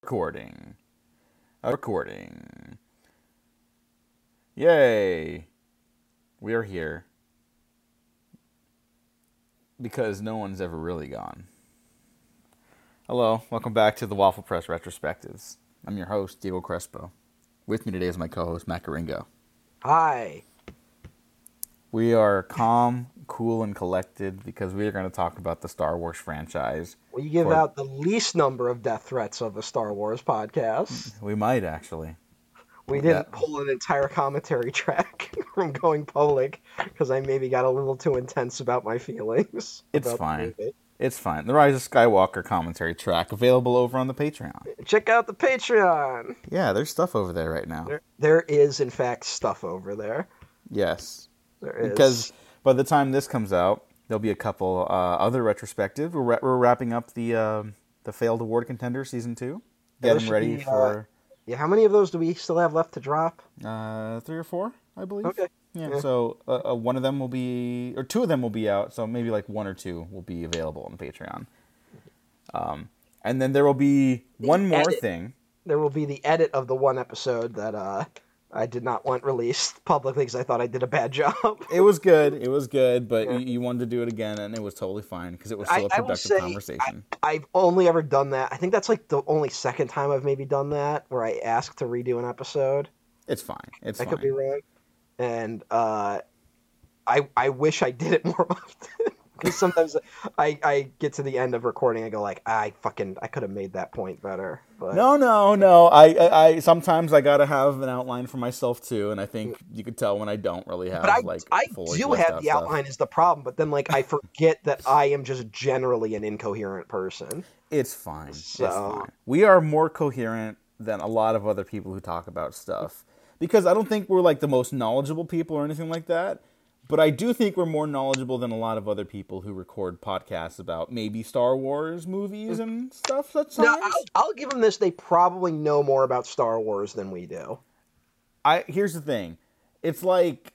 Recording. A recording. Yay! We are here. Because no one's ever really gone. Hello, welcome back to the Waffle Press Retrospectives. I'm your host, Diego Crespo. With me today is my co host, Matt. Hi. We are calm, cool, and collected because we are going to talk about the Star Wars franchise. We give For- out the least number of death threats of the Star Wars podcast. Mm, we might actually. We Yeah. didn't pull an entire commentary track from going public because I maybe got a little too intense about my feelings. It's fine. It's fine. The Rise of Skywalker commentary track available over on the Patreon. Check out the Patreon. Yeah, there's stuff over there right now. There, there is, in fact, stuff over there. Yes. There is. Because by the time this comes out, there'll be a couple uh, other retrospectives. We're, ra- we're wrapping up the uh, the failed award contender season two, there getting ready be, uh, for yeah, how many of those do we still have left to drop? uh, three or four, I believe. Okay. Yeah. Yeah. So uh, uh, one of them will be, or two of them will be out. So maybe like one or two will be available on Patreon. Um, and then there will be one more edit. thing. There will be the edit of the one episode that uh, I did not want released publicly because I thought I did a bad job. It was good. It was good, but Yeah. you, you wanted to do it again, and it was totally fine because it was I- still a I will productive say, conversation. I've only ever done that. I think that's like the only second time I've maybe done that where I asked to redo an episode. It's fine. It's fine. I fine. could be wrong. And uh, I I wish I did it more often because sometimes I I get to the end of recording I go like I fucking I could have made that point better. But No, no, no. I, I, I sometimes I gotta have an outline for myself too, and I think you could tell when I don't really have but I like. I do have the stuff. outline is the problem. But then like I forget that I am just generally an incoherent person. It's fine. So- It's fine. We are more coherent than a lot of other people who talk about stuff because I don't think we're like the most knowledgeable people or anything like that. But I do think we're more knowledgeable than a lot of other people who record podcasts about maybe Star Wars movies and stuff. Such Now I'll, I'll give them this: they probably know more about Star Wars than we do. I here's the thing. It's like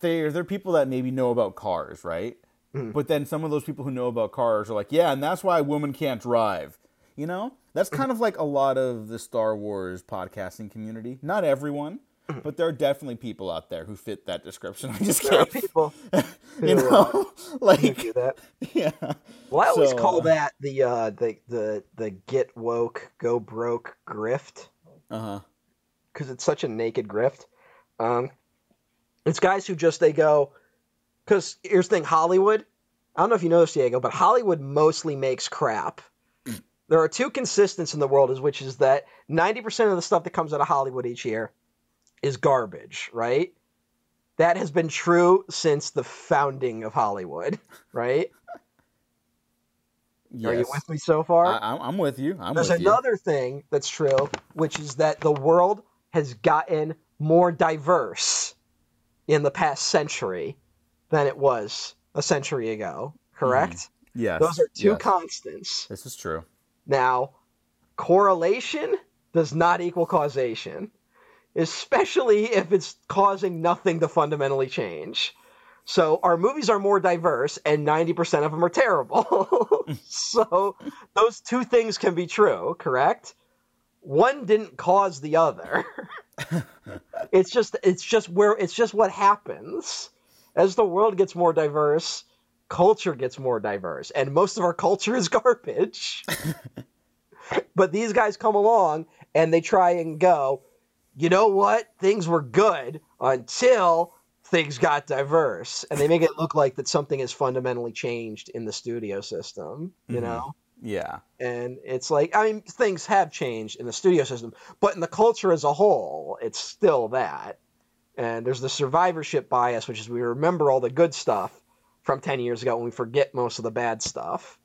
they're they're people that maybe know about cars, right? Mm-hmm. But then some of those people who know about cars are like, yeah, and that's why women can't drive. You know, that's kind of like a lot of the Star Wars podcasting community. Not everyone. but there are definitely people out there who fit that description. I just There are people You know, like do that. yeah. Well, I always So, call uh, that the uh, the the the get woke, go broke grift Uh huh. because it's such a naked grift. Um, it's guys who just they go because here's the thing: Hollywood. I don't know if you know this, Diego, but Hollywood mostly makes crap. There are two consistents in the world, is which is that ninety percent of the stuff that comes out of Hollywood each year is garbage, right? That has been true since the founding of Hollywood, right? Yes. Are you with me so far? I, I'm- I'm with you. I'm There's with you. another thing that's true, which is that the world has gotten more diverse in the past century than it was a century ago. Correct? Mm-hmm. Yes. Those are two yes. constants. This is true. Now, correlation does not equal causation, especially if it's causing nothing to fundamentally change. So our movies are more diverse, and 90% of them are terrible. so those two things can be true, correct? One didn't cause the other. it's just it's just where it's just what happens. As the world gets more diverse, culture gets more diverse, and most of our culture is garbage. but these guys come along and they try and go, you know what? Things were good until things got diverse. And they make it look like that something has fundamentally changed in the studio system, you Mhm. know? Yeah. And it's like, I mean, things have changed in the studio system, but in the culture as a whole, it's still that. And there's the survivorship bias, which is we remember all the good stuff from 10 years ago and we forget most of the bad stuff.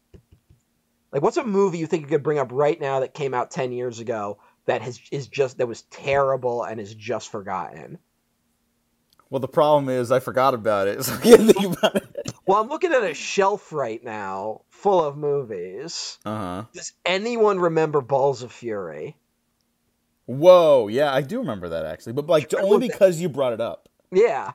Like, what's a movie you think you could bring up right now that came out 10 years ago that has is just that was terrible and is just forgotten? Well, the problem is I forgot about it, so I can't think about it. Well, I'm looking at a shelf right now full of movies. Uh huh. Does anyone remember Balls of Fury? Whoa, yeah, I do remember that actually, but like only because you brought it up. Yeah.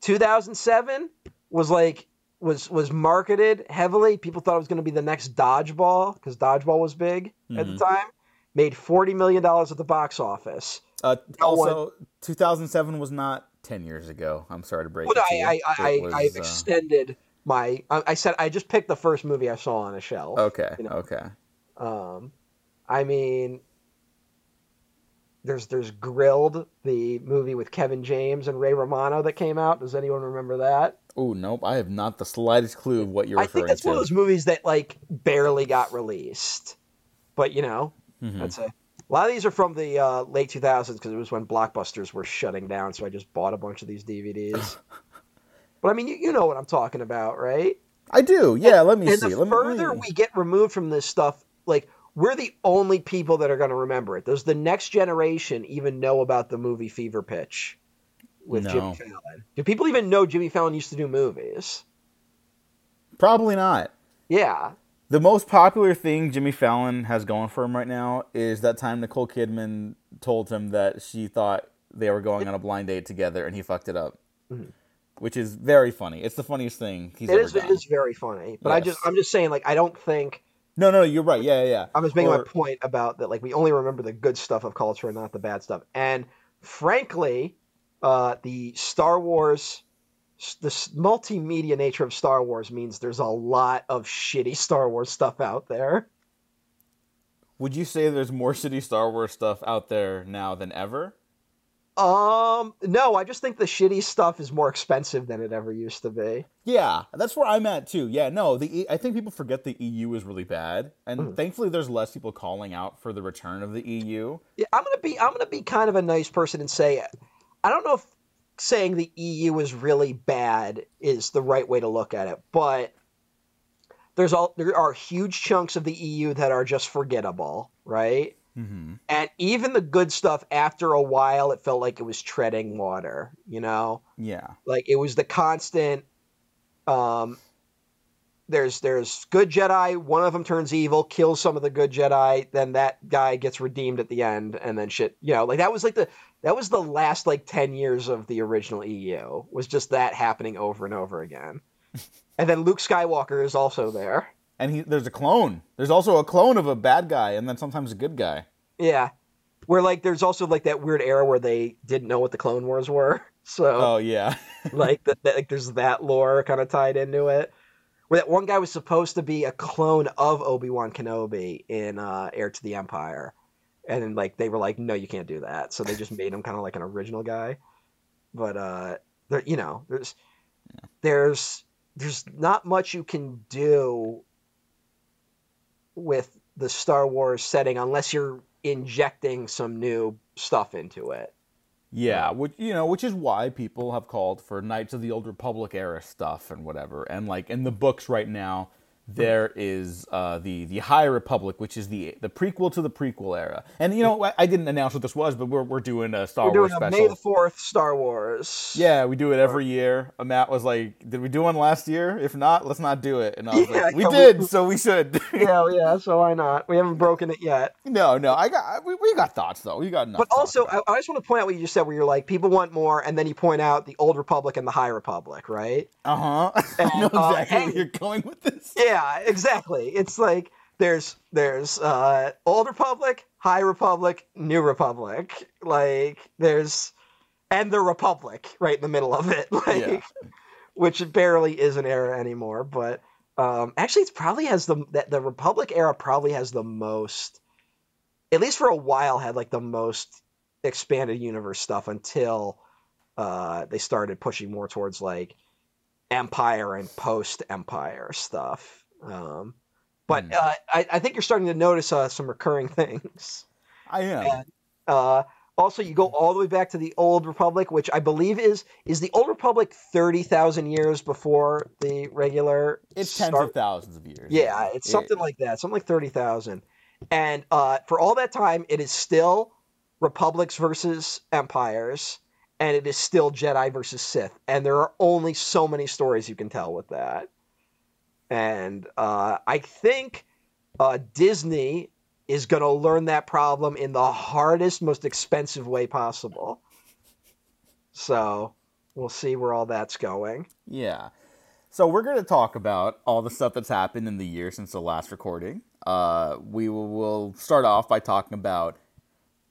2007 was like was was marketed heavily. People thought it was going to be the next Dodgeball because Dodgeball was big at the Mhm. time. Made 40 million dollars at the box office. Uh, No also, 2007 was not 10 years ago. I'm sorry to break But it to I you. I, I, I, I've uh, extended my I, I said I just picked the first movie I saw on a shelf. okay, you know. okay. Um, I mean, there's there's Grilled, the movie with Kevin James and Ray Romano that came out. Does anyone remember that? Oh nope, I have not the slightest clue of what you're I referring think that's to. one of those movies that like barely got released, but you know, Mhm. that's a. A lot of these are from the uh, late 2000s because it was when blockbusters were shutting down. So I just bought a bunch of these DVDs. but I mean, you, you know what I'm talking about, right? I do. Yeah, let me and see. the let further me- we get removed from this stuff, like we're the only people that are going to remember it. Does the next generation even know about the movie Fever Pitch with No. Jimmy Fallon? Do people even know Jimmy Fallon used to do movies? Probably not. Yeah, The most popular thing Jimmy Fallon has going for him right now is that time Nicole Kidman told him that she thought they were going on a blind date together and he fucked it up. Mhm. Which is very funny. It's the funniest thing he's it ever is. Done. is very funny. But I just I'm just saying, like, I don't think No, no, you're right. Yeah, yeah, yeah. I'm just making Or- my point about that. Like, we only remember the good stuff of culture and not the bad stuff. And frankly, uh, the Star Wars, the multimedia nature of Star Wars means there's a lot of shitty Star Wars stuff out there. Would you say there's more shitty Star Wars stuff out there now than ever? Um, no, I just think the shitty stuff is more expensive than it ever used to be. Yeah, that's where I'm at too. Yeah, no, the E- I think people forget the EU is really bad, and Mhm. thankfully there's less people calling out for the return of the EU. Yeah, I'm gonna be, I'm gonna be kind of a nice person and say, it. I don't know if saying the EU is really bad is the right way to look at it, but there's all there are huge chunks of the EU that are just forgettable, right? Mm-hmm. And even the good stuff, after a while, it felt like it was treading water. You know, Yeah, like it was the constant. Um, there's there's good Jedi. One of them turns evil, kills some of the good Jedi. Then that guy gets redeemed at the end, and then shit. You know, like that was like the that was the last like ten years of the original EU. Was just that happening over and over again. and then Luke Skywalker is also there. and he, there's a clone. There's also a clone of a bad guy, and then sometimes a good guy. Yeah. Where like there's also like that weird era where they didn't know what the Clone Wars were. So Oh yeah, like that, that like there's that lore kind of tied into it. Where that one guy was supposed to be a clone of Obi-Wan Kenobi in uh Heir to the Empire. And then like they were like, no, you can't do that. So they just made him kind of like an original guy. But uh there you know, there's there's there's not much you can do with the Star Wars setting unless you're injecting some new stuff into it. yeah. Which you know, which is why people have called for Knights of the Old Republic era stuff and whatever. And like in the books right now, there is uh, the the High Republic, which is the the prequel to the prequel era. And you know, I, I didn't announce what this was, but we're we're doing a Star We're doing Wars a special. May the Fourth Star Wars. Yeah, we do it every year. Uh, Matt was like, "Did we do one last year? If not, let's not do it." And I was Yeah, like, "We yeah, we- did, so we should." yeah, yeah. So why not? We haven't broken it yet. no, no, I got we, we got thoughts though. We got enough. But also. I, I just want to point out what you just said, where you're like, people want more, and then you point out the Old Republic and the High Republic, right? uh huh. I know And, uh, exactly hey. where you're going with this. Yeah, exactly. It's like there's there's uh, Old Republic, High Republic, New Republic. Like there's and the Republic right in the middle of it, like Yeah. which barely is an era anymore. But um, actually, it probably has the that the Republic era probably has the most, at least for a while, had like the most expanded universe stuff until uh, they started pushing more towards like Empire and post Empire stuff. Um, but Hmm. uh, I, I think you're starting to notice uh, some recurring things. I am. And, uh, also, you go all the way back to the Old Republic, which I believe is is the Old Republic thirty thousand years before the regular. It's tens of thousands of years. Yeah, it's It- something like that, something like thirty thousand. And uh, for all that time, it is still republics versus empires, and it is still Jedi versus Sith, and there are only so many stories you can tell with that. And uh, I think uh, Disney is going to learn that problem in the hardest, most expensive way possible. So we'll see where all that's going. Yeah. So we're going to talk about all the stuff that's happened in the year since the last recording. Uh, we will we'll start off by talking about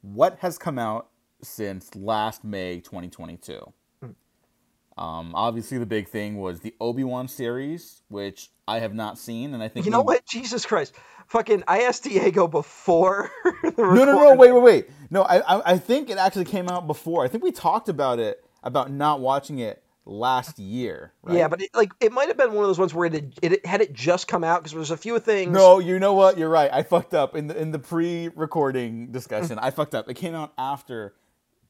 what has come out since last May 2022. Um, obviously, the big thing was the Obi Wan series, which I have not seen, and I think You know we- what? Jesus Christ. Fucking, I asked Diego before. the No, no, no, wait, wait, wait. No, I, I, I think it actually came out before. I think we talked about it about not watching it last year. Right? Yeah, but it, like it might have been one of those ones where it had, it had it just come out because there was a few things. No, you know what? You're right. I fucked up in the in the pre-recording discussion. I fucked up. It came out after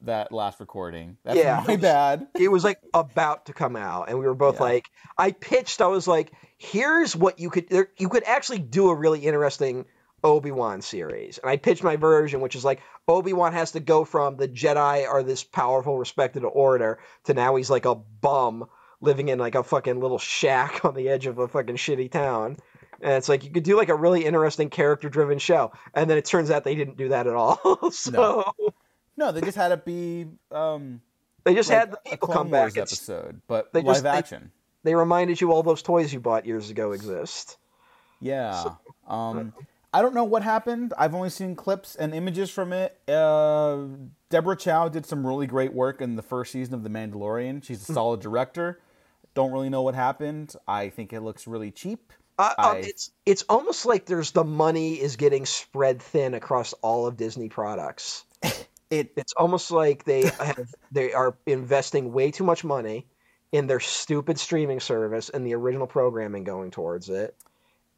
that last recording. That's Yeah. my bad. it was like about to come out, and we were both Yeah. like, I pitched. I was like, here's what you could there, you could actually do a really interesting Obi Wan series, and I pitched my version, which is like Obi Wan has to go from the Jedi are this powerful, respected order to now he's like a bum living in like a fucking little shack on the edge of a fucking shitty town. And it's like you could do like a really interesting character driven show. And then it turns out they didn't do that at all. so No, they just had it be um, they just like had the a people Clone come. Wars s- episode, but they live just- they- action. they reminded you all those toys you bought years ago exist. Yeah. uh, um, I don't know what happened. I've only seen clips and images from it. Uh, Deborah Chow did some really great work in the first season of The Mandalorian. She's Hmm. a solid director. Don't really know what happened. I think it looks really cheap. Uh, um, it's it's almost like there's the money is getting spread thin across all of Disney products. It It's almost like they have they are investing way too much money in their stupid streaming service and the original programming going towards it.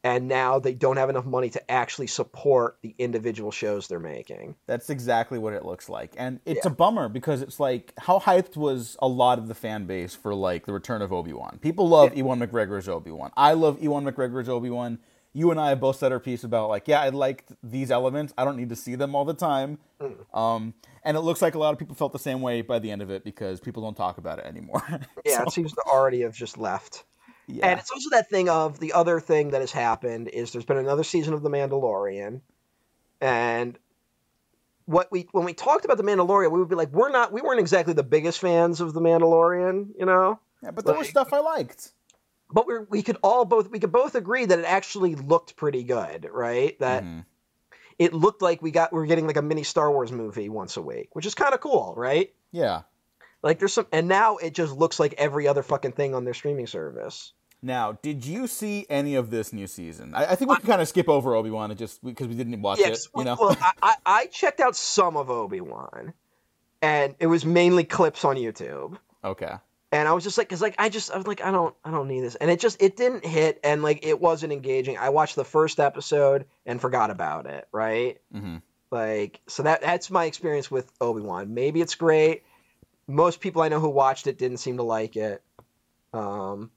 And now they don't have enough money to actually support the individual shows they're making. That's exactly what it looks like. And it's a bummer because it's like how hyped was a lot of the fan base for like the return of Obi-Wan. People love Ewan McGregor's Obi-Wan. I love Ewan McGregor's Obi-Wan. You and I have both said our piece about like, yeah, I liked these elements. I don't need to see them all the time. Um, and it looks like a lot of people felt the same way by the end of it because people don't talk about it anymore. Yeah, it seems to already have just left. yeah. And it's also that thing of the other thing that has happened is there's been another season of The Mandalorian, and what we when we talked about The Mandalorian, we would be like, we're not, we weren't exactly the biggest fans of The Mandalorian, you know, yeah, but there was stuff I liked. But we we could all both we could both agree that it actually looked pretty good, right? That Mhm. it looked like we got we are getting like a mini Star Wars movie once a week, which is kind of cool, right? Yeah. Like there's some, and now it just looks like every other fucking thing on their streaming service. Now, did you see any of this new season? I, I think we can kind of skip over Obi Wan and just because we didn't watch Yeah, it. You know. well, I, I, I checked out some of Obi Wan, and it was mainly clips on YouTube. okay. And I was just like, cause like I just I was like I don't I don't need this, and it just it didn't hit, and like it wasn't engaging. I watched the first episode and forgot about it. Right, hmm like so that that's my experience with Obi Wan. Maybe it's great. Most people I know who watched it didn't seem to like it. Um,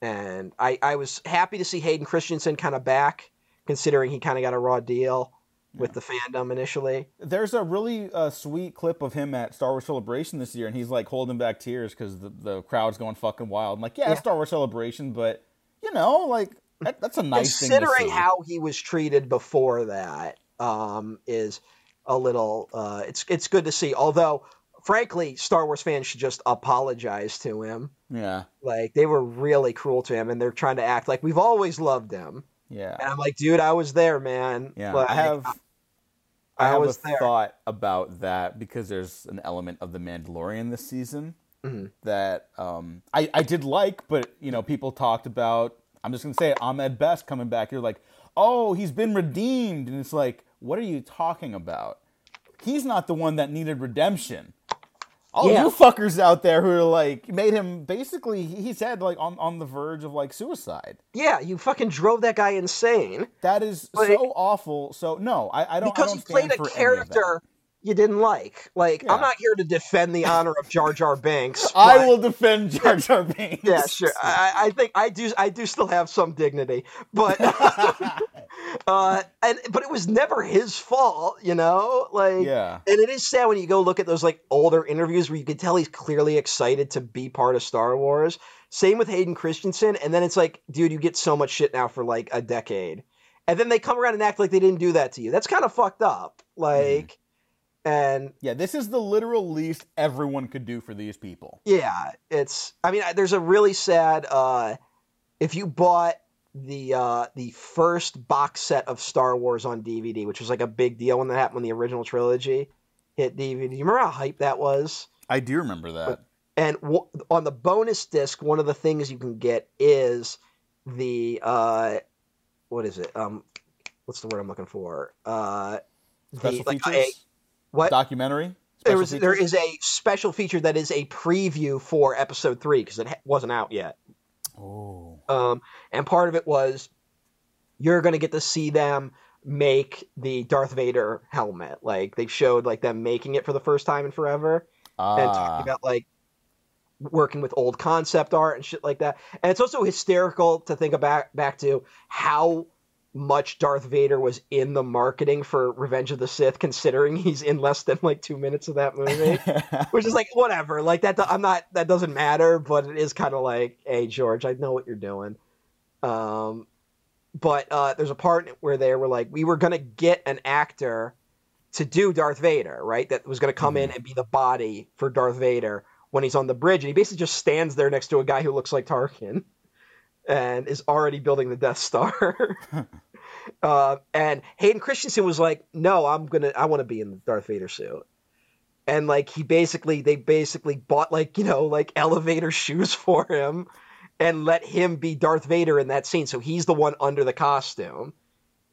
and I I was happy to see Hayden Christensen kind of back, considering he kind of got a raw deal with the fandom initially. There's a really uh, sweet clip of him at Star Wars Celebration this year, and he's like holding back tears because the, the crowd's going fucking wild. I'm like, yeah, Yeah. Star Wars Celebration, but you know, like that, that's a nice thing considering how he was treated before that um, is a little uh, it's it's good to see although frankly star wars fans should just apologize to him yeah, like they were really cruel to him and they're trying to act like we've always loved him yeah, and i'm like dude i was there man yeah. Like, I have. I, I have was a there. thought about that because there's an element of the Mandalorian this season Mhm. that um, I I did like, but you know, people talked about. I'm just gonna say it, Ahmed Best coming back. You're like, oh, he's been redeemed, and it's like, what are you talking about? He's not the one that needed redemption. Oh, All Yeah. you fuckers out there who are like made him basically he said like on, on the verge of like suicide. yeah you fucking drove that guy insane That is Like- so awful. So no, I, I don't because I he don't played stand a for any of that. character you didn't like like Yeah. i'm not here to defend the honor of jar jar binks I but- will defend Jar Jar Binks. Yeah, sure. I, I think I do. I do still have some dignity, but uh, and but it was never his fault, you know. Like, Yeah. and it is sad when you go look at those like older interviews where you can tell he's clearly excited to be part of Star Wars. Same with Hayden Christensen, and then it's like, dude, you get so much shit now for like a decade, and then they come around and act like they didn't do that to you. That's kind of fucked up. Like, and Yeah, this is the literal least everyone could do for these people. yeah, it's. I mean, there's a really sad. uh If you bought the uh the first box set of Star Wars on DVD, which was like a big deal when that happened when the original trilogy hit DVD. You remember how hype that was? I do remember that. And w- on the bonus disc, one of the things you can get is the uh, what is it? Um, what's the word I'm looking for? Uh, the, Special like, features? a- what? Documentary? there was there is a special feature that is a preview for episode three because it wasn't out yet. Oh. Um, and part of it was you're going to get to see them make the Darth Vader helmet. Like they showed like them making it for the first time in forever. and Ah. talking about like working with old concept art and shit like that. And it's also hysterical to think about back to how much Darth Vader was in the marketing for Revenge of the Sith, considering he's in less than like two minutes of that movie. Which is like whatever, like that. I'm not. That doesn't matter, but it is kind of like, hey George, I know what you're doing. Um, but uh, there's a part where they were like, we were gonna get an actor to do Darth Vader, right? That was gonna come in and be the body for Darth Vader when he's on the bridge, and he basically just stands there next to a guy who looks like Tarkin, and is already building the Death Star. uh, and Hayden Christensen was like, "No, I'm gonna. I want to be in the Darth Vader suit." And like he basically, they basically bought like you know like elevator shoes for him, and let him be Darth Vader in that scene. So he's the one under the costume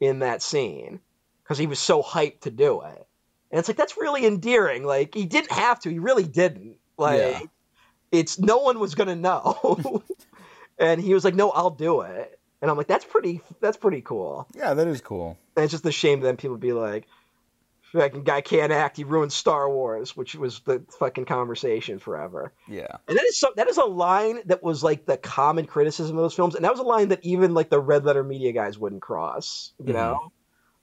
in that scene because he was so hyped to do it. And it's like that's really endearing. Like he didn't have to. He really didn't. Like Yeah. it's no one was gonna know. and he was like, "No, I'll do it." And I'm like, "That's pretty. That's pretty cool." yeah, that is cool. And it's just a shame then people be like, "Fucking guy can't act. He ruined Star Wars," which was the fucking conversation forever. Yeah. And that is so, that is a line that was like the common criticism of those films, and that was a line that even like the red letter media guys wouldn't cross. You Mhm. know,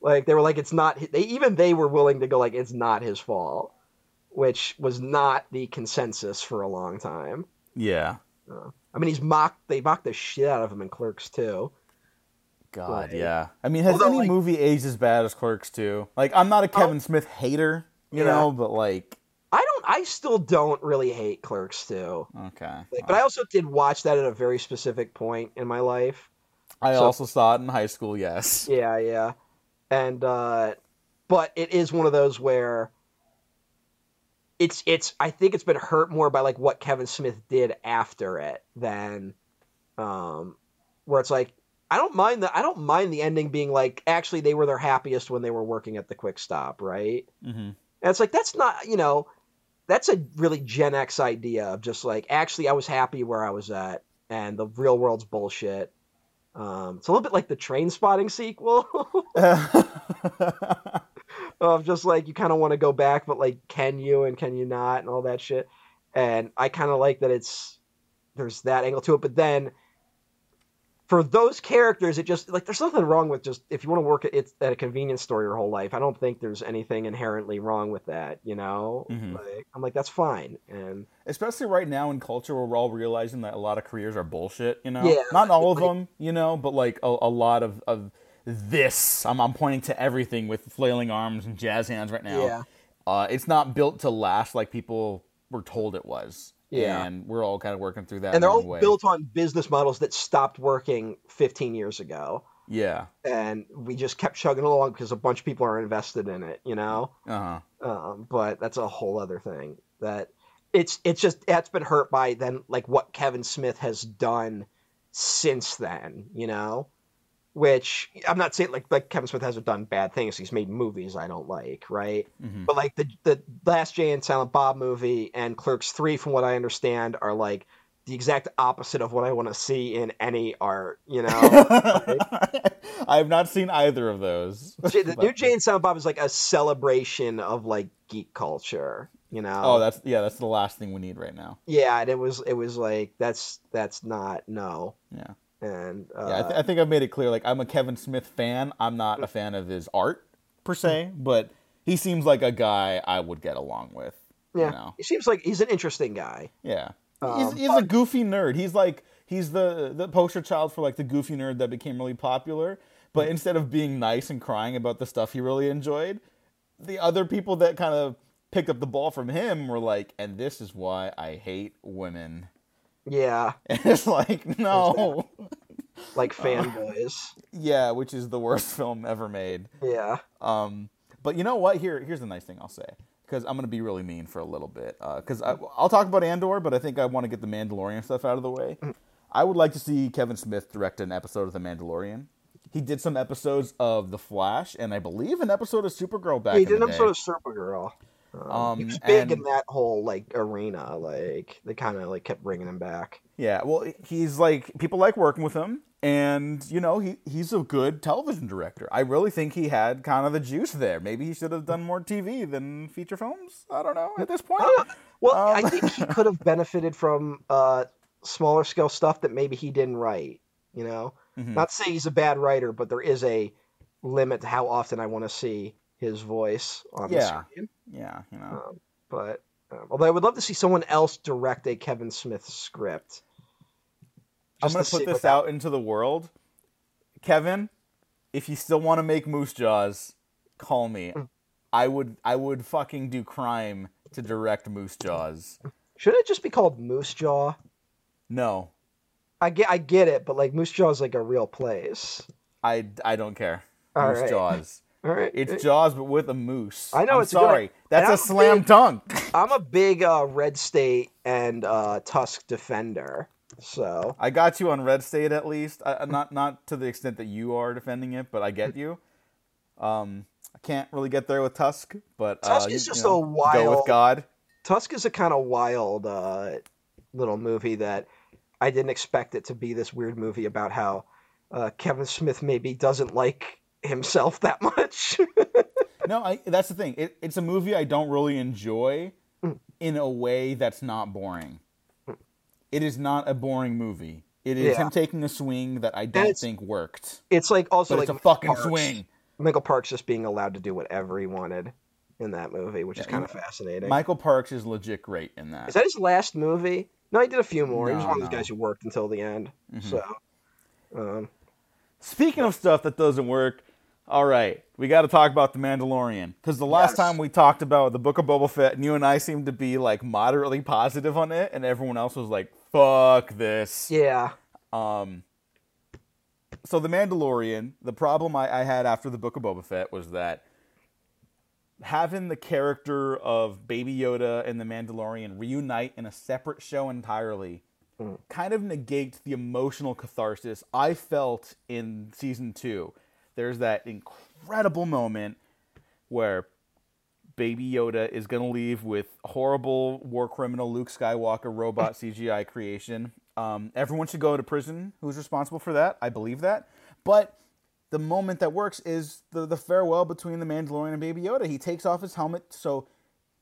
like they were like, "It's not." They even they were willing to go like, "It's not his fault," which was not the consensus for a long time. Yeah. I mean, he's mocked. They mocked the shit out of him in Clerks II. God, Like- yeah. I mean, has Although, any like- movie aged as bad as Clerks II? Like, I'm not a Kevin Smith hater, you Oh. Yeah. know, but like, I don't. I still don't really hate Clerks II. okay. Like, but I also did watch that at a very specific point in my life. I so- also saw it in high school, yes. Yeah, yeah. And uh but it is one of those where it's it's I think it's been hurt more by like what Kevin Smith did after it than um where it's like I don't mind the I don't mind the ending being like actually they were their happiest when they were working at the quick stop, right? hmm And it's like that's not, you know, that's a really Gen X idea of just like actually I was happy where I was at and the real world's bullshit. Um, it's a little bit like the Trainspotting sequel of just like you kind of want to go back, but like can you and can you not and all that shit. And I kind of like that it's there's that angle to it, but then for those characters, it just like there's nothing wrong with just if you want to work at it at a convenience store your whole life. I don't think there's anything inherently wrong with that. You know, Mhm. like, I'm like that's fine. And Especially right now in culture where we're all realizing that a lot of careers are bullshit, you know? Yeah, Not all of like- them, you know, but like a, a lot of, of this. I'm, I'm pointing to everything with flailing arms and jazz hands right now. Yeah. Uh, it's not built to last like people were told it was. Yeah. And we're all kind of working through that and they're all way. built on business models that stopped working 15 years ago. Yeah. and we just kept chugging along because a bunch of people are invested in it, you know. Uh huh. Um, but that's a whole other thing. That it's it's just that's been hurt by then like what Kevin Smith has done since then, you know. Which I'm not saying like like Kevin Smith hasn't done bad things. He's made movies I don't like, right? hmm But like the the last Jay and Silent Bob movie and Clerks Three, from what I understand, are like the exact opposite of what I want to see in any art, you know. I have not seen either of those. The But- new Jay and Silent Bob is like a celebration of like geek culture, you know. Oh, that's yeah, that's the last thing we need right now. yeah, and it was it was like that's that's not no. Yeah. And uh, Yeah, I, th- I think I've made it clear. Like, I'm a Kevin Smith fan. I'm not a fan of his art per se, but he seems like a guy I would get along with. yeah, You know? he seems like he's an interesting guy. Yeah, Um, he's, he's a goofy nerd. He's like he's the the poster child for like the goofy nerd that became really popular. But instead of being nice and crying about the stuff he really enjoyed, the other people that kind of picked up the ball from him were like, "And this is why I hate women." Yeah, And it's like, no, like uh, fanboys. yeah, which is the worst film ever made. Yeah. Um, but you know what? Here, here's the nice thing I'll say because I'm gonna be really mean for a little bit. Uh, because I'll talk about Andor, but I think I want to get the Mandalorian stuff out of the way. Mm. I would like to see Kevin Smith direct an episode of The Mandalorian. He did some episodes of The Flash, and I believe an episode of Supergirl back he did an day. episode of Supergirl. Um, Um, he was big in that whole like arena. Like they kind of like kept bringing him back. Yeah, well, he's like people like working with him, and you know he he's a good television director. I really think he had kind of the juice there. Maybe he should have done more TV than feature films. I don't know at this point. Well, Um, I think he could have benefited from uh, smaller scale stuff that maybe he didn't write. You know, Mhm. not to say he's a bad writer, but there is a limit to how often I want to see his voice on Yeah. the screen. Yeah, you know. Um, but um, although I would love to see someone else direct a Kevin Smith script. I'm gonna put this out into the world, Kevin. If you still want to make Moose Jaws, call me. Mm. I would I would fucking do crime to direct Moose Jaws. Should it just be called Moose Jaw? No, I get, I get it, but like Moose Jaw is like a real place. I, I don't care. All moose right. Jaws. Right, It's Jaws, but with a moose. I know, I'm it's a good- sorry. That's a I'm slam big- dunk. I'm a big uh, Red State and uh, Tusk defender, so I got you on Red State at least. I, not not to the extent that you are defending it, but I get you. Um, I can't really get there with Tusk, but uh, Tusk you- is you just know, a wild. Go with God. Tusk is a kind of wild uh, little movie that I didn't expect it to be this weird movie about how uh, Kevin Smith maybe doesn't like himself that much. No, I, that's the thing. It, it's a movie I don't really enjoy Mm. in a way that's not boring. It is not a boring movie. It is Yeah. him taking a swing that I don't think worked. it's like also But like it's a fucking Parks. swing. Michael Parks just being allowed to do whatever he wanted in that movie, which is kind of fascinating. Michael Parks is legit great in that. Is that his last movie? No, he did a few more. he was No, one of those guys who worked until the end. Mhm. So, um, Speaking of stuff that doesn't work, all right, we got to talk about the Mandalorian because the last Yes. time we talked about the Book of Boba Fett, and you and I seemed to be like moderately positive on it, and everyone else was like, "Fuck this." yeah, Um, so the Mandalorian, the problem I, I had after the Book of Boba Fett was that having the character of Baby Yoda and the Mandalorian reunite in a separate show entirely Mm. kind of negates the emotional catharsis I felt in season two. There's that incredible moment where Baby Yoda is going to leave with horrible war criminal Luke Skywalker robot CGI creation. Um, everyone should go to prison who's responsible for that. I believe that. But the moment that works is the, the farewell between the Mandalorian and Baby Yoda. He takes off his helmet so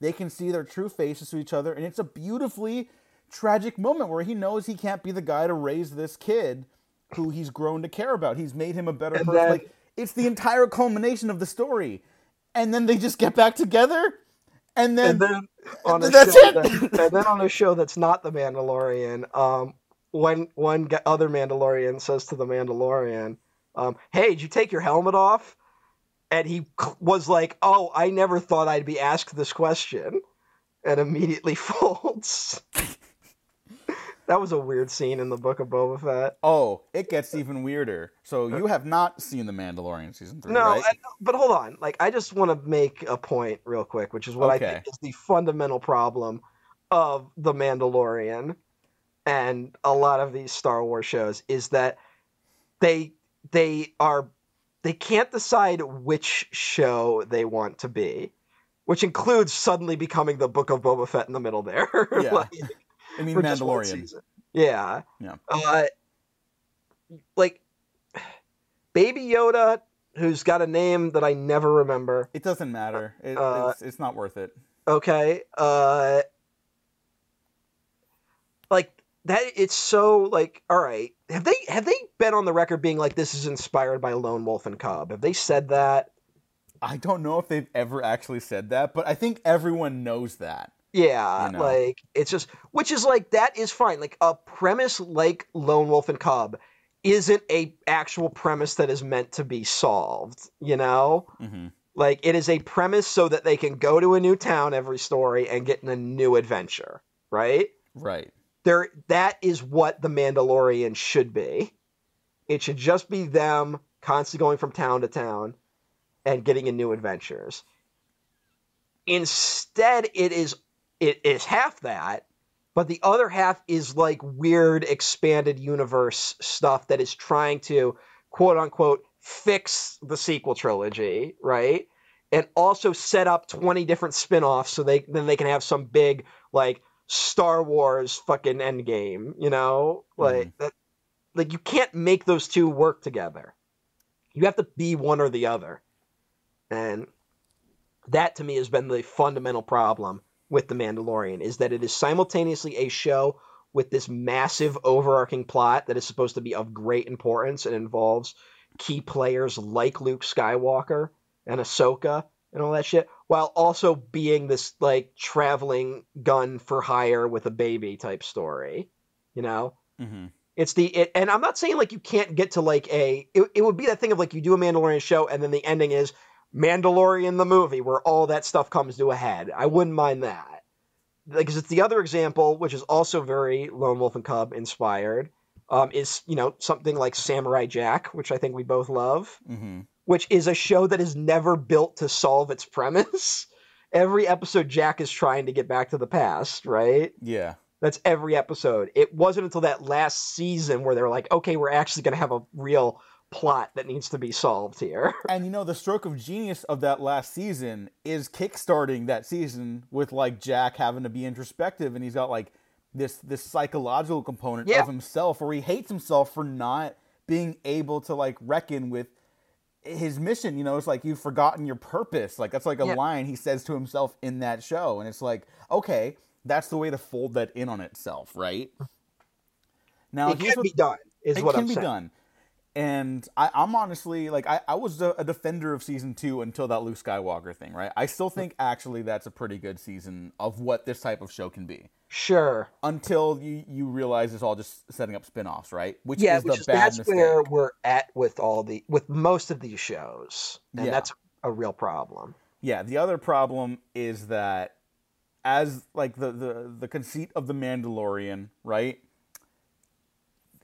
they can see their true faces to each other. And it's a beautifully tragic moment where he knows he can't be the guy to raise this kid who he's grown to care about. He's made him a better And person. then- like it's the entire culmination of the story. And then they just get back together and then, and then on a that's show it. that- and then on a show that's not the Mandalorian, um, when one other Mandalorian says to the Mandalorian, um, "Hey, did you take your helmet off?" And he was like, "Oh, I never thought I'd be asked this question," and immediately folds. That was a weird scene in the Book of Boba Fett. Oh, it gets even weirder. So you have not seen The Mandalorian season three, No, right? I- but hold on. Like, I just want to make a point real quick, which is what I think is the fundamental problem of the Mandalorian and a lot of these Star Wars shows is that they they are they can't decide which show they want to be, which includes suddenly becoming the Book of Boba Fett in the middle there. Yeah. Like, I mean for just one Mandalorian. Yeah. Yeah. Uh, like Baby Yoda, who's got a name that I never remember. It doesn't matter. It, Uh, it's, it's not worth it. Okay. Uh, like that it's so like all right have they have they been on the record being like this is inspired by lone wolf and cub have they said that I don't know if they've ever actually said that, but I think everyone knows that. Yeah You know. like it's just which is like that is fine like a premise like lone wolf and cub isn't a actual premise that is meant to be solved you know hmm like it is a premise so that they can go to a new town every story and get in a new adventure right Right. there that is what the Mandalorian should be. It should just be them constantly going from town to town and getting in new adventures. Instead, it is it is half that, but the other half is like weird expanded universe stuff that is trying to quote unquote fix the sequel trilogy, right? And also set up 20 different spin-offs so they then they can have some big like Star Wars fucking endgame, you know? Like mm-hmm. that like you can't make those two work together. You have to be one or the other. And that to me has been the fundamental problem with The Mandalorian is that it is simultaneously a show with this massive overarching plot that is supposed to be of great importance and involves key players like Luke Skywalker and Ahsoka and all that shit, while also being this like traveling gun for hire with a baby type story. You know? hmm It's the it, and I'm not saying like you can't get to like a it, it would be that thing of like you do a Mandalorian show and then the ending is Mandalorian the movie where all that stuff comes to a head. I wouldn't mind that. Because it's the other example, which is also very Lone Wolf and Cub inspired, um, is you know something like Samurai Jack, which I think we both love, hmm which is a show that is never built to solve its premise. Every episode, Jack is trying to get back to the past, right? Yeah. That's every episode. It wasn't until that last season where they're like, okay, we're actually going to have a real plot that needs to be solved here. And you know, the stroke of genius of that last season is kickstarting that season with like Jack having to be introspective and he's got like this this psychological component Yeah. of himself where he hates himself for not being able to like reckon with his mission, you know, it's like you've forgotten your purpose. Like that's like a Yeah. line he says to himself in that show and it's like, okay, that's the way to fold that in on itself, right? Now it can what be done, is it what can I'm be saying. done. And I, I'm honestly like I, I was a, a defender of season two until that Luke Skywalker thing, right? I still think actually that's a pretty good season of what this type of show can be. Sure. Until you, you realize it's all just setting up spin-offs, right? Which yeah, is which the is, bad that's mistake. where we're at with all the with most of these shows, and Yeah. that's a real problem. Yeah, the other problem is that as like the, the the conceit of the Mandalorian, right?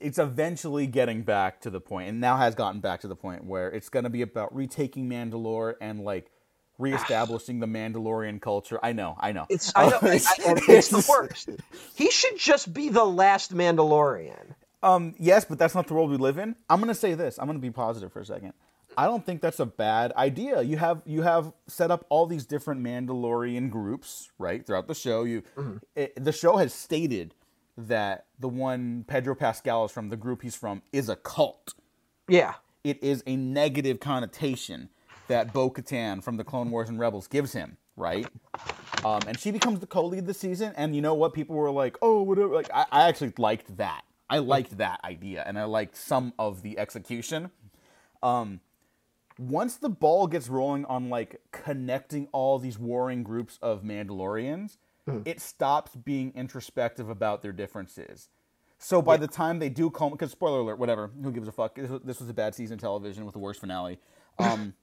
It's eventually getting back to the point, and now has gotten back to the point where it's going to be about retaking Mandalore and like reestablishing the Mandalorian culture. I know, I know. It's I know, I- I- it's the worst. He should just be the last Mandalorian. Um, yes, but that's not the world we live in. I'm gonna say this. I'm gonna be positive for a second. I don't think that's a bad idea. You have you have set up all these different Mandalorian groups, right, throughout the show. You, it, the show has stated that the one Pedro Pascal is from, the group he's from, is a cult. Yeah, It is a negative connotation that Bo Katan from the Clone Wars and Rebels gives him, right? Um, and she becomes the co-lead this season. And you know what? People were like, "Oh, whatever." Like, I, I actually liked that. I liked that idea, and I liked some of the execution. Um, once the ball gets rolling on like connecting all these warring groups of Mandalorians, it stops being introspective about their differences. So by the time they do come, because spoiler alert, whatever, who gives a fuck? This was, a bad season of television with the worst finale. Um,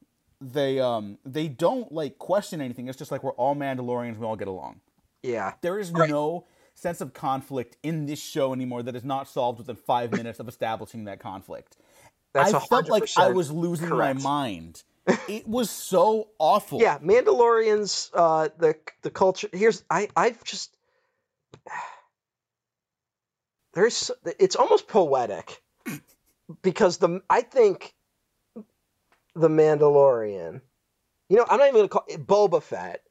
they um they don't like question anything. It's just like we're all Mandalorians, we all get along. yeah. There is Right. no sense of conflict in this show anymore that is not solved within five minutes of establishing that conflict. That's I felt like I was losing correct. my mind. It was so awful. Yeah, Mandalorians. Uh, the the culture. Here's I I've just there's it's almost poetic because the I think the Mandalorian. You know, I'm not even gonna call it Boba Fett.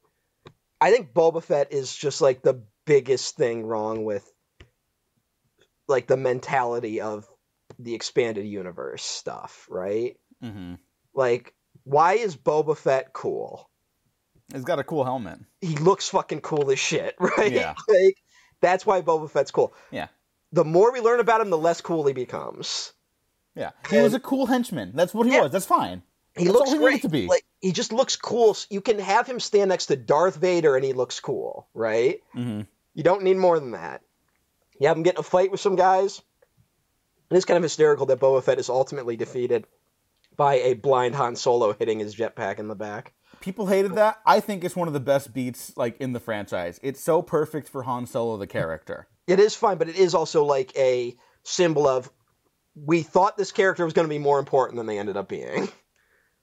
I think Boba Fett is just like the biggest thing wrong with like the mentality of the expanded universe stuff, right? hmm Like, why is Boba Fett cool? He's got a cool helmet. he looks fucking cool as shit, right? Yeah. Like that's why Boba Fett's cool. Yeah. the more we learn about him, the less cool he becomes. Yeah, he was a cool henchman. That's what he Yeah. was. That's fine. He That's looks all he great. to be. Like he just looks cool. You can have him stand next to Darth Vader and he looks cool, right? Mm-hmm. You don't need more than that. You have him get in a fight with some guys. It is kind of hysterical that Boba Fett is ultimately defeated by a blind Han Solo hitting his jetpack in the back. People hated that. I think it's one of the best beats like in the franchise. It's so perfect for Han Solo the character. It is fine, but it is also like a symbol of we thought this character was going to be more important than they ended up being,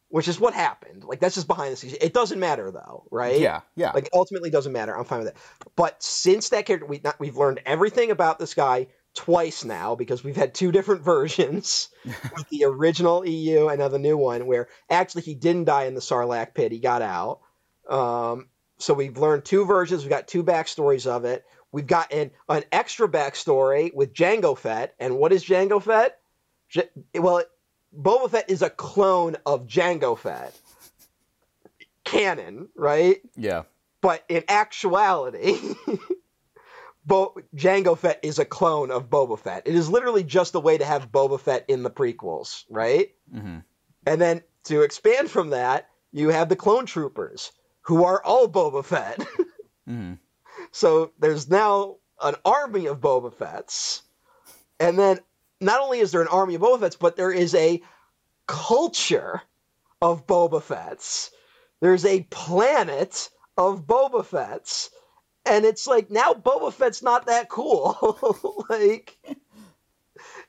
which is what happened. Like that's just behind the scenes. It doesn't matter though, right? Yeah, yeah. Like ultimately doesn't matter. I'm fine with it. But since that character, we not, we've learned everything about this guy twice now because we've had two different versions with the original EU and now the new one where actually he didn't die in the Sarlacc pit. He got out. Um, so we've learned two versions. We've got two backstories of it. We've got an, an extra backstory with Jango Fett. And what is Jango Fett? J- well, Boba Fett is a clone of Jango Fett. Canon, right? yeah. But in actuality, Bo- Jango Fett is a clone of Boba Fett. It is literally just a way to have Boba Fett in the prequels, right? hmm And then to expand from that, you have the clone troopers, who are all Boba Fett. hmm so there's now an army of Boba Fett's. And then not only is there an army of Boba Fett's, but there is a culture of Boba Fett's. There's a planet of Boba Fett's. And it's like now Boba Fett's not that cool. like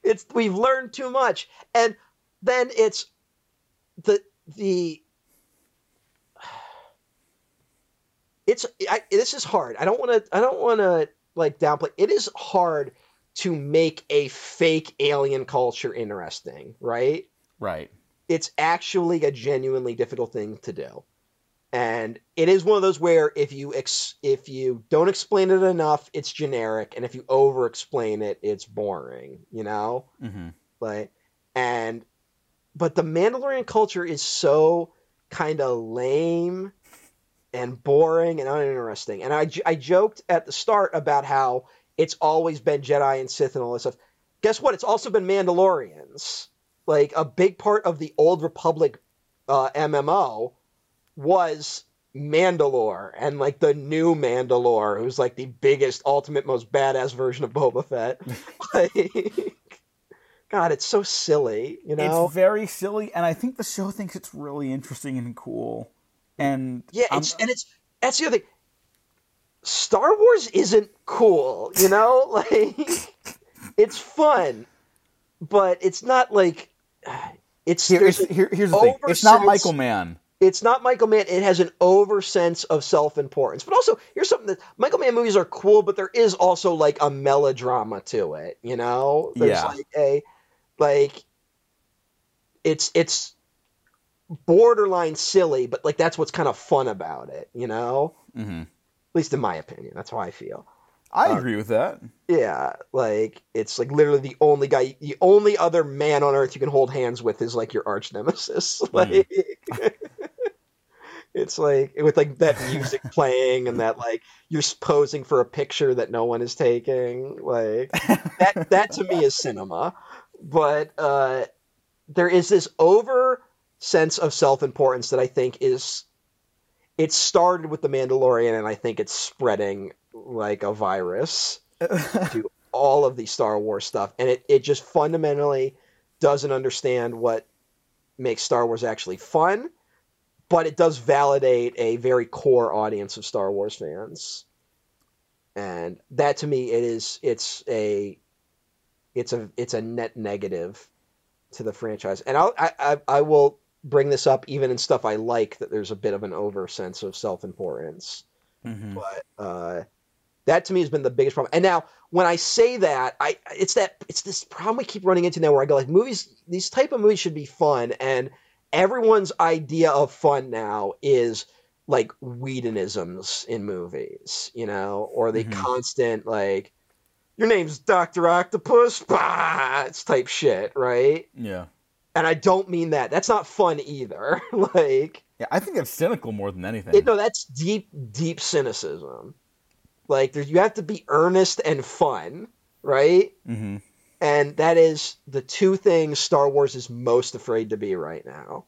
it's we've learned too much. And then it's the the it's I, this is hard. I don't want to I don't want to like downplay. It is hard to make a fake alien culture interesting, right? Right. It's actually a genuinely difficult thing to do. And it is one of those where if you ex- if you don't explain it enough, it's generic, and if you over explain it, it's boring, you know? hmm like and but the mandalorian culture is so kind of lame and boring and uninteresting. And I, I joked at the start about how it's always been jedi and sith and all this stuff. Guess what? It's also been mandalorians. Like a big part of the old republic uh, mmo was Mandalore and like the new Mandalore, who's like the biggest, ultimate, most badass version of Boba Fett. like, God, it's so silly, you know? It's very silly, and I think the show thinks it's really interesting and cool. And yeah, it's and it's that's the other thing. Star Wars isn't cool, you know? Like it's fun, but it's not like it's here, there's it's- a- here- here's the thing. It's not Michael Mann. It's not Michael Mann. It has an over sense of self importance. But also, here's something that Michael Mann movies are cool, but there is also like a melodrama to it. You know, there's Yeah. like a like it's it's borderline silly, but like that's what's kind of fun about it. You know, hmm at least in my opinion, that's how I feel. I Uh, agree with that. Yeah, like it's like literally the only guy, the only other man on earth you can hold hands with is like your arch nemesis. Like, it's like with like that music playing and that like you're posing for a picture that no one is taking. Like that, that to me is cinema. But uh, there is this over sense of self importance that I think is. It started with the Mandalorian, and I think it's spreading like a virus to all of the Star Wars stuff, and it, it just fundamentally doesn't understand what makes Star Wars actually fun, but it does validate a very core audience of Star Wars fans, and that to me it is it's a it's a it's a net negative to the franchise, and I'll, I I I will bring this up even in stuff I like that there's a bit of an over sense of self importance Mhm. but uh, that to me has been the biggest problem. And now, when I say that, I it's that it's this problem we keep running into now, where I go like, movies, these type of movies should be fun, and everyone's idea of fun now is like Whedonisms in movies, you know, or the Mhm. constant like, your name's Doctor Octopus, bah, it's type shit, right? Yeah. And I don't mean that. That's not fun either. like, Yeah, I think it's cynical more than anything. it, no, that's deep, deep cynicism. Like, there, you have to be earnest and fun, right? hmm And that is the two things Star Wars is most afraid to be right now.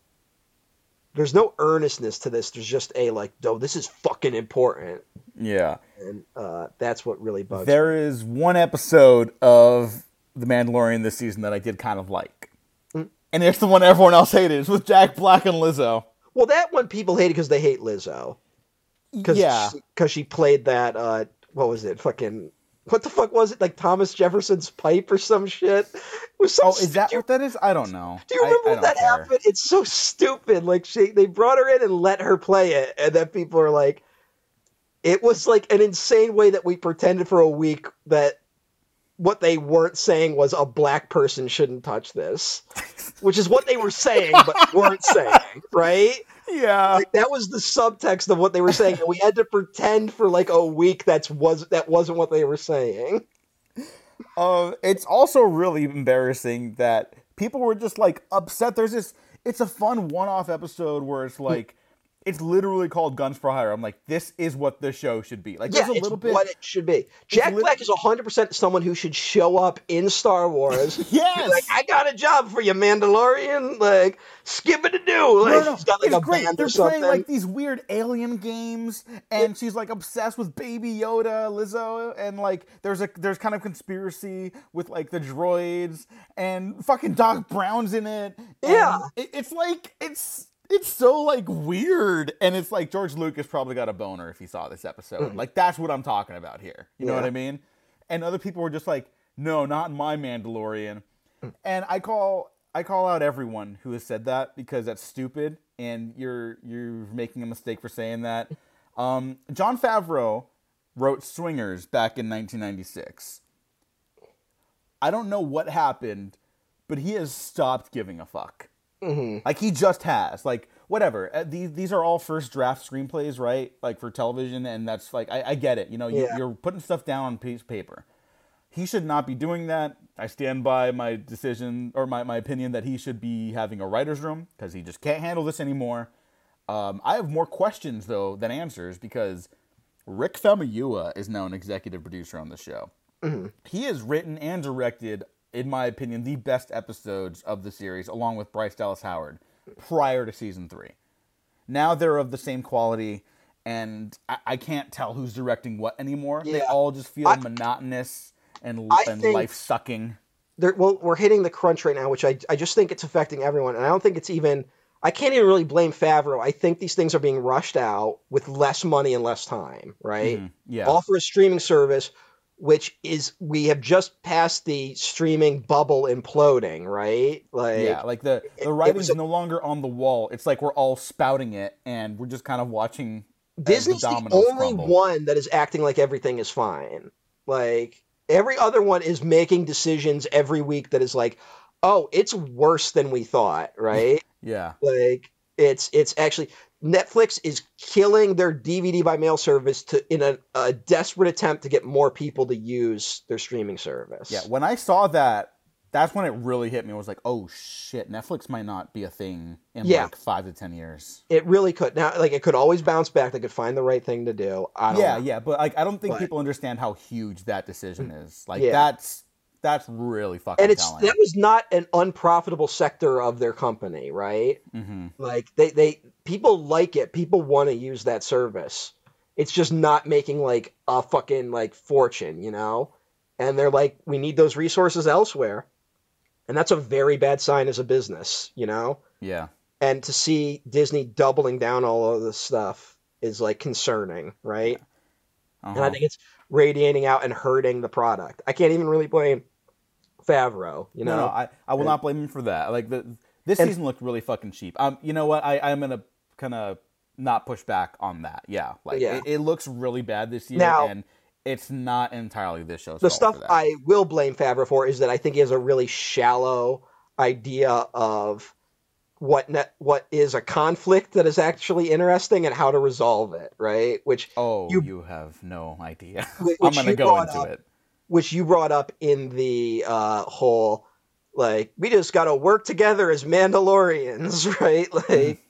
There's no earnestness to this. There's just a like, no, this is fucking important, Yeah. and uh, that's what really bugs. me. There is one episode of The Mandalorian this season that I did kind of like. Mm. And it's the one everyone else hated. It's with Jack Black and Lizzo. Well, that one people hated because they hate Lizzo. Cause yeah. because she, played that. Uh, what was it? Fucking what the fuck was it? Like Thomas Jefferson's pipe or some shit. It was so Oh, is that you, what that is? I don't know. do you remember I when that care. happened? It's so stupid. Like she, they brought her in and let her play it, and then people are like, it was like an insane way that we pretended for a week that what they weren't saying was a black person shouldn't touch this, which is what they were saying but weren't saying, right? Yeah. like that was the subtext of what they were saying and we had to pretend for like a week that's was that wasn't what they were saying Uh, it's also really embarrassing that people were just like upset. There's this. It's a fun one-off episode where it's like, it's literally called Guns for Hire. I'm like, this is what the show should be. Like, yeah there's a little bit. what it should be jack lit- black is 100% someone who should show up in star wars Yes. like i got a job for you mandalorian like skip it to do like No, no, got like it's a great. band They're or something playing like these weird alien games, and she's like obsessed with Baby Yoda, Lizzo, and like there's a there's kind of conspiracy with like the droids, and fucking Doc Brown's in it. Yeah. it, it's like it's it's so like weird, and it's like George Lucas probably got a boner if he saw this episode. Like that's what I'm talking about here. You know what Mm. I mean? And other people were just like, no, not my Mandalorian. And I call I call out everyone who has said that because that's stupid and you're you're making a mistake for saying that. Um, Jon Favreau wrote Swingers back in 1996. I don't know what happened, but he has stopped giving a fuck. Mhm. Like he just has. Like whatever. Uh, These these are all first draft screenplays, right? Like for television, and that's like I, I get it. You know, you, Yeah. you're putting stuff down on piece of paper. He should not be doing that. I stand by my decision or my, my opinion that he should be having a writer's room because he just can't handle this anymore. Um, I have more questions though than answers because Rick Famuyiwa is now an executive producer on the show. He has written and directed, in my opinion, the best episodes of the series, along with Bryce Dallas Howard, prior to season three. Now they're of the same quality, and I, I can't tell who's directing what anymore. They all just feel I- monotonous and, and life sucking. well, we're hitting the crunch right now, which I, I just think it's affecting everyone. And I don't think it's even, I can't even really blame Favreau. I think these things are being rushed out with less money and less time, right? Mhm, yeah. For a streaming service, which is, we have just passed the streaming bubble imploding, right? Like, yeah, like the the writing's no longer on the wall. It's like we're all spouting it, and we're just kind of watching. Disney's the, dominoes only crumble. one that is acting like everything is fine. Like every other one is making decisions every week that is like, oh, it's worse than we thought, right? Yeah, like it's it's actually Netflix is killing their DVD by mail service to in a, a desperate attempt to get more people to use their streaming service. yeah. When I saw that, that's when it really hit me. I was like, oh shit, Netflix might not be a thing in Yeah. like five to ten years. It really could. Now, like it could always bounce back. They could find the right thing to do. I don't Yeah, know. yeah, but like I don't think But- people understand how huge that decision mm, is. Like Yeah. that's that's really fucking And it's telling. that was not an unprofitable sector of their company, right? hmm Like they they people like it. People want to use that service. It's just not making like a fucking like fortune, you know? And they're like we need those resources elsewhere. And that's a very bad sign as a business, you know? Yeah, And to see Disney doubling down all of this stuff is like concerning, right? And I uh-huh. think it's radiating out and hurting the product. I can't even really blame Favreau, you know? no, no, I, I will not blame him for that. Like the this And- season looked really fucking cheap. Um, you know what? I I'm gonna kind of not push back on that. Yeah, like Yeah. It, it looks really bad this year, Now- and it's not entirely this show's the stuff. I will blame Favreau for is that I think he has a really shallow idea of what net, what is a conflict that is actually interesting and how to resolve it, right? Which oh, you, you- have no idea. I'm gonna go into up. it. Which you brought up in the uh, whole like we just got to work together as Mandalorians, right? Like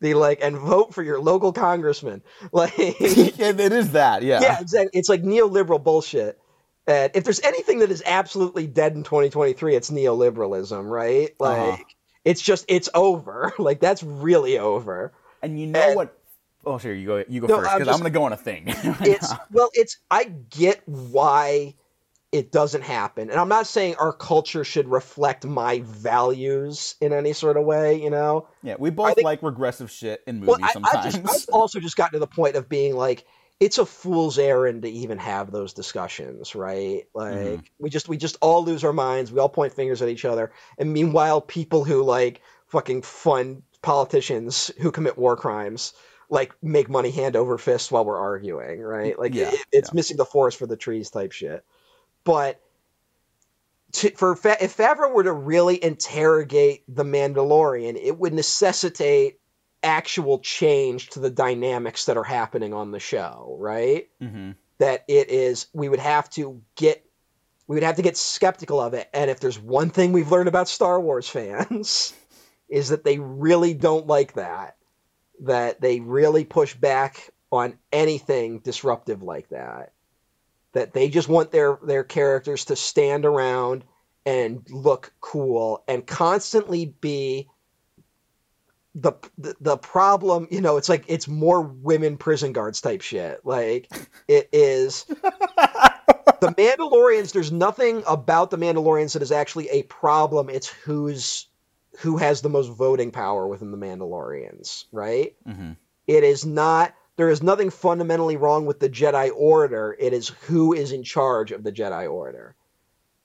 the like and vote for your local congressman, like it is that. Yeah. yeah, exactly. It's like neoliberal bullshit. And if there's anything that is absolutely dead in 2023, it's neoliberalism, right? Like Uh-huh. it's just it's over. Like that's really over. And you know And- what? Oh, sure. You go. You go No, first because I'm going to go on a thing. It's well, it's I get why it doesn't happen. And I'm not saying our culture should reflect my values in any sort of way, you know. yeah, we both think- like regressive shit in movies I, I sometimes. just I've also just gotten to the point of being like it's a fool's errand to even have those discussions, right? Like Mhm. we just we just all lose our minds, we all point fingers at each other, and meanwhile people who like fucking fund politicians who commit war crimes like make money hand over fist while we're arguing, right? Like Yeah, it, it's yeah. missing the forest for the trees type shit. But to, for Fa- if Favreau were to really interrogate the Mandalorian, it would necessitate actual change to the dynamics that are happening on the show, right? hmm That it is we would have to get we would have to get skeptical of it. And if there's one thing we've learned about Star Wars fans is that they really don't like that. That they really push back on anything disruptive like that. That they just want their their characters to stand around and look cool and constantly be the, the the problem, you know, it's like it's more women prison guards type shit. Like it is the Mandalorians. There's nothing about the Mandalorians that is actually a problem. It's who's who has the most voting power within the Mandalorians, right? hmm It is not. There is nothing fundamentally wrong with the Jedi Order. It is who is in charge of the Jedi Order.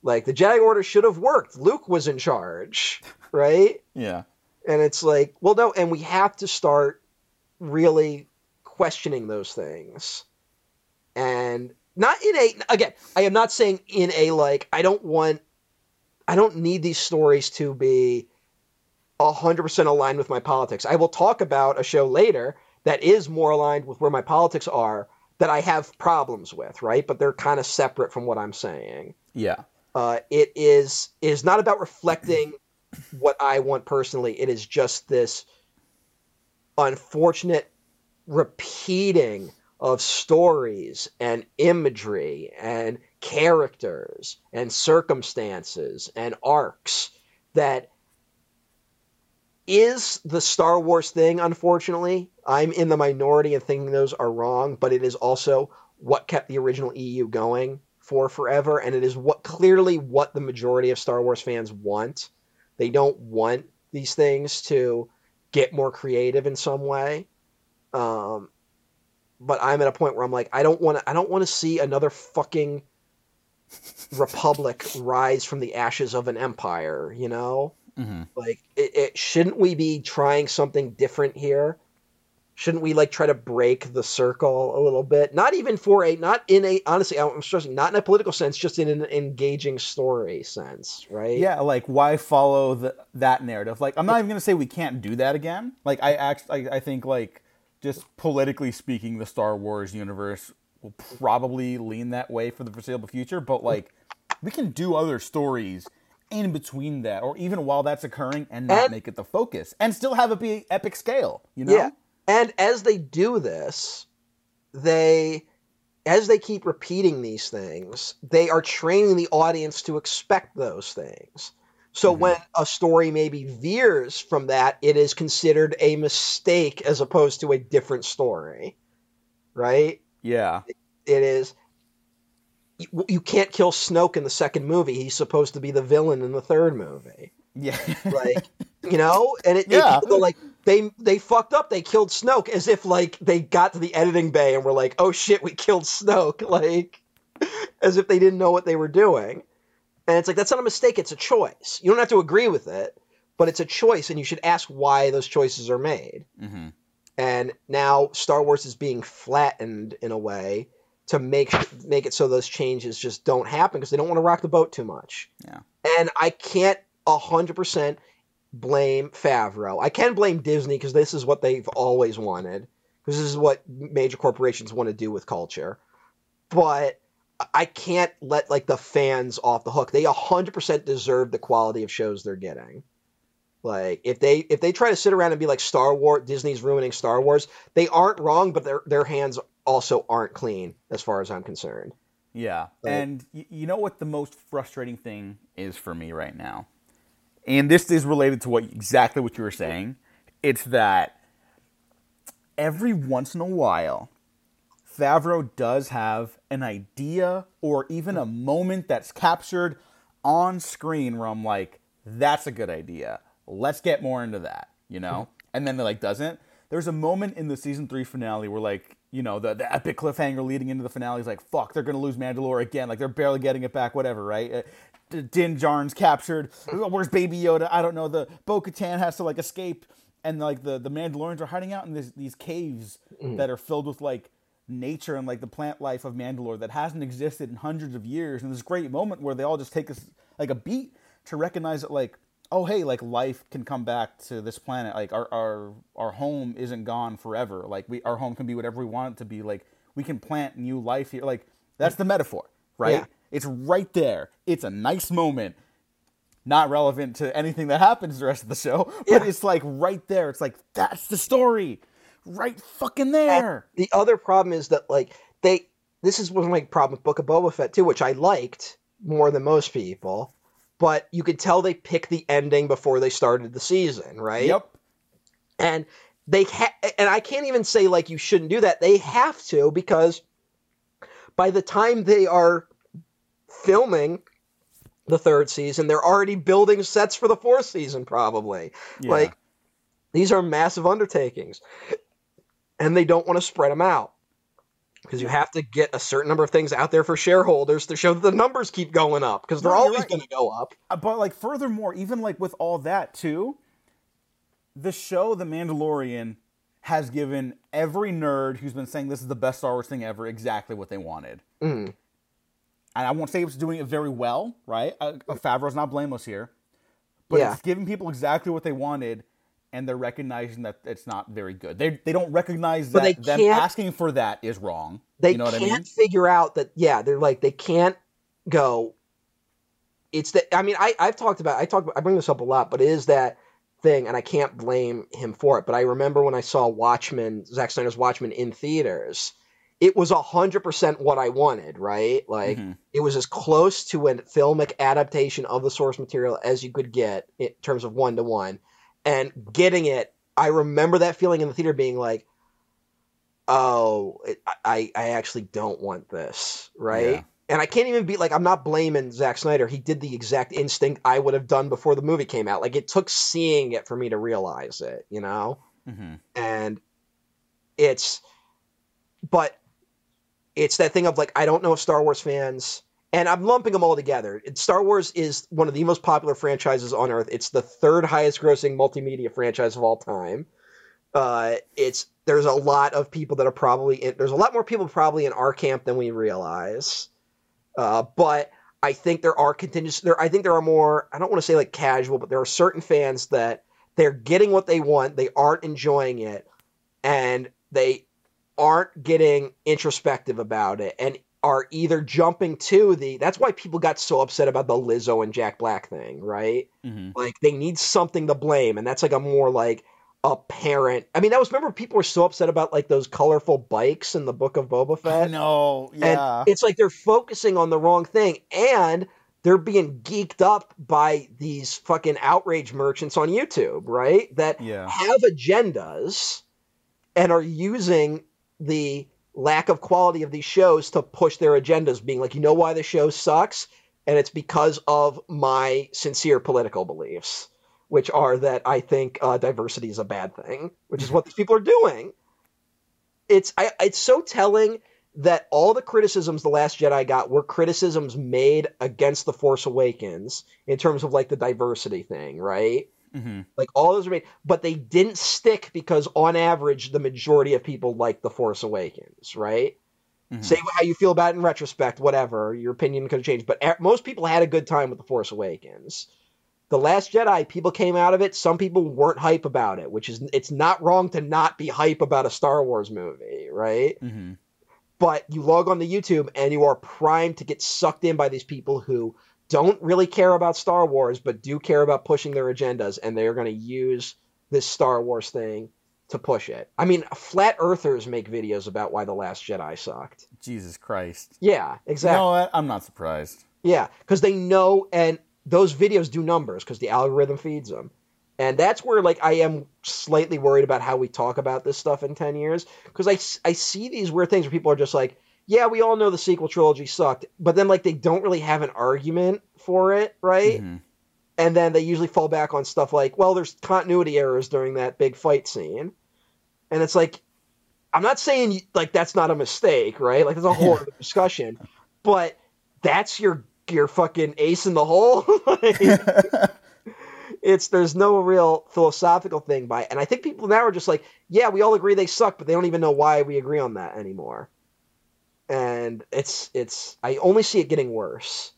Like the Jedi Order should have worked. Luke was in charge, right? Yeah. And it's like, well, no, and we have to start really questioning those things. And not in a, again, I am not saying in a like, I don't want, I don't need these stories to be 100% aligned with my politics. I will talk about a show later that is more aligned with where my politics are that I have problems with, right? But they're kind of separate from what I'm saying Yeah. uh, it is it is not about reflecting what I want personally. It is just this unfortunate repeating of stories and imagery and characters and circumstances and arcs that is the Star Wars thing, unfortunately. I'm in the minority and thinking those are wrong, but it is also what kept the original EU going for forever, and it is what clearly what the majority of Star Wars fans want. They don't want these things to get more creative in some way. Um, but I'm at a point where I'm like, I don't want to. I don't want to see another fucking republic rise from the ashes of an empire. You know, hmm like it, it shouldn't we be trying something different here? Shouldn't we like try to break the circle a little bit? Not even for a not in a honestly, I'm stressing not in a political sense, just in an engaging story sense, right? Yeah, like why follow the, that narrative? Like, I'm not even gonna say we can't do that again. Like, I actually, I, I think, like, just politically speaking, the Star Wars universe will probably lean that way for the foreseeable future. But like, we can do other stories in between that, or even while that's occurring, and not And- make it the focus, and still have it be epic scale. You know? Yeah. And as they do this, they as they keep repeating these things, they are training the audience to expect those things. So Mhm. when a story maybe veers from that, it is considered a mistake as opposed to a different story. Right? Yeah. It is you, you can't kill Snoke in the second movie. He's supposed to be the villain in the third movie. Yeah. like you know? And it, Yeah. it like they they fucked up. They killed snoke as if like they got to the editing bay and were like oh shit we killed snoke. Like as if they didn't know what they were doing. And it's like that's not a mistake. It's a choice. You don't have to agree with it but it's a choice and you should ask why those choices are made. Hmm and now Star Wars is being flattened in a way to make make it so those changes just don't happen because they don't want to rock the boat too much. Yeah. And I can't hundred percent blame Favreau. I can blame Disney because this is what they've always wanted. Because this is what major corporations want to do with culture. But I can't let like the fans off the hook. They hundred percent deserve the quality of shows they're getting. Like if they if they try to sit around and be like Star Wars, Disney's ruining Star Wars, they aren't wrong, but their their hands also aren't clean as far as I'm concerned. Yeah. And y- you know what the most frustrating thing is for me right now? And this is related to what exactly what you were saying. It's that every once in a while, Favreau does have an idea or even a moment that's captured on screen where I'm like, that's a good idea. Let's get more into that, you know? Mm-hmm. And then it like doesn't. There's a moment in the season three finale where like, you know, the, the epic cliffhanger leading into the finale is like, fuck, they're gonna lose Mandalore again. Like they're barely getting it back, whatever, right? Uh, Din Djarin's captured. Where's Baby Yoda? I don't know. The Bo Katan has to like escape, and like the the Mandalorians are hiding out in this, these caves that are filled with like nature and like the plant life of Mandalore that hasn't existed in hundreds of years. And this great moment where they all just take us like a beat to recognize that like, oh hey, like life can come back to this planet. Like our our our home isn't gone forever. Like we our home can be whatever we want it to be. Like we can plant new life here. Like that's the metaphor, right? Yeah. It's right there. It's a nice moment. Not relevant to anything that happens the rest of the show, but Yeah. it's like right there. It's like that's the story. Right fucking there. The other problem is that like they this is one of my problem with Book of Boba Fett too, which I liked more than most people. But you could tell they picked the ending before they started the season, right? Yep. and they ha- and I can't even say like you shouldn't do that. They have to because by the time they are filming the third season, they're already building sets for the fourth season probably. Yeah. Like these are massive undertakings. And they don't want to spread them out. Because you have to get a certain number of things out there for shareholders to show that the numbers keep going up because they're No, always right. going to go up. Uh, But like furthermore, even like with all that too, the show The Mandalorian has given every nerd who's been saying this is the best Star Wars thing ever exactly what they wanted. Mhm. And I won't say it's doing it very well, right? Uh, Favreau's not blameless here, but Yeah. it's giving people exactly what they wanted, and they're recognizing that it's not very good. They they don't recognize that they them asking for that is wrong. they you know what I can't mean? figure out that yeah they're like they can't go it's that i mean i i've talked about i talk i bring this up a lot but it is that thing and i can't blame him for it but i remember when i saw watchmen Zack snyder's watchmen in theaters it was 100% what i wanted right like Mhm. it was as close to a filmic adaptation of the source material as you could get in terms of one to one and getting it i remember that feeling in the theater being like oh it, I, I actually don't want this right? Yeah. and i can't even be like i'm not blaming Zack snyder. He did the exact instinct i would have done before the movie came out. Like it took seeing it for me to realize it you know? Hmm and it's but it's that thing of like i don't know if star wars fans and i'm lumping them all together. Star wars is one of the most popular franchises on earth. It's the third highest grossing multimedia franchise of all time. Uh, it's there's a lot of people that are probably in, there's a lot more people probably in our camp than we realize. Uh, but I think there are contingents there I think there are more I don't want to say like casual but there are certain fans that they're getting what they want they aren't enjoying it and they aren't getting introspective about it. And are either jumping to the that's why people got so upset about the Lizzo and Jack Black thing right hmm like they need something to blame and that's like a more like apparent i mean that was remember people were so upset about like those colorful bikes in the book of boba fett know. Yeah. and it's like they're focusing on the wrong thing and they're being geeked up by these fucking outrage merchants on youtube right that Yeah. have agendas and are using the lack of quality of these shows to push their agendas being like you know why the show sucks? And it's because of my sincere political beliefs which are that i think uh, diversity is a bad thing which is what these people are doing. It's I, it's so telling that all the criticisms the last jedi got were criticisms made against the force awakens in terms of like the diversity thing right hmm like all those are made, but they didn't stick because on average the majority of people like The Force Awakens, right? Mhm. Say how you feel about it in retrospect, whatever your opinion could have changed, but most people had a good time with The Force Awakens. The Last Jedi, people came out of it. Some people weren't hype about it, which is it's not wrong to not be hype about a Star Wars movie, right? hmm but you log on to YouTube and you are primed to get sucked in by these people who don't really care about Star Wars but do care about pushing their agendas and they're going to use this Star Wars thing to push it. I mean, flat earthers make videos about why the Last Jedi sucked. Jesus Christ. Yeah, exactly. You know? I'm not surprised. Yeah, because they know, and those videos do numbers because the algorithm feeds them. And that's where, like, I am slightly worried about how we talk about this stuff in 10 years. Because I, I see these weird things where people are just like, yeah, we all know the sequel trilogy sucked. But then, like, they don't really have an argument for it, right? Mm-hmm. And then they usually fall back on stuff like, well, there's continuity errors during that big fight scene. And it's like, I'm not saying, like, that's not a mistake, right? Like, there's a whole other discussion. But that's your your fucking ace in the hole. like, it's there's no real philosophical thing by it. And I think people now are just like, yeah, we all agree they suck, but they don't even know why we agree on that anymore. And it's it's I only see it getting worse.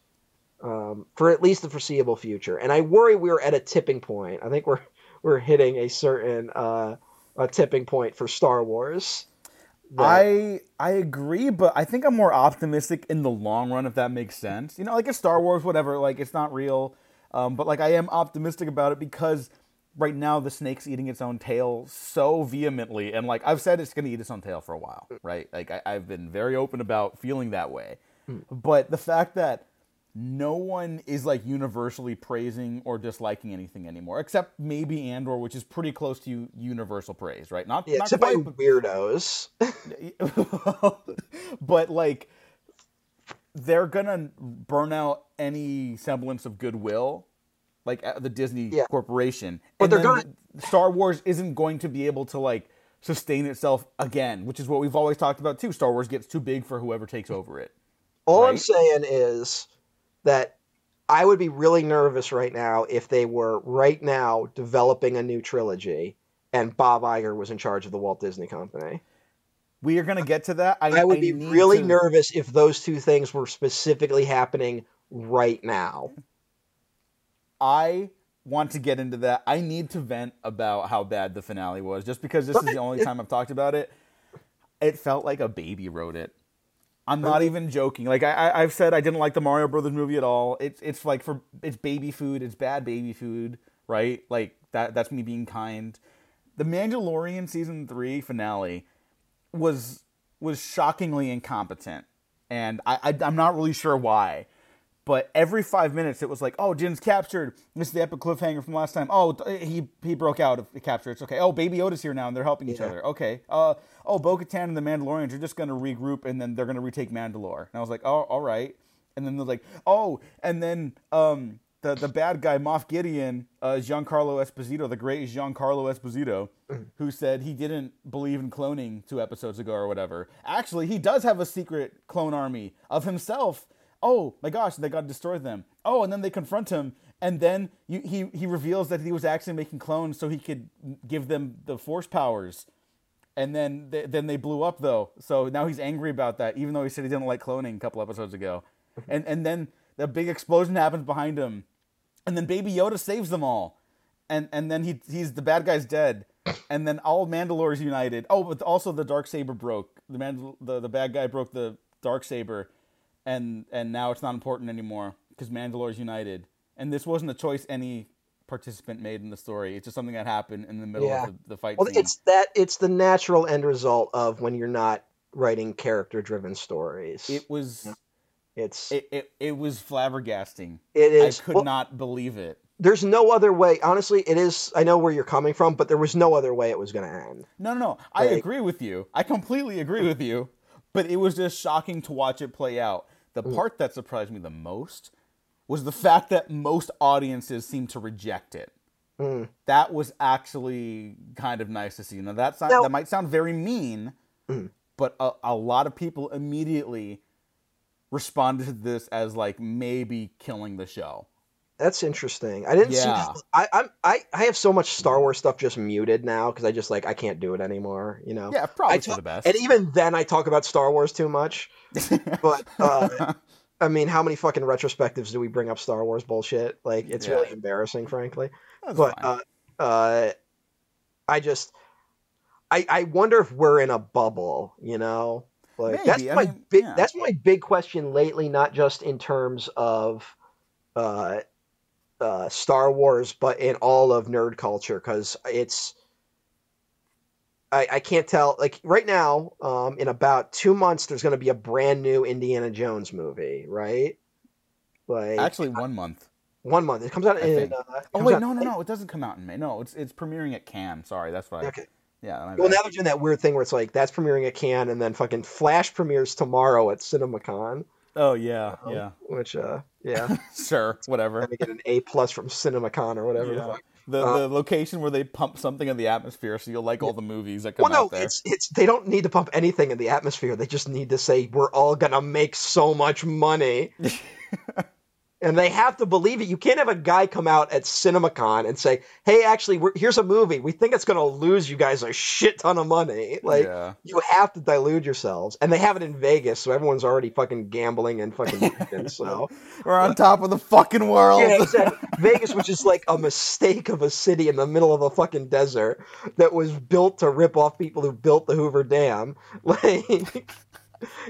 Um, for at least the foreseeable future. And I worry we're at a tipping point. I think we're we're hitting a certain uh, a tipping point for Star Wars. I I agree, but I think I'm more optimistic in the long run, if that makes sense. You know, like it's Star Wars, whatever. Like it's not real, um, but like I am optimistic about it because right now the snake's eating its own tail so vehemently, and like I've said, it's going to eat its own tail for a while, uh. right? Like I, I've been very open about feeling that way, hmm. but the fact that no one is like universally praising or disliking anything anymore, except maybe Andor, which is pretty close to universal praise, right? Not, yeah, not except by quite, but weirdos. but like they're gonna burn out any semblance of goodwill like the disney Yeah. corporation But and they're gonna- star wars isn't going to be able to like sustain itself again which is what we've always talked about too star wars gets too big for whoever takes over it All I'm saying is that I would be really nervous right now if they were right now developing a new trilogy and Bob Iger was in charge of the Walt Disney Company. we are gonna get to that i, I would I be really to- nervous if those two things were specifically happening right now. I want to get into that. I need to vent about how bad the finale was, just because this is the only time I've talked about it. It felt like a baby wrote it. I'm not even joking. Like I, I, I've said, I didn't like the Mario Brothers movie at all. It's, it's like for it's baby food. It's bad baby food, right? Like that. That's me being kind. The Mandalorian season three finale was was shockingly incompetent, and I, I I'm not really sure why. But every five minutes, it was like, "Oh, Jin's captured. This is the epic cliffhanger from last time. Oh, he he broke out of the capture. It's okay. Oh, Baby Yoda's here now, and they're helping each Yeah. other. Okay. Uh, oh, Bo-Katan and the Mandalorians are just gonna regroup, and then they're gonna retake Mandalore. And I was like, "Oh, all right." And then they're like, "Oh," and then um, the the bad guy Moff Gideon, uh, Giancarlo Esposito, the great Giancarlo Esposito, who said he didn't believe in cloning two episodes ago or whatever. Actually, he does have a secret clone army of himself. Oh my gosh, they got to destroy them. Oh, and then they confront him, and then you, he he reveals that he was actually making clones so he could give them the force powers. And then they, then they blew up though, so now he's angry about that, even though he said he didn't like cloning a couple episodes ago. And and then the big explosion happens behind him, and then Baby Yoda saves them all, and and then he he's the bad guy's dead, and then all Mandalore is united. Oh, but also the dark saber broke. The Mandal- the the bad guy broke the dark saber, and and now it's not important anymore because Mandalore's united. And this wasn't a choice any participant made in the story. It's just something that happened in the middle Yeah. of the, the fight Well, scene. it's that it's the natural end result of when you're not writing character-driven stories. it was it's it, it, it was flabbergasting. it is. I could well, not believe it. there's no other way. Honestly, it is. I know where you're coming from, but there was no other way it was going to end. No, no, no. I agree with you. I completely agree with you. But it was just shocking to watch it play out. The part that surprised me the most was the fact that most audiences seemed to reject it. Mm. That was actually kind of nice to see. Now that sound, Now- that might sound very mean, Mm. but a, a lot of people immediately responded to this as like maybe killing the show. That's interesting. I didn't Yeah. see. I I'm, I I have so much Star Wars stuff just muted now because I just like I can't do it anymore. You know. Yeah, probably I for the best. And even then, I talk about Star Wars too much. But uh, I mean, how many fucking retrospectives do we bring up Star Wars bullshit? Like, it's Yeah. really embarrassing, frankly. That's but uh, uh, I just, I I wonder if we're in a bubble. You know, like that's I my mean, big yeah. that's my big question lately. Not just in terms of, uh, uh, Star Wars, but in all of nerd culture, because it's I, I can't tell. Like right now, um, in about two months, there's going to be a brand new Indiana Jones movie, right? Like Actually, one month. one month. It comes out I in. think. Uh, Oh wait, no, no, no! It doesn't come out in May. No, it's it's premiering at Cannes. Sorry, that's why. Okay. Yeah. Well, now they're doing that weird thing where it's like that's premiering at Cannes, and then fucking Flash premieres tomorrow at CinemaCon. oh yeah, um, yeah. Which, uh, yeah, Sure, whatever. gonna get an A plus from CinemaCon or whatever. the Yeah. The Uh, the location where they pump something in the atmosphere, so you'll like all the movies that come Well, no, out there. it's it's they don't need to pump anything in the atmosphere. They just need to say we're all gonna make so much money, and they have to believe it. You can't have a guy come out at CinemaCon and say, "Hey, actually, we're, here's a movie. We think it's gonna lose you guys a shit ton of money." Like yeah. you have to dilute yourselves, and they have it in Vegas, so everyone's already fucking gambling and fucking so. We're on top of the fucking world. Yeah, exactly. Vegas, which is like a mistake of a city in the middle of a fucking desert that was built to rip off people who built the Hoover Dam. Like,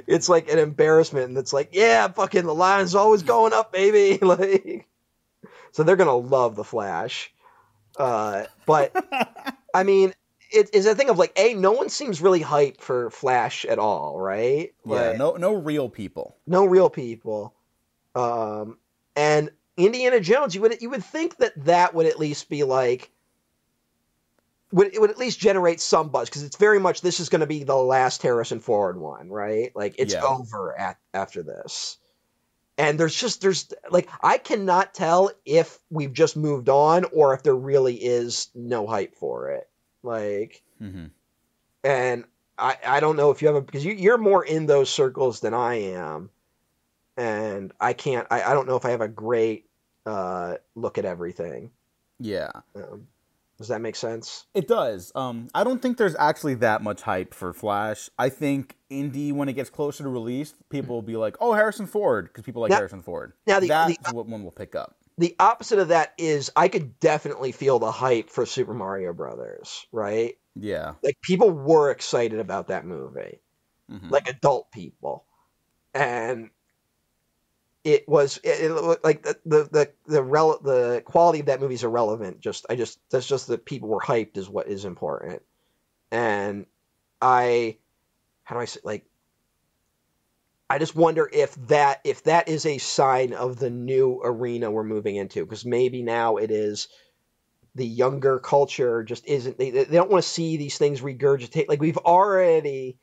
it's like an embarrassment, and it's like, yeah, fucking the line's always going up, baby. Like, so they're gonna love the Flash. Uh, but I mean, it is a thing of like, a no one seems really hyped for Flash at all, right? yeah, Like, no no real people. no real people. Um, and Indiana Jones, you would you would think that that would at least be like would it would at least generate some buzz because it's very much this is going to be the last Harrison Ford one, right? Like it's Yeah. over at, after this. And there's just there's like I cannot tell if we've just moved on or if there really is no hype for it. Like hmm and I, I don't know if you have a because you, you're more in those circles than I am, and I can't I, I don't know if I have a great uh, look at everything. Yeah. Um, does that make sense? It does. Um, I don't think there's actually that much hype for Flash. I think Indy, when it gets closer to release, people will be like, "Oh, Harrison Ford," because people like Now- Harrison Ford. now the- That's the- what one will pick up. The opposite of that is I could definitely feel the hype for Super Mario Brothers, right? Yeah. Like people were excited about that movie. Mhm. like adult people, and it was it, it like the the the the, rel- the quality of that movie is irrelevant. Just I just that's just that people were hyped is what is important, and I how do I say like I just wonder if that if that is a sign of the new arena we're moving into. Because maybe now it is the younger culture just isn't they, they don't want to see these things regurgitate. Like we've already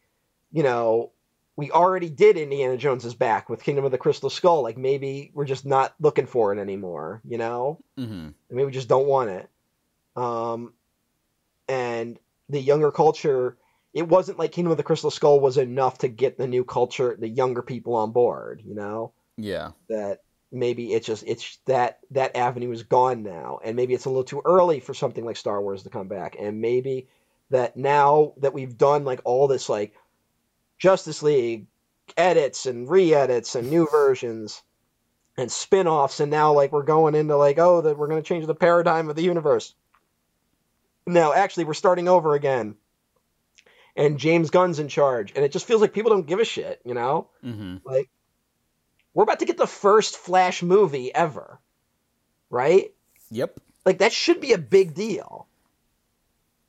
you know we already did Indiana Jones's back with Kingdom of the Crystal Skull. Like maybe we're just not looking for it anymore you know? Mhm. maybe we just don't want it. Um and the younger culture it wasn't like Kingdom of the Crystal Skull was enough to get the new culture the younger people on board you know? Yeah. that maybe it's just it's that that avenue is gone now. And maybe it's a little too early for something like Star Wars to come back. And maybe that now that we've done like all this like Justice League edits and re-edits and new versions and spin-offs and now like we're going into like oh that we're going to change the paradigm of the universe no actually we're starting over again and James Gunn's in charge and it just feels like people don't give a shit you know hmm like, we're about to get the first Flash movie ever, right? Yep. Like, that should be a big deal.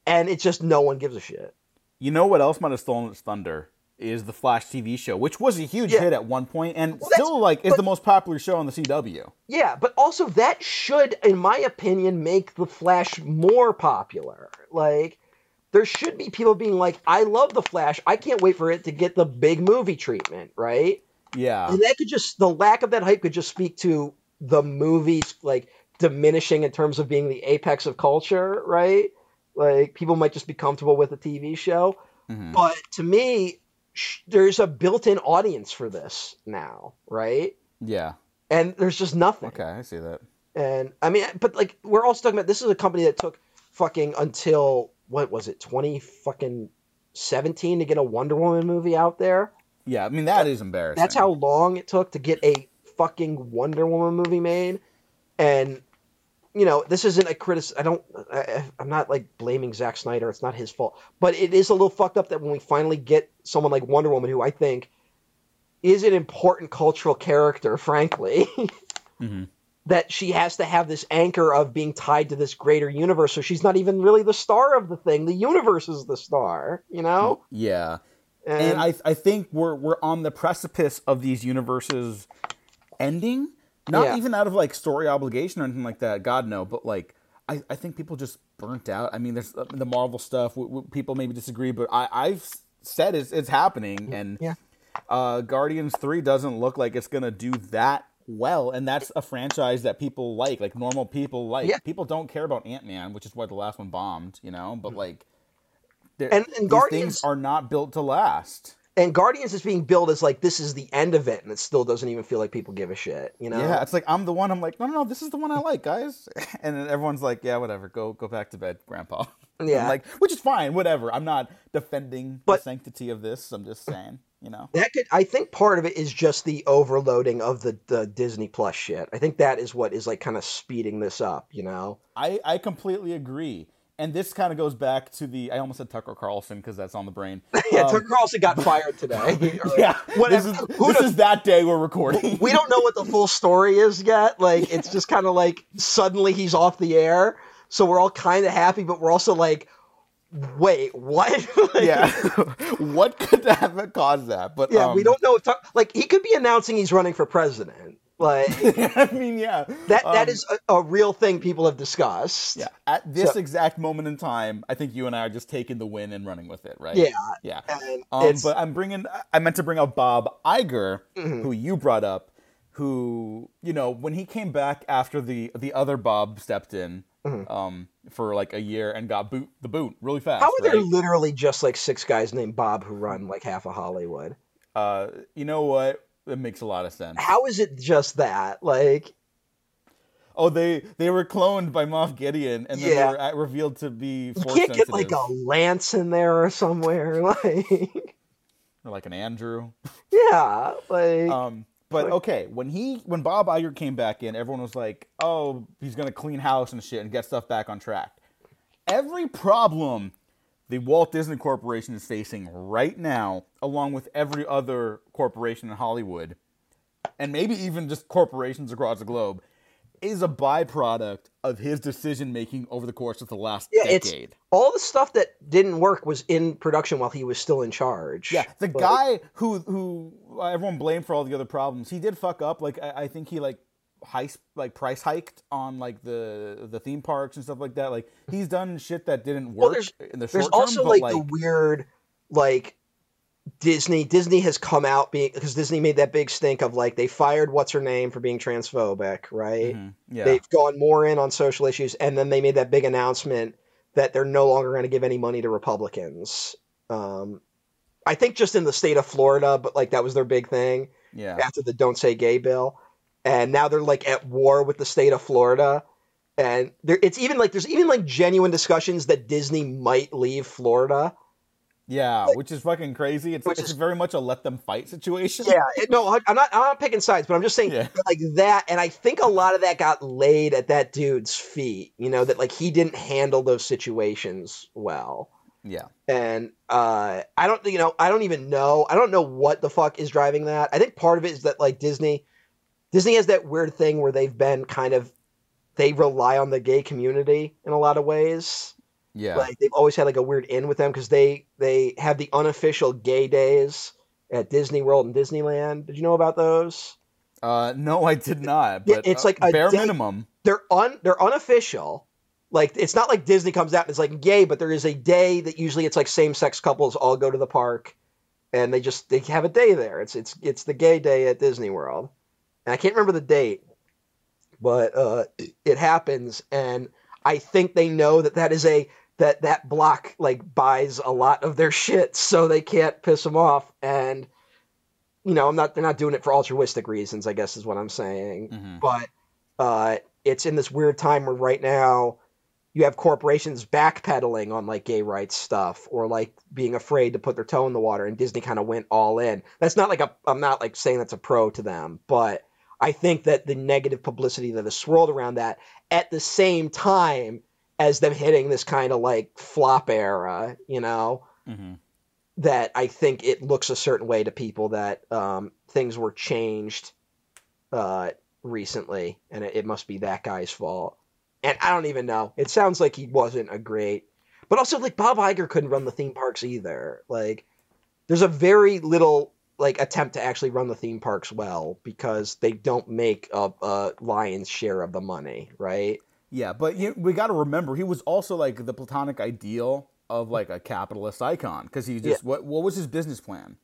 And it's just no one gives a shit. You know what else might have stolen its thunder is the Flash TV show, which was a huge Yeah. hit at one point, and Well, still like is but- the most popular show on the CW. Yeah, but also that should, in my opinion, make the Flash more popular. Like, there should be people being like, I love the Flash. I can't wait for it to get the big movie treatment, right? Yeah. and that could just the lack of that hype could just speak to the movies like diminishing in terms of being the apex of culture right like people might just be comfortable with a tv show Mhm. but to me there's a built-in audience for this now right Yeah. and there's just nothing Okay, I see that. and i mean but like we're also talking about this is a company that took fucking until what was it 20 fucking 17 to get a wonder woman movie out there Yeah, I mean that is embarrassing. that's how long it took to get a fucking Wonder Woman movie made, and you know this isn't a critic. I don't. I, I'm not like blaming Zack Snyder. It's not his fault, but it is a little fucked up that when we finally get someone like Wonder Woman, who I think is an important cultural character, frankly, hmm that she has to have this anchor of being tied to this greater universe. So she's not even really the star of the thing. The universe is the star, you know? Yeah. And, and I I think we're we're on the precipice of these universes ending. Not yeah. even out of like story obligation or anything like that. God no, but like I, I think people just burnt out. I mean, there's uh, the Marvel stuff. W- w- people maybe disagree, but I, I've said it's, it's happening, and yeah. uh, Guardians Three doesn't look like it's gonna do that well, and that's a franchise that people like, like normal people like. Yeah. People don't care about Ant Man, which is why the last one bombed, you know. But like, and, and Guardians things are not built to last. And Guardians is being billed as like this is the end of it, and it still doesn't even feel like people give a shit. You know? Yeah, it's like I'm the one. I'm like, no, no, no, this is the one I like, guys. And then everyone's like, yeah, whatever, go go back to bed, Grandpa. Yeah, like, which is fine, whatever. I'm not defending but, the sanctity of this. I'm just saying you know that could i think part of it is just the overloading of the, the disney plus shit i think that is what is like kind of speeding this up you know i i completely agree and this kind of goes back to the I almost said Tucker Carlson because that's on the brain. yeah, um, Tucker Carlson got fired today. yeah, this, is, this is, that day we're recording. we don't know what the full story is yet. Like it's just kind of like suddenly he's off the air, so we're all kind of happy, but we're also like, wait, what? like, yeah, what could have caused that? But yeah, um, we don't know. If, like he could be announcing he's running for president. Like, I mean, yeah, that that um, is a, a, real thing people have discussed. Yeah, at this so, exact moment in time, I think you and I are just taking the win and running with it, right? Yeah, yeah. Um, but I'm bringing. I meant to bring up Bob Iger, mm-hmm. who you brought up, who you know when he came back after the the other Bob stepped in. Mm-hmm. Um, for like a year and got boot the boot really fast. How are right? there literally just like six guys named Bob who run like half of Hollywood? Uh, you know what? It makes a lot of sense. How is it just that? Like, oh, they they were cloned by Moff Gideon, and then yeah. they were revealed to be. You can't get like a Lance in there or somewhere, like, or like an Andrew. Yeah, like. Um, but okay, when he when Bob Iger came back in, everyone was like, "Oh, he's gonna clean house and shit and get stuff back on track." Every problem the Walt Disney Corporation is facing right now, along with every other corporation in Hollywood, and maybe even just corporations across the globe, is a byproduct of his decision making over the course of the last yeah, decade. It's, all the stuff that didn't work was in production while he was still in charge. Yeah, the but, guy who who uh, everyone blamed for all the other problems, he did fuck up. Like I, I think he like heist like price hiked on like the the theme parks and stuff like that. Like he's done shit that didn't work well, in the short There's term, also like, like, the weird like Disney Disney has come out being because Disney made that big stink of like they fired what's her name for being transphobic, right? Mm-hmm. Yeah. They've gone more in on social issues, and then they made that big announcement that they're no longer going to give any money to Republicans. Um, I think just in the state of Florida, but like that was their big thing. Yeah. After the "Don't Say Gay" bill, and now they're like at war with the state of Florida. And there, it's even like there's even like genuine discussions that Disney might leave Florida. Yeah, like, which is fucking crazy. It's, it's is, very much a let them fight situation. Yeah, it, no, I'm not. I'm not picking sides, but I'm just saying yeah. like that. And I think a lot of that got laid at that dude's feet. You know that like he didn't handle those situations well. Yeah. And uh, I don't, you know, I don't even know. I don't know what the fuck is driving that. I think part of it is that like Disney Disney has that weird thing where they've been kind of they rely on the gay community in a lot of ways. Yeah. Like they've always had like a weird in with them because they they have the unofficial gay days at Disney World and Disneyland. Did you know about those? Uh, no, I did not. But it's like a bare day, minimum. They're un they're unofficial. Like it's not like Disney comes out and it's like gay, but there is a day that usually it's like same sex couples all go to the park, and they just they have a day there. It's it's it's the gay day at Disney World and I can't remember the date, but uh, it happens, and I think they know that that is a that that block like buys a lot of their shit, so they can't piss them off. And you know, I'm not they're not doing it for altruistic reasons, I guess is what I'm saying. Mm-hmm. But uh, it's in this weird time where right now you have corporations backpedaling on like gay rights stuff or like being afraid to put their toe in the water and Disney kind of went all in. That's not like a I'm not like saying that's a pro to them, but I think that the negative publicity that has swirled around that at the same time as them hitting this kind of like flop era, you know, mm-hmm. that I think it looks a certain way to people that um, things were changed uh, recently, and it, it must be that guy's fault. And I don't even know. It sounds like he wasn't a great, but also like Bob Iger couldn't run the theme parks either. Like, there's a very little like attempt to actually run the theme parks well because they don't make a, a lion's share of the money, right? Yeah, but you, we got to remember he was also like the platonic ideal of like a capitalist icon because he just what what was his business plan?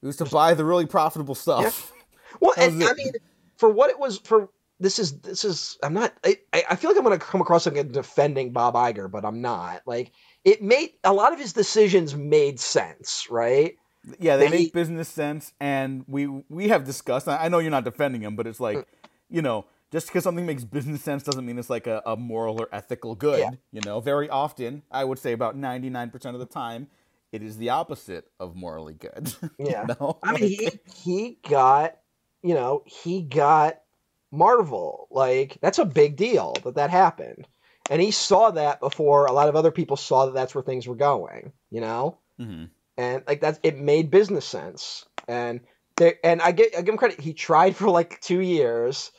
It was to buy the really profitable stuff. Well, and I mean, for what it was for. This is this is I'm not I, I feel like I'm gonna come across like a defending Bob Iger, but I'm not. Like it made a lot of his decisions made sense, right? Yeah, they make business sense, and we we have discussed. I know you're not defending him, but it's like, you know, just because something makes business sense doesn't mean it's like a, a moral or ethical good. Yeah. You know, very often, I would say about 99% of the time, it is the opposite of morally good. you Yeah. know? I mean, he he got you know he got Marvel like that's a big deal that that happened, and he saw that before a lot of other people saw that that's where things were going. You know. Mhm. And like that's it made business sense. And there and I get I give him credit. He tried for like two years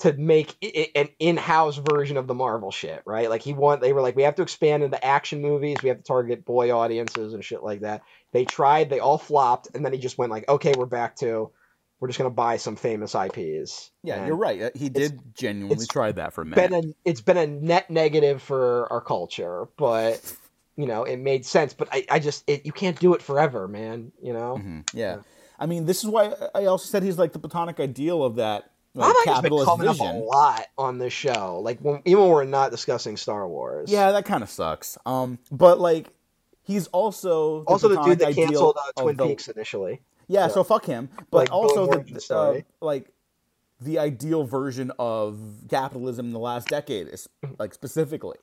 to make i- i- an in-house version of the Marvel shit right? Like he want they were like we have to expand into action movies. We have to target boy audiences and shit like that. They tried they all flopped and then he just went like okay we're back to we're just gonna buy some famous IPs yeah, And you're right. Uh, He did genuinely try that for a been minute. a it's been a net negative for our culture but you know it made sense but I, I just it, you can't do it forever man you know Mhm, Yeah. I mean, this is why I also said he's like the platonic ideal of that like, Iger's been coming vision. up a lot on this show. Like when, even when we're not discussing Star Wars. Yeah, that kind of sucks. Um, but like, he's also the Also, the dude that canceled uh, Twin the- Peaks initially. Yeah, Yeah. so fuck him. But Like, also the uh, like the ideal version of capitalism in the last decade is like specifically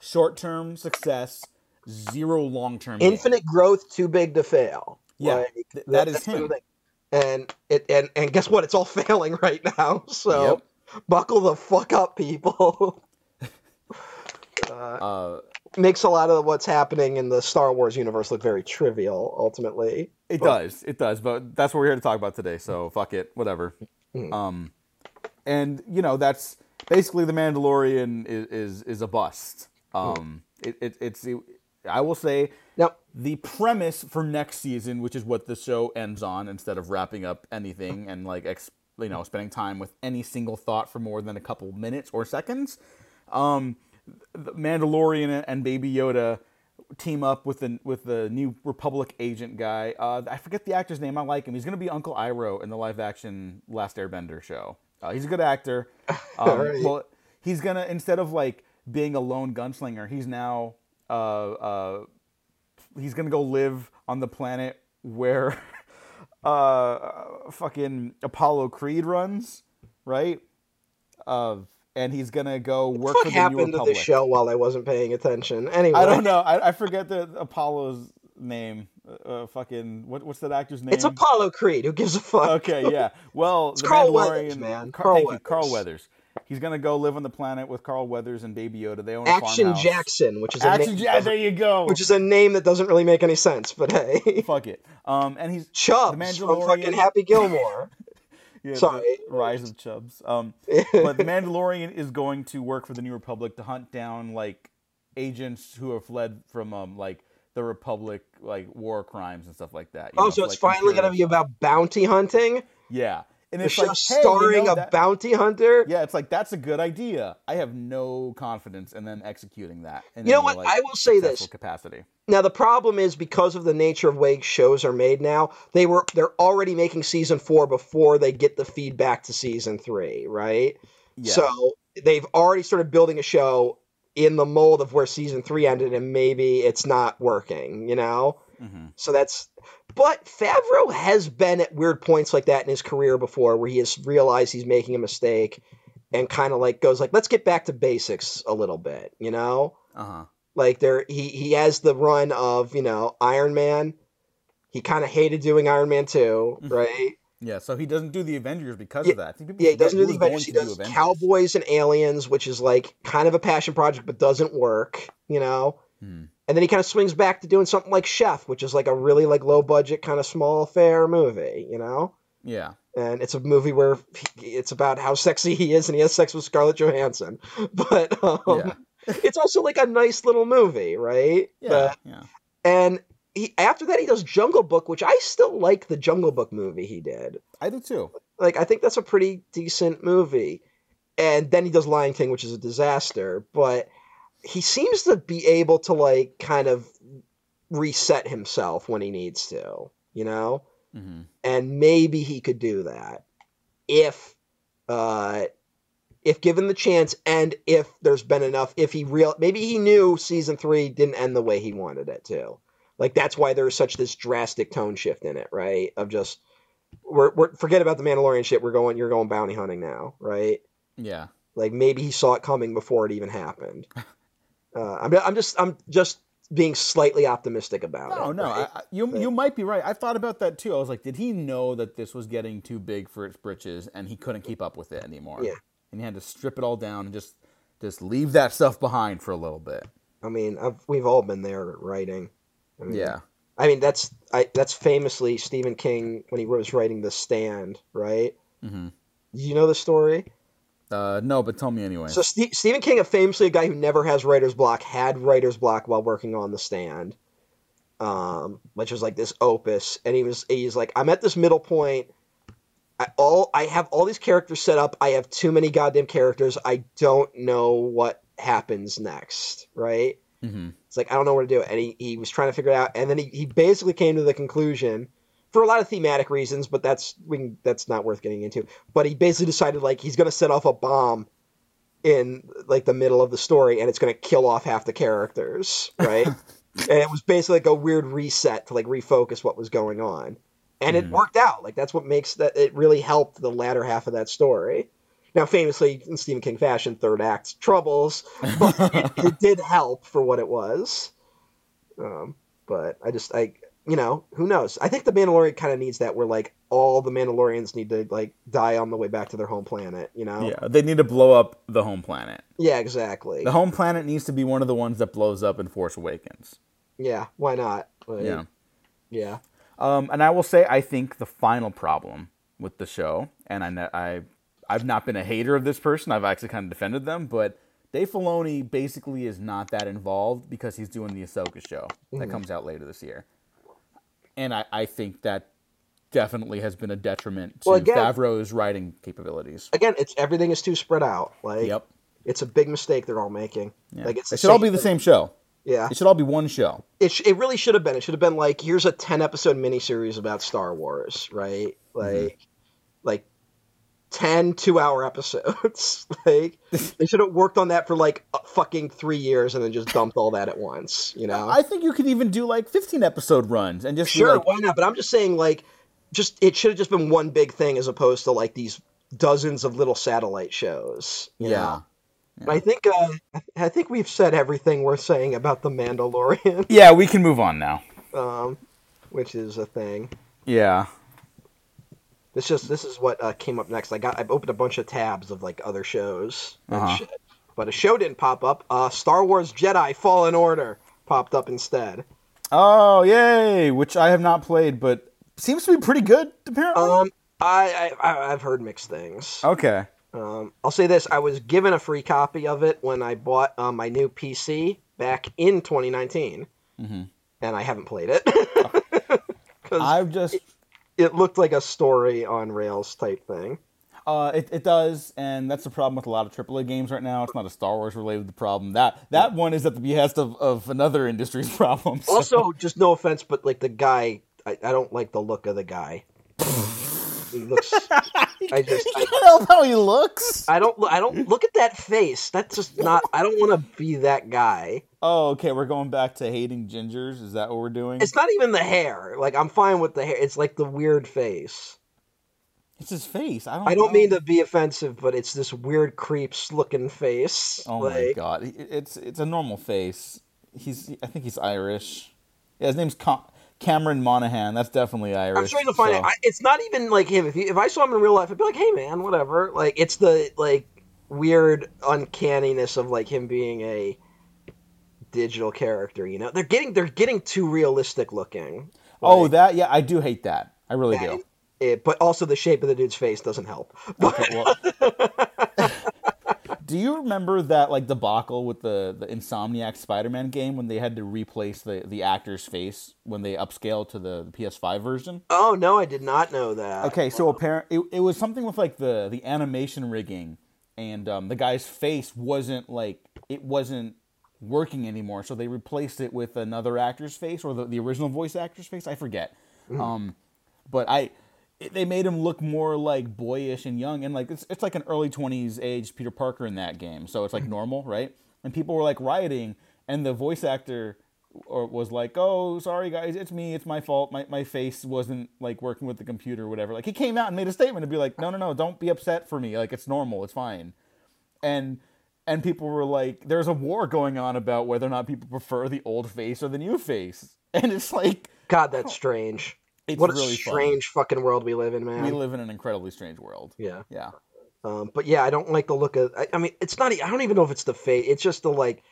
short-term success, zero long-term. gain. Infinite growth, too big to fail. Yeah, Like, th- that is that's him. And it and and guess what? It's all failing right now. So buckle the fuck up, people. uh, Uh, makes a lot of what's happening in the Star Wars universe look very trivial. Ultimately, It But- does. It does. But that's what we're here to talk about today. So fuck it. Whatever. Mhm. Um, and you know that's basically the Mandalorian is is, is a bust. Um, it, it it's I will say now the premise for next season, which is what the show ends on, instead of wrapping up anything and like ex, you know spending time with any single thought for more than a couple minutes or seconds. Um, the Mandalorian and Baby Yoda team up with the with the new Republic agent guy. Uh, I forget the actor's name. I like him. He's gonna be Uncle Iroh in the live action Last Airbender show. Uh, he's a good actor. Um, Alright. Well, he's gonna instead of like being a lone gunslinger, he's now uh, uh, he's gonna go live on the planet where uh, fucking Apollo Creed runs, right? Uh, and he's gonna go work what for the New happened to Republic. this show while I wasn't paying attention? Anyway, I don't know. I, I forget the Apollo's name. Uh, uh, fucking what, what's that actor's name? It's Apollo Creed. Who gives a fuck? Okay, yeah. Well, the Carl Mandalorian, Weathers, man. Car- Carl thank you, Carl Weathers. He's gonna go live on the planet with Carl Weathers and Baby Yoda. They own a Action farmhouse. Jackson, which is a Action name, Jack. There you go. which is a name that doesn't really make any sense. But hey, Fuck it. Um, and he's Chubbs from fucking Happy Gilmore. yeah, Sorry. Rise of Chubbs. Um, but the Mandalorian is going to work for the New Republic to hunt down like agents who have fled from um like the Republic like war crimes and stuff like that. oh, know, so it's like, finally gonna be about bounty hunting. yeah. And it's like, hey, you starring know, a that- bounty hunter. Yeah, it's like that's a good idea. I have no confidence in them executing that. In You know what? like, I will say this. capacity. Now the problem is because of the nature of way shows are made now, they were they're already making season four before they get the feedback to season three, right? Yeah. So they've already started building a show in the mold of where season three ended, and maybe it's not working, you know? hmm So that's. But Favreau has been at weird points like that in his career before, where he has realized he's making a mistake, and kind of like goes like, "Let's get back to basics a little bit," you know? Uh huh. Like there, he he has the run of you know Iron Man. He kind of hated doing Iron Man two, right? Yeah. So he doesn't do the Avengers because Yeah, of that. I think people Yeah, he doesn't do the Avengers. He does do Avengers. Cowboys and Aliens, which is like kind of a passion project, but doesn't work, you know. Hmm. And then he kind of swings back to doing something like Chef, which is like a really like low budget kind of small affair movie, you know. Yeah. and it's a movie where he, it's about how sexy he is, and he has sex with Scarlett Johansson. But um, Yeah. it's also like a nice little movie, right? Yeah, But- yeah. and he after that he does Jungle Book, which I still like the Jungle Book movie he did. I do too. Like I think that's a pretty decent movie. And then he does Lion King, which is a disaster, but he seems to be able to like kind of reset himself when he needs to, you know? hmm And maybe he could do that if uh if given the chance and if there's been enough if he real maybe he knew season 3 didn't end the way he wanted it to. Like that's why there's such this drastic tone shift in it, right? Of just we're, we're forget about the Mandalorian shit. We're going. You're going bounty hunting now, right? Yeah. Like maybe he saw it coming before it even happened. Uh, I'm, I'm just I'm just being slightly optimistic about No, it. no, right? I, I, you you might be right. I thought about that too. I was like, did he know that this was getting too big for its britches, and he couldn't keep up with it anymore? Yeah. and he had to strip it all down and just just leave that stuff behind for a little bit. I mean, I've, we've all been there writing. I mean, Yeah, I mean that's I that's famously Stephen King when he was writing The Stand, right? hmm You know the story. Uh, no, but tell me anyway. So Ste Stephen King, a famously a guy who never has writer's block, had writer's block while working on The Stand, um, which was like this opus, and he was he's like, I'm at this middle point. I all I have all these characters set up. I have too many goddamn characters. I don't know what happens next, right? hmm It's like I don't know where to do and he, he was trying to figure it out, and then he, he basically came to the conclusion, for a lot of thematic reasons, but that's we can, that's not worth getting into. But he basically decided like he's going to set off a bomb in like the middle of the story, and it's going to kill off half the characters, right? and it was basically like a weird reset to like refocus what was going on, and it Mhm. worked out. Like that's what makes that it really helped the latter half of that story. Now, famously in Stephen King fashion, third act troubles, but it, it did help for what it was. Um, but I just, I, you know, who knows? I think the Mandalorian kind of needs that, where like all the Mandalorians need to like die on the way back to their home planet. You know? Yeah, they need to blow up the home planet. Yeah, exactly. The home planet needs to be one of the ones that blows up in Force Awakens. Yeah, why not? Like, Yeah. yeah. Um, and I will say, I think the final problem with the show, and I, I, I've not been a hater of this person. I've actually kind of defended them, but Dave Filoni basically is not that involved because he's doing the Ahsoka show that Mhm. comes out later this year, and I, I think that definitely has been a detriment to Well, again- Favreau's writing capabilities. Again, it's everything is too spread out. Like, Yep. it's a big mistake they're all making. Yeah. Like, it's it should all be the same show. Yeah, It should all be one show. it sh- it really should have been. It should have been like here's a ten episode miniseries about Star Wars, right? Mm-hmm. Like, like 10 two hour episodes. like they should have worked on that for like fucking three years and then just dumped all that at once. You know? I think you could even do like 15 episode runs and just sure, like, why not? But I'm just saying, like, just it should have just been one big thing as opposed to like these dozens of little satellite shows. you yeah. know? And I think uh, I- I think we've said everything we're saying about the Mandalorian, Yeah, we can move on now. um, which is a thing. Yeah. This just this is what uh, came up next. I got I opened a bunch of tabs of like other shows Uh-huh. shit, but a show didn't pop up. Uh, Star Wars Jedi Fallen Order popped up instead. Oh, yay! Which I have not played, but seems to be pretty good, apparently. Um, I, I I've heard mixed things. okay. Um, I'll say this: I was given a free copy of it when I bought uh, my new PC back in 2019, Mhm. and I haven't played it because I've just. it looked like a story on rails type thing. Uh, it, it does, and that's the problem with a lot of AAA games right now. It's not a Star Wars related problem. That that one is at the behest of, of another industry's problems. Also, just no offense, but like the guy, I, I don't like the look of the guy. he looks. I just. you I, can't help how he looks. I don't. I don't look at that face. That's just not. I don't want to be that guy. Oh, okay. We're going back to hating gingers. Is that what we're doing? It's not even the hair. Like I'm fine with the hair. It's like the weird face. It's his face. I don't. I don't know. mean to be offensive, but it's this weird creeps looking face. Oh my god, it's it's a normal face. He's I think he's Irish. Yeah, his name's Ca- Cameron Monaghan. That's definitely Irish. I'm sure you'll find so- it. I, it's not even like him. If, he, if I saw him in real life, I'd be like, "Hey, man, whatever." Like it's the like weird uncanniness of like him being a digital character. You know, they're getting they're getting too realistic looking. Oh, that yeah, I do hate that. I really yeah, do. it, but also the shape of the dude's face doesn't help. Okay, well, do you remember that like debacle with the the Insomniac Spider-Man game when they had to replace the the actor's face when they upscaled to the, the PS5 version? oh no, I did not know that. Okay, so apparent it, it was something with like the the animation rigging, and um, the guy's face wasn't like it wasn't working anymore, so they replaced it with another actor's face or the, the original voice actor's face. I forget. Um, but I it, they made him look more like boyish and young, and like it's it's like an early twenties age Peter Parker in that game, so it's like mm-hmm. normal, right? And people were like rioting, and the voice actor or was like, "Oh, sorry guys, it's me, it's my fault. My my face wasn't like working with the computer or whatever." Like he came out and made a statement to be like, "No, no, no, don't be upset for me. Like it's normal, it's fine." And and people were like, "There's a war going on about whether or not people prefer the old face or the new face." And it's like God, that's strange. It's what a really fun. strange fucking world we live in, man. We live in an incredibly strange world. yeah. Yeah. Um, but yeah, I don't like the look of. I, I mean, it's not. I don't even know if it's the face. It's just the like.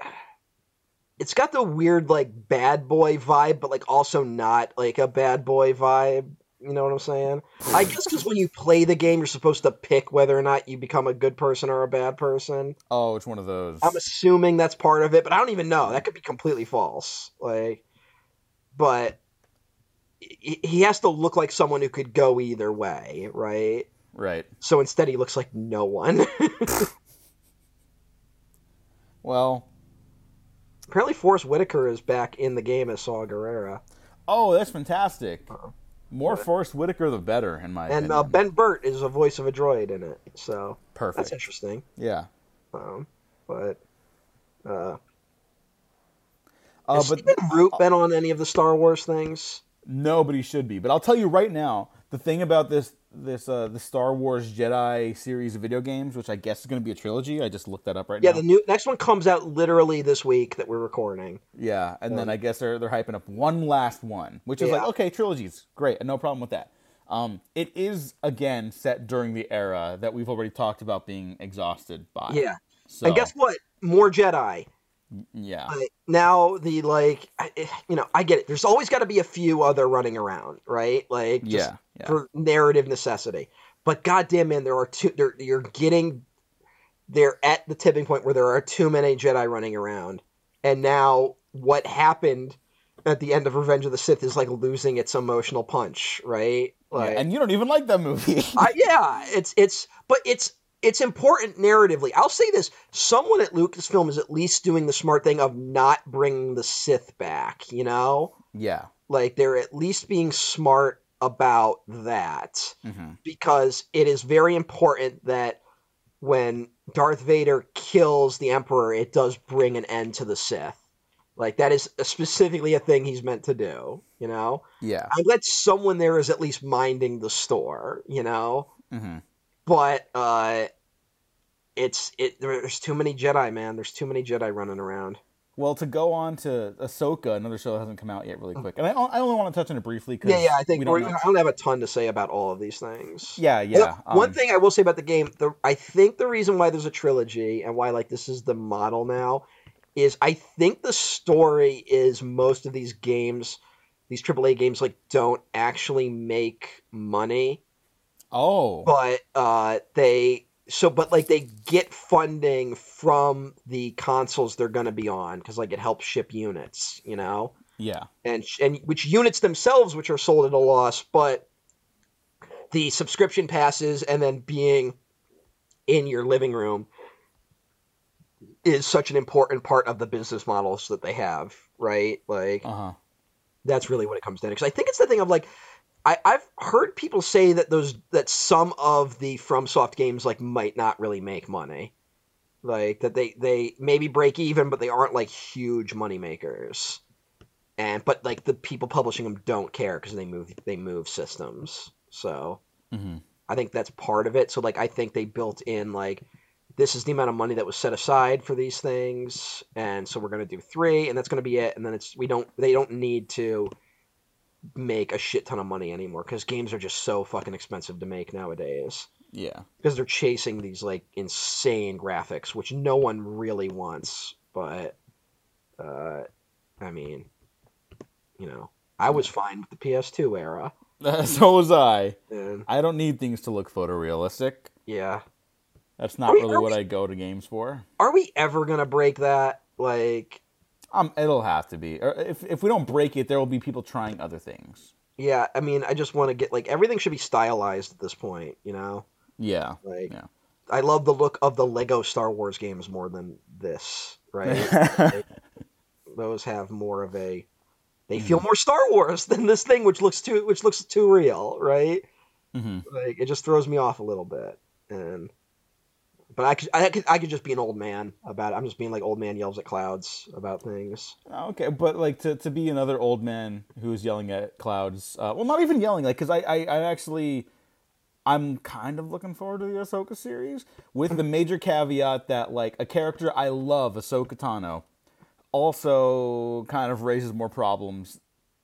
It's got the weird like bad boy vibe, but like also not like a bad boy vibe. You know what I'm saying? I guess because when you play the game, you're supposed to pick whether or not you become a good person or a bad person. Oh, it's one of those. I'm assuming that's part of it, but I don't even know. That could be completely false. Like, but he has to look like someone who could go either way, right? right. So instead, he looks like no one. Well, Apparently, Forest Whitaker is back in the game as Saw Gerrera, oh, that's fantastic. More Forest Whitaker, the better, in my and opinion. uh, Ben Burtt is a voice of a droid in it. So Perfect. that's interesting. Yeah. Um, but uh, Uh, has but Stephen Root been on any of the Star Wars things? No, but he should be. But I'll tell you right now, the thing about this this uh, the Star Wars Jedi series of video games, which I guess is going to be a trilogy. I just looked that up right Yeah, now. Yeah, the new next one comes out literally this week that we're recording. Yeah, and then I guess they're they're hyping up one last one, which is like okay, trilogies, great, no problem with that. Um, it is again set during the era that we've already talked about being exhausted by. Yeah, So, and guess what? More Jedi. Yeah, I- now the like, eh, you know, I get it. There's always got to be a few other running around, right? Like, just yeah, yeah. for narrative necessity. But goddamn, man, there are two. There, you're getting. They're at the tipping point where there are too many Jedi running around, and now what happened at the end of Revenge of the Sith is like losing its emotional punch, right? Yeah, and you don't even like that movie. I, yeah, it's it's, but it's it's important narratively. I'll say this: someone at Lucasfilm is at least doing the smart thing of not bringing the Sith back. You know, yeah, like they're at least being smart about that hmm because it is very important that when Darth Vader kills the Emperor, it does bring an end to the Sith. Like that is specifically a thing he's meant to do. You know, yeah, I'm glad someone there is at least minding the store. You know hmm but uh it's it there's too many jedi man. There's too many jedi running around. Well, to go on to Ahsoka, another show that hasn't come out yet, really quick, and I, I only want to touch on it briefly because yeah yeah i think don't i don't have a ton to say about all of these things. Yeah, yeah. One- one um, thing i will say about the game the, i think the reason why there's a trilogy and why like this is the model now is i think the story is most of these games these aaa games like don't actually make money Oh, but uh they so but like they get funding from the consoles they're going to be on because like it helps ship units you know yeah, and and which units themselves which are sold at a loss but the subscription passes and then being in your living room is such an important part of the business models that they have right like uh huh. that's really what it comes down to. Because I think it's the thing of like, I, I've heard people say that those that some of the FromSoft games like might not really make money, like that they they maybe break even, but they aren't like huge money makers. And but like the people publishing them don't care because they move they move systems. So hmm I think that's part of it. So like I think they built in like this is the amount of money that was set aside for these things, and so we're gonna do three, and that's gonna be it. And then it's we don't they don't need to make a shit ton of money anymore because games are just so fucking expensive to make nowadays Yeah, because they're chasing these like insane graphics, which no one really wants. But uh, I mean, you know, I was fine with the PS2 era. so was I. And I don't need things to look photorealistic. yeah. That's not we- really what we- I go to games for. Are we ever gonna break that? Like, Um, it'll have to be. Or if if we don't break it, there will be people trying other things. yeah. I mean, I just want to get like everything should be stylized at this point. You know, Yeah. like Yeah. I love the look of the Lego Star Wars games more than this. Right? Like, those have more of a. They feel Mm-hmm. more Star Wars than this thing, which looks too which looks too real, right? hmm Like it just throws me off a little bit, and but I could I could I could just be an old man about it. I'm just being like old man yells at clouds about things. Okay, but like to, to be another old man who's yelling at clouds. Uh, well, not even yelling, like because I, I I actually I'm kind of looking forward to the Ahsoka series with the major caveat that like a character I love, Ahsoka Tano, also kind of raises more problems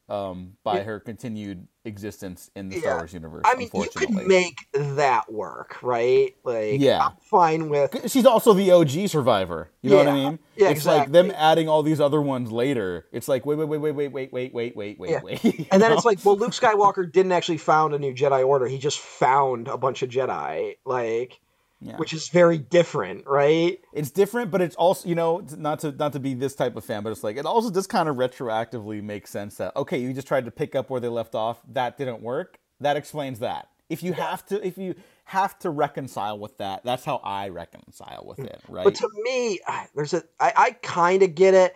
um, by Yeah. her continued existence in the Star Wars universe. I mean, you could make that work, right? Like, Yeah. I'm fine with. she's also the OG survivor. You know what I mean? Yeah, it's like them adding all these other ones later. It's like wait, wait, wait, wait, wait, wait, wait, wait, wait, wait, Yeah. wait. And then it's like, well, Luke Skywalker didn't actually found a new Jedi Order. He just found a bunch of Jedi, like, Yeah. which is very different, right? it's different, but it's also you know not to not to be this type of fan, but it's like it also just kind of retroactively makes sense that okay, you just tried to pick up where they left off, that didn't work. That explains that. If you have to, if you have to reconcile with that, that's how I reconcile with mm. it, right? But to me, there's a I, I kind of get it,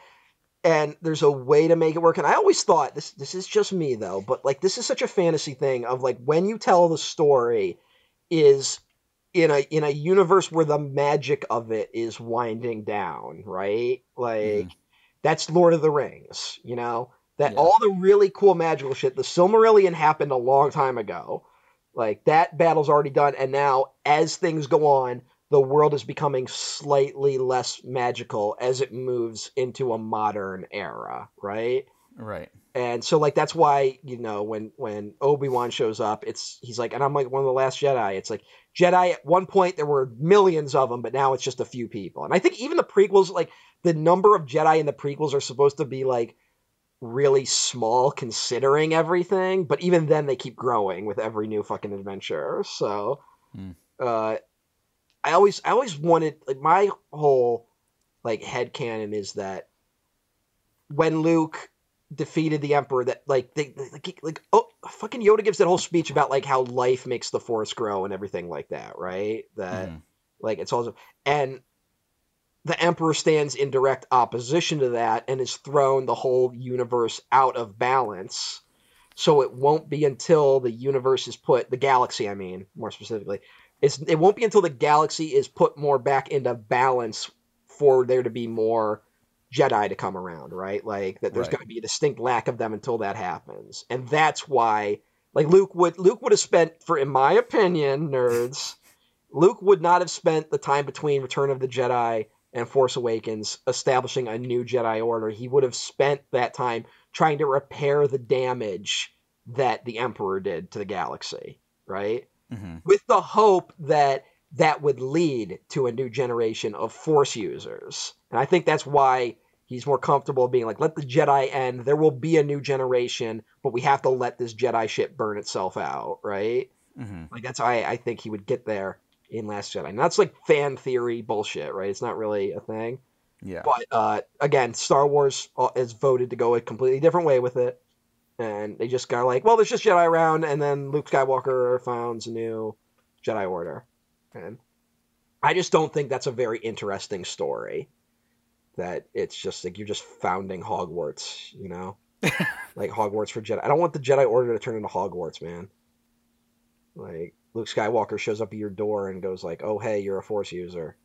and there's a way to make it work. And I always thought this this is just me though, but like this is such a fantasy thing of like when you tell the story is in a in a universe where the magic of it is winding down, right? Like mm-hmm. that's Lord of the Rings, you know? That Yeah. all the really cool magical shit, the Silmarillion happened a long time ago. Like that battle's already done, and now as things go on, the world is becoming slightly less magical as it moves into a modern era, right? right. And so like that's why, you know, when when Obi-Wan shows up, it's he's like and I'm like one of the last Jedi. It's like Jedi at one point there were millions of them, but now it's just a few people. And I think even the prequels like the number of Jedi in the prequels are supposed to be like really small considering everything, but even then they keep growing with every new fucking adventure. So Hmm. uh I always I always wanted like my whole like head canon is that when Luke defeated the Emperor, that like they like, like oh fucking Yoda gives that whole speech about like how life makes the Force grow and everything like that, right? That Mhm. like it's also and the Emperor stands in direct opposition to that and has thrown the whole universe out of balance. So it won't be until the universe is put the galaxy, I mean, more specifically, it's it won't be until the galaxy is put more back into balance for there to be more Jedi to come around, right? Like that there's Right. going to be a distinct lack of them until that happens. And that's why like Luke would Luke would have spent for in my opinion, nerds, Luke would not have spent the time between Return of the Jedi and Force Awakens establishing a new Jedi Order. He would have spent that time trying to repair the damage that the Emperor did to the galaxy, right? Mhm. With the hope that that would lead to a new generation of Force users. And I think that's why he's more comfortable being like, let the Jedi end. There will be a new generation, but we have to let this Jedi shit burn itself out, right? Mhm. Like that's how I, I think he would get there in Last Jedi. And that's like fan theory bullshit, right? It's not really a thing. Yeah. But uh, again, Star Wars is voted to go a completely different way with it, and they just kind of like, well, there's just Jedi around, and then Luke Skywalker founds a new Jedi Order, and I just don't think that's a very interesting story. That it's just like you're just founding Hogwarts, you know, like Hogwarts for Jedi. I don't want the Jedi Order to turn into Hogwarts, man. Like Luke Skywalker shows up at your door and goes like, "Oh hey, you're a Force user."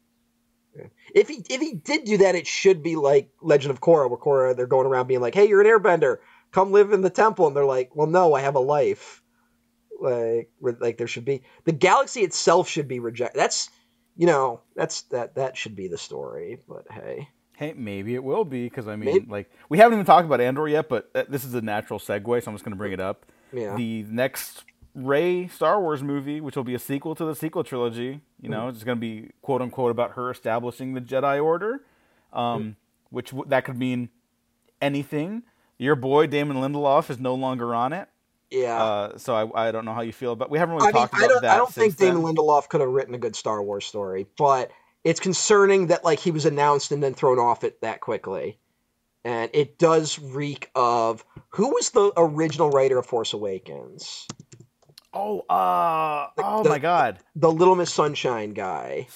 If he if he did do that, it should be like Legend of Korra, where Korra they're going around being like, "Hey, you're an Airbender, come live in the temple," and they're like, "Well, no, I have a life." Like, like there should be the galaxy itself should be rejected. That's you know that's that that should be the story. But hey, Hey, maybe it will be because I mean, Maybe- like we haven't even talked about Andor yet, but uh, this is a natural segue, so I'm just going to bring it up. yeah, The next Rey Star Wars movie, which will be a sequel to the sequel trilogy, you know, it's going to be quote unquote about her establishing the Jedi Order, um, Hmm. which w- that could mean anything. Your boy Damon Lindelof is no longer on it. Yeah. Uh, so I, I don't know how you feel, about we haven't really I mean, talked I about don't, that. I don't think since Damon. Lindelof could have written a good Star Wars story, but it's concerning that like he was announced and then thrown off it that quickly, and it does reek of who was the original writer of Force Awakens, Oh, uh, oh the- my God! the Little Miss Sunshine guy.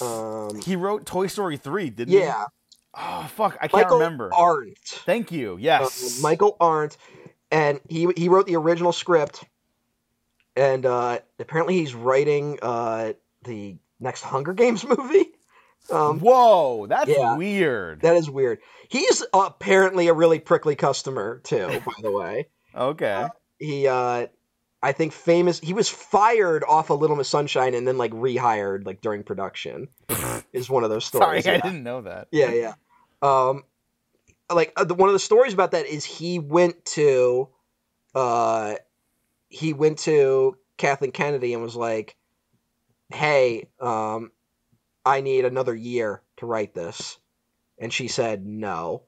Um, He wrote Toy Story three, didn't he? yeah, Oh fuck, I can't remember. Michael remember. Arndt. Thank you. uh, Yes. Michael Arndt, and he he wrote the original script, and uh, apparently he's writing uh, the next Hunger Games movie. Um, Whoa, that's yeah. weird. that is weird. He's apparently a really prickly customer too. By the way, okay. he uh, I think famous. He was fired off of Little Miss Sunshine and then like rehired like during production. is one of those stories. Sorry, stories. I didn't know that. Yeah, yeah. Um, like uh, the, one of the stories about that is he went to, uh, he went to Kathleen Kennedy and was like, "Hey, um, I need another year to write this," and she said no.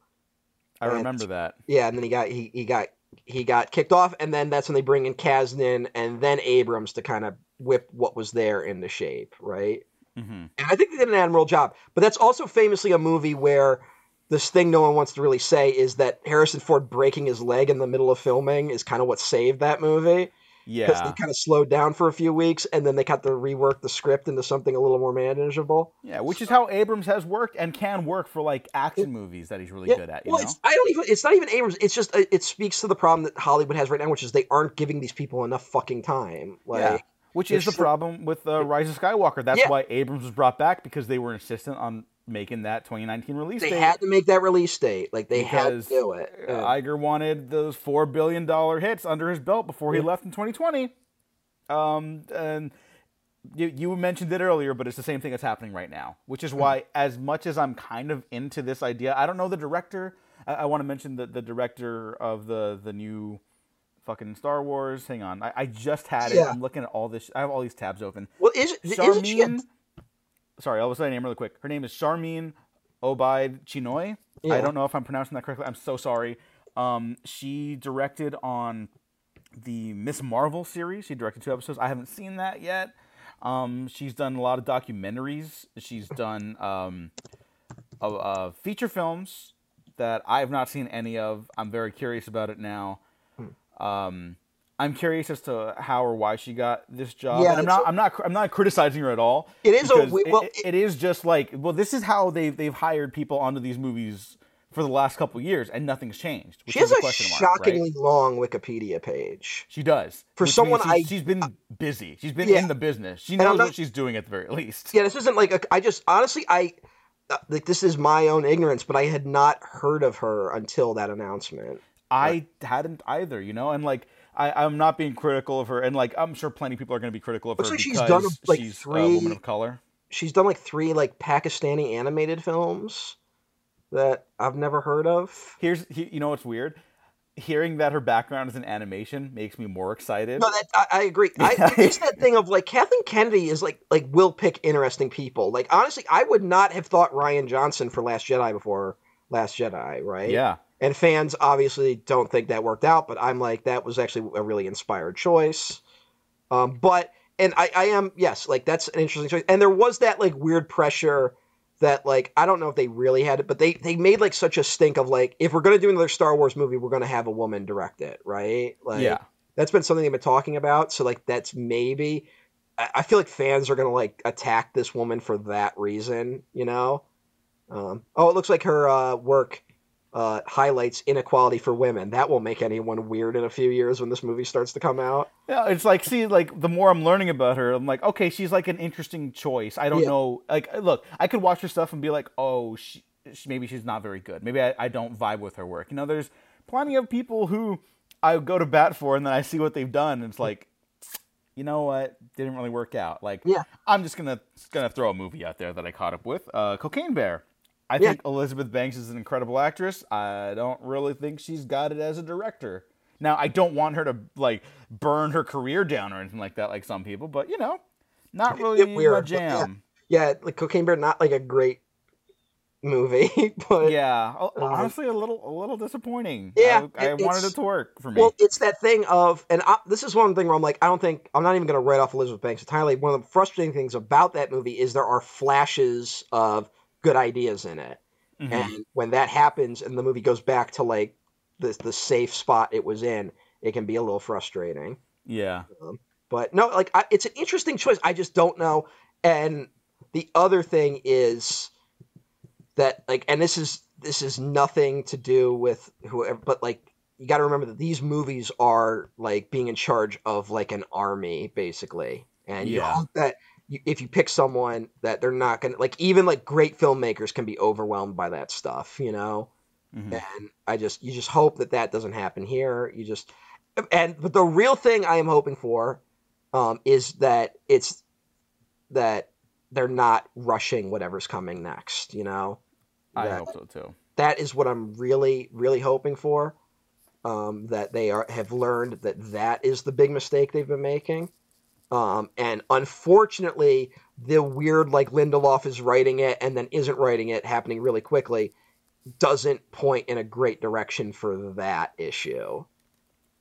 I And- remember that. Yeah, and then he got he, he got he got kicked off, and then that's when they bring in Kasdan and then Abrams to kind of whip what was there into shape, right? hmm And I think they did an admirable job. But that's also famously a movie where this thing no one wants to really say is that Harrison Ford breaking his leg in the middle of filming is kind of what saved that movie. Because they kind of slowed down for a few weeks and then they got to rework the script into something a little more manageable. Yeah, which is how Abrams has worked and can work for like action movies that he's really good at. You well, know. it's, I don't even. It's not even Abrams. It's just it speaks to the problem that Hollywood has right now, which is they aren't giving these people enough fucking time. Like, yeah. Which is the problem with uh, Rise of Skywalker. That's Yeah. why Abrams was brought back because they were insistent on making that 2019 release date. they date. had to make that release date. Like they had to do it. uh, Yeah. Iger wanted those four billion dollar hits under his belt before he Yeah. left in 2020. Um, and you, you mentioned it earlier, but it's the same thing that's happening right now. Which is why, as much as I'm kind of into this idea, I don't know the director. I, I want to mention the the director of the the new fucking Star Wars. Hang on, I, I just had it. Yeah. I'm looking at all this. I have all these tabs open. well, is it? Isn't she a- Sharmeen. Sorry, I'll say her name really quick. Her name is Sharmeen Obaid Chinoy. Yeah. I don't know if I'm pronouncing that correctly. I'm so sorry. Um, she directed on the Miss Marvel series. She directed two episodes. I haven't seen that yet. Um, she's done a lot of documentaries. She's done um, uh, uh, feature films that I have not seen any of. I'm very curious about it now. Um, I'm curious as to how or why she got this job. Yeah, and I'm not. I'm not. I'm not criticizing her at all. It is a because we- it- well, it- it is just like well, this is how they've they've hired people onto these movies for the last couple years, and nothing's changed. Which She is has a a question mark, right? shockingly long Wikipedia page. She does. For someone she's, I- she's been busy. She's been Yeah. in the business. She knows not- what she's doing at the very least. Yeah, this isn't like a, I just honestly I uh, like this is my own ignorance, but I had not heard of her until that announcement. I hadn't either, you know, and like I, I'm not being critical of her, and like I'm sure plenty of people are going to be critical of Looks her like she's done, like, she's a three- woman of color. She's done like three like Pakistani animated films that I've never heard of. Here's he, you know what's weird, hearing that her background is in animation makes me more excited. No, that I, I agree. I, it's that thing of like Kathleen Kennedy is like like will pick interesting people. Like honestly, I would not have thought Rian Johnson for Last Jedi before Last Jedi, right? yeah, And fans obviously don't think that worked out, but I'm like that was actually a really inspired choice. Um, but and I, I am yes, like that's an interesting choice. And there was that like weird pressure that like I don't know if they really had it, but they they made like such a stink of like if we're gonna do another Star Wars movie, we're gonna have a woman direct it, right? Like yeah. that's been something they've been talking about. So like that's maybe I, I feel like fans are gonna like attack this woman for that reason, you know. Um, oh, it looks like her uh, work uh, highlights inequality for women. That will make anyone weird in a few years when this movie starts to come out. Yeah, it's like see, like the more I'm learning about her, I'm like, okay, she's like an interesting choice. I don't Yeah. know, like, look, I could watch her stuff and be like, oh, she, she maybe she's not very good. Maybe I, I don't vibe with her work. You know, there's plenty of people who I go to bat for, and then I see what they've done, and it's like, you know what, didn't really work out. Like, Yeah. I'm just gonna gonna throw a movie out there that I caught up with, uh, Cocaine Bear. I Yeah. think Elizabeth Banks is an incredible actress. I don't really think she's got it as a director. Now, I don't want her to like burn her career down or anything like that, like some people, but you know, not really Bit weird, my but yeah. jam. Yeah, like Cocaine Bear, not like a great movie, but Yeah, o- um, honestly, a little a little disappointing. Yeah, I, I it- wanted it to work for me. Well, it's that thing of, and I, this is one thing where I'm like, I don't think I'm not even going to write off Elizabeth Banks entirely. One of the frustrating things about that movie is there are flashes of good ideas in it, Mhm. and when that happens, and the movie goes back to like the the safe spot it was in, it can be a little frustrating. yeah, But no, like I, it's an interesting choice. I just don't know. And the other thing is that like, and this is this is nothing to do with whoever, but like you got to remember that these movies are like being in charge of like an army basically, and you Yeah. hope that. You, if you pick someone that they're not gonna like, even like great filmmakers can be overwhelmed by that stuff, you know. Mhm. And I just, you just hope that that doesn't happen here. You just, and but the real thing I am hoping for um, is that it's that they're not rushing whatever's coming next. You know, I That- hope so too. that is what I'm really, really hoping for. Um, that they are have learned that that is the big mistake they've been making. Um, and unfortunately, the weird like Lindelof is writing it and then isn't writing it, happening really quickly, doesn't point in a great direction for that issue,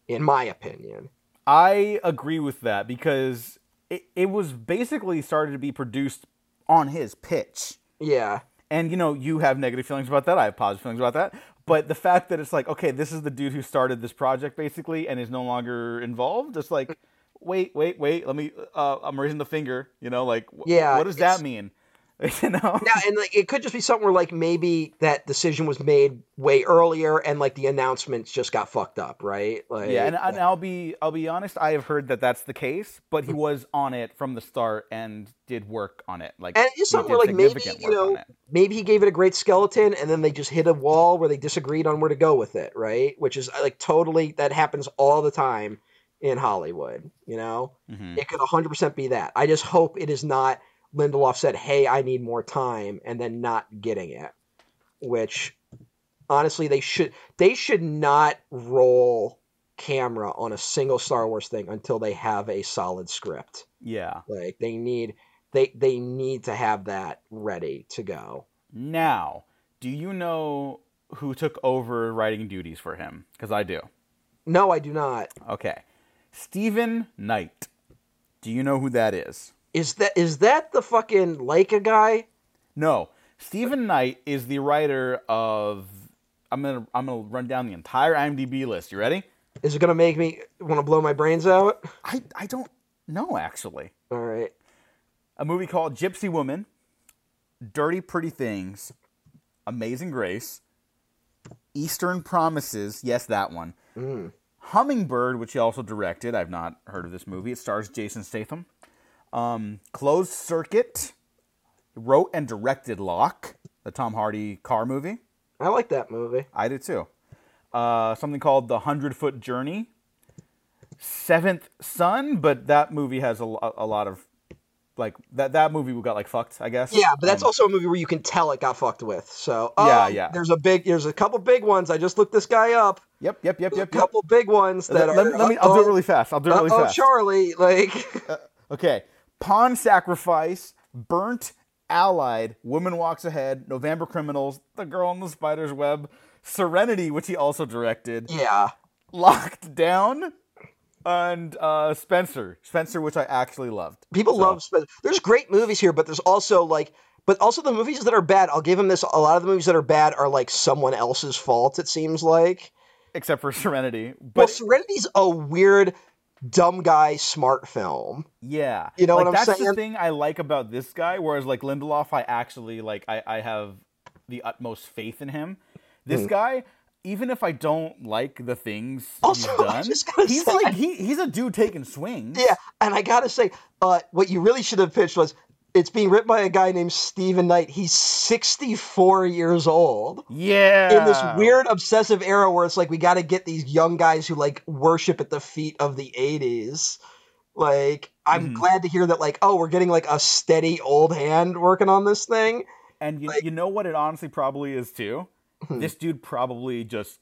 in my opinion. I agree with that because it, it was basically started to be produced on his pitch. Yeah, And you know, you have negative feelings about that. I have positive feelings about that. But the fact that it's like, okay, this is the dude who started this project basically and is no longer involved. It's like, wait, wait, wait. Let me. Uh, I'm raising the finger. You know, like, wh- Yeah, What does that mean? you know. now and like it could just be something where like maybe that decision was made way earlier and like the announcements just got fucked up, right? Like Yeah, and, and I'll be I'll be honest. I have heard that that's the case, but he Mm. was on it from the start and did work on it. Like, And it's something where, like, maybe, you know, maybe he gave it a great skeleton and then they just hit a wall where they disagreed on where to go with it, right? Which is like totally that happens all the time in Hollywood, you know? Mhm. It could 100% be that. I just hope it is not Lindelof said, "Hey, I need more time," and then not getting it. Which honestly, they should they should not roll camera on a single Star Wars thing until they have a solid script. Yeah. Like they need they they need to have that ready to go. Now, do you know who took over writing duties for him? Because I do. No, I do not. Okay, Steven Knight. Do you know who that is? Is that is that the fucking Leica guy? No, Steven Knight is the writer of. I'm gonna I'm gonna run down the entire IMDb list. You ready? Is it gonna make me want to blow my brains out? I I don't know actually. All right. a movie called Gypsy Woman, Dirty Pretty Things, Amazing Grace, Eastern Promises, yes, that one. Mm. Hummingbird, which he also directed. I've not heard of this movie. It stars Jason Statham. Um, Closed Circuit, wrote and directed Lock, the Tom Hardy car movie. I like that movie. I did too. Uh, something called The Hundred Foot Journey, Seventh Son, but that movie has a, a lot of like that. That movie got like fucked, I guess. Yeah, but that's Um, also a movie where you can tell it got fucked with. So Yeah, um, yeah. There's a big. There's a couple big ones. I just looked this guy up. Yep, yep, yep, yep, a yep. couple big ones that Let, are. let me, I'll do it really fast. I'll do it really oh, fast. Oh, Charlie, like Okay. Pawn Sacrifice, Burnt, Allied, Woman Walks Ahead, November Criminals, The Girl in the Spider's Web, Serenity, which he also directed, yeah. Locked Down, and uh, Spencer. Spencer, which I actually loved. People So- love. Spencer. There's great movies here, but there's also like, but also the movies that are bad. I'll give him this. A lot of the movies that are bad are like someone else's fault. It seems like. Except for Serenity. Well, But Serenity's a weird, dumb guy smart film. yeah. You know like, what I'm that's saying? the thing I like about this guy, whereas like Lindelof, I actually like I, I have the utmost faith in him. This Hmm. guy, even if I don't like the things Also, he's done, he's say- like he, he's a dude taking swings. Yeah, and I gotta say, uh, what you really should have pitched was it's being written by a guy named Steven Knight. He's 64 years old. Yeah. In this weird obsessive era where it's like we got to get these young guys who like worship at the feet of the 80s. Like, I'm Mhm. glad to hear that, like, oh, we're getting like a steady old hand working on this thing. And you, like- you know what it honestly probably is too? Hmm. This dude probably just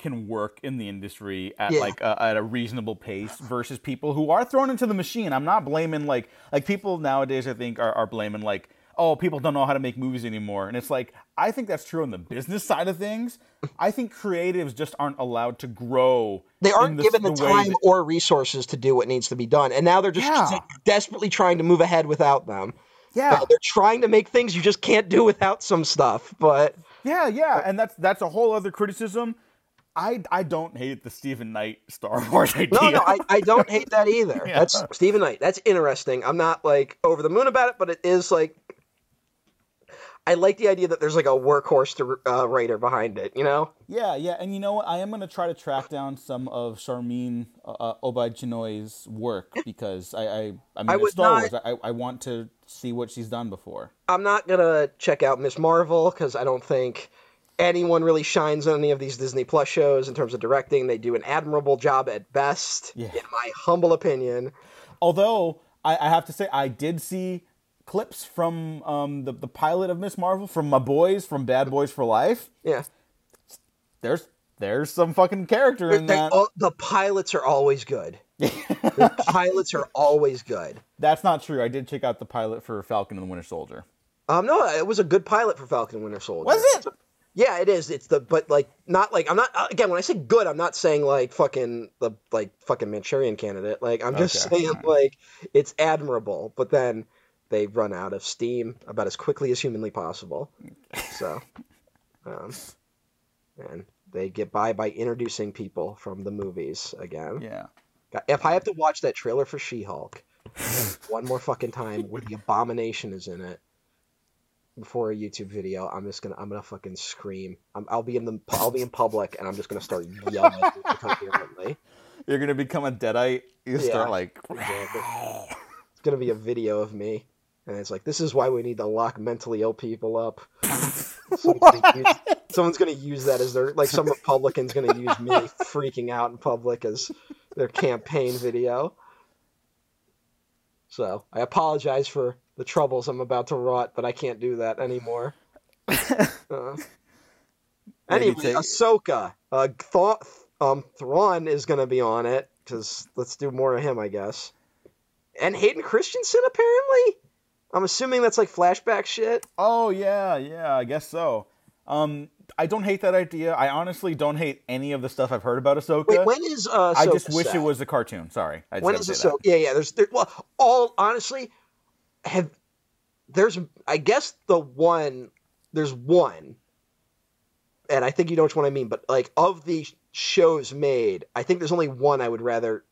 can work in the industry at Yeah. like a, at a reasonable pace versus people who are thrown into the machine. I'm not blaming like like people nowadays I think are, are blaming like oh, people don't know how to make movies anymore. And it's like, I think that's true on the business side of things. I think creatives just aren't allowed to grow. They aren't the, given the, the time that, or resources to do what needs to be done. And now they're just yeah. desperately trying to move ahead without them. Yeah. Uh, they're trying to make things you just can't do without some stuff. But Yeah, yeah. And that's that's a whole other criticism. I, I don't hate the Steven Knight Star Wars idea. No, no, I, I don't hate that either. yeah. That's Steven Knight. That's interesting. I'm not like over the moon about it, but it is like I like the idea that there's like a workhorse to, uh, writer behind it. You know? Yeah, yeah. And you know what? I am going to try to track down some of Sharmeen uh, uh work because I I, I mean I Star not, Wars. I, I want to see what she's done before. I'm not gonna check out Miss Marvel because I don't think anyone really shines on any of these Disney Plus shows in terms of directing. They do an admirable job at best, yeah. in my humble opinion. Although I, I have to say, I did see clips from um, the the pilot of Miss Marvel from my boys from Bad Boys for Life. Yeah, there's there's some fucking character in that. All, the pilots are always good. the pilots are always good. That's not true. I did check out the pilot for Falcon and the Winter Soldier. Um, no, it was a good pilot for Falcon and Winter Soldier. Was it? Yeah, it is. It's the but like not like I'm not uh, again when I say good, I'm not saying like fucking the like fucking Manchurian candidate. Like I'm just okay. saying like it's admirable, but then they run out of steam about as quickly as humanly possible. So, um, and they get by by introducing people from the movies again. Yeah. If I have to watch that trailer for She-Hulk one more fucking time where the abomination is in it, before a YouTube video, I'm just gonna I'm gonna fucking scream. i will be in the I'll be in public and I'm just gonna start yelling coherently. You're gonna become a deadite. You yeah. start like. it's gonna be a video of me, and it's like this is why we need to lock mentally ill people up. someone's, gonna use, someone's gonna use that as their like some Republican's gonna use me freaking out in public as their campaign video. So I apologize for the troubles I'm about to rot, but I can't do that anymore. uh, anyway, take... Ahsoka. Uh, Th- um, Thrawn is going to be on it because let's do more of him, I guess. And Hayden Christensen, apparently. I'm assuming that's like flashback shit. Oh yeah, yeah, I guess so. Um, I don't hate that idea. I honestly don't hate any of the stuff I've heard about Ahsoka. Wait, when is uh, I just wish set? it was a cartoon. Sorry. I when is Ahsoka? Yeah, yeah. There's there, well, all honestly, have there's I guess the one there's one, and I think you know which one I mean. But like of the shows made, I think there's only one I would rather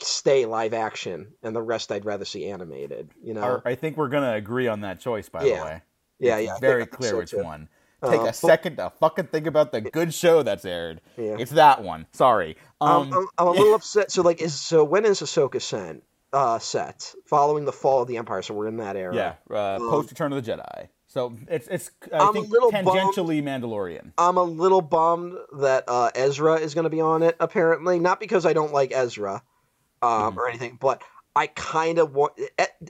stay live action, and the rest I'd rather see animated. You know, I think we're gonna agree on that choice. By yeah. the way, yeah, yeah, very clear so which too. one. Take uh, a second to fucking think about the good show that's aired. Yeah. It's that one. Sorry. Um, I'm, I'm, a little upset. So like, is so when is Ahsoka sent? Uh, set following the fall of the Empire. So we're in that era. Yeah, uh, um, post Return of the Jedi. So it's it's I I'm think tangentially bummed, Mandalorian. I'm a little bummed that uh, Ezra is going to be on it. Apparently, not because I don't like Ezra um, mm-hmm. or anything, but I kind of want.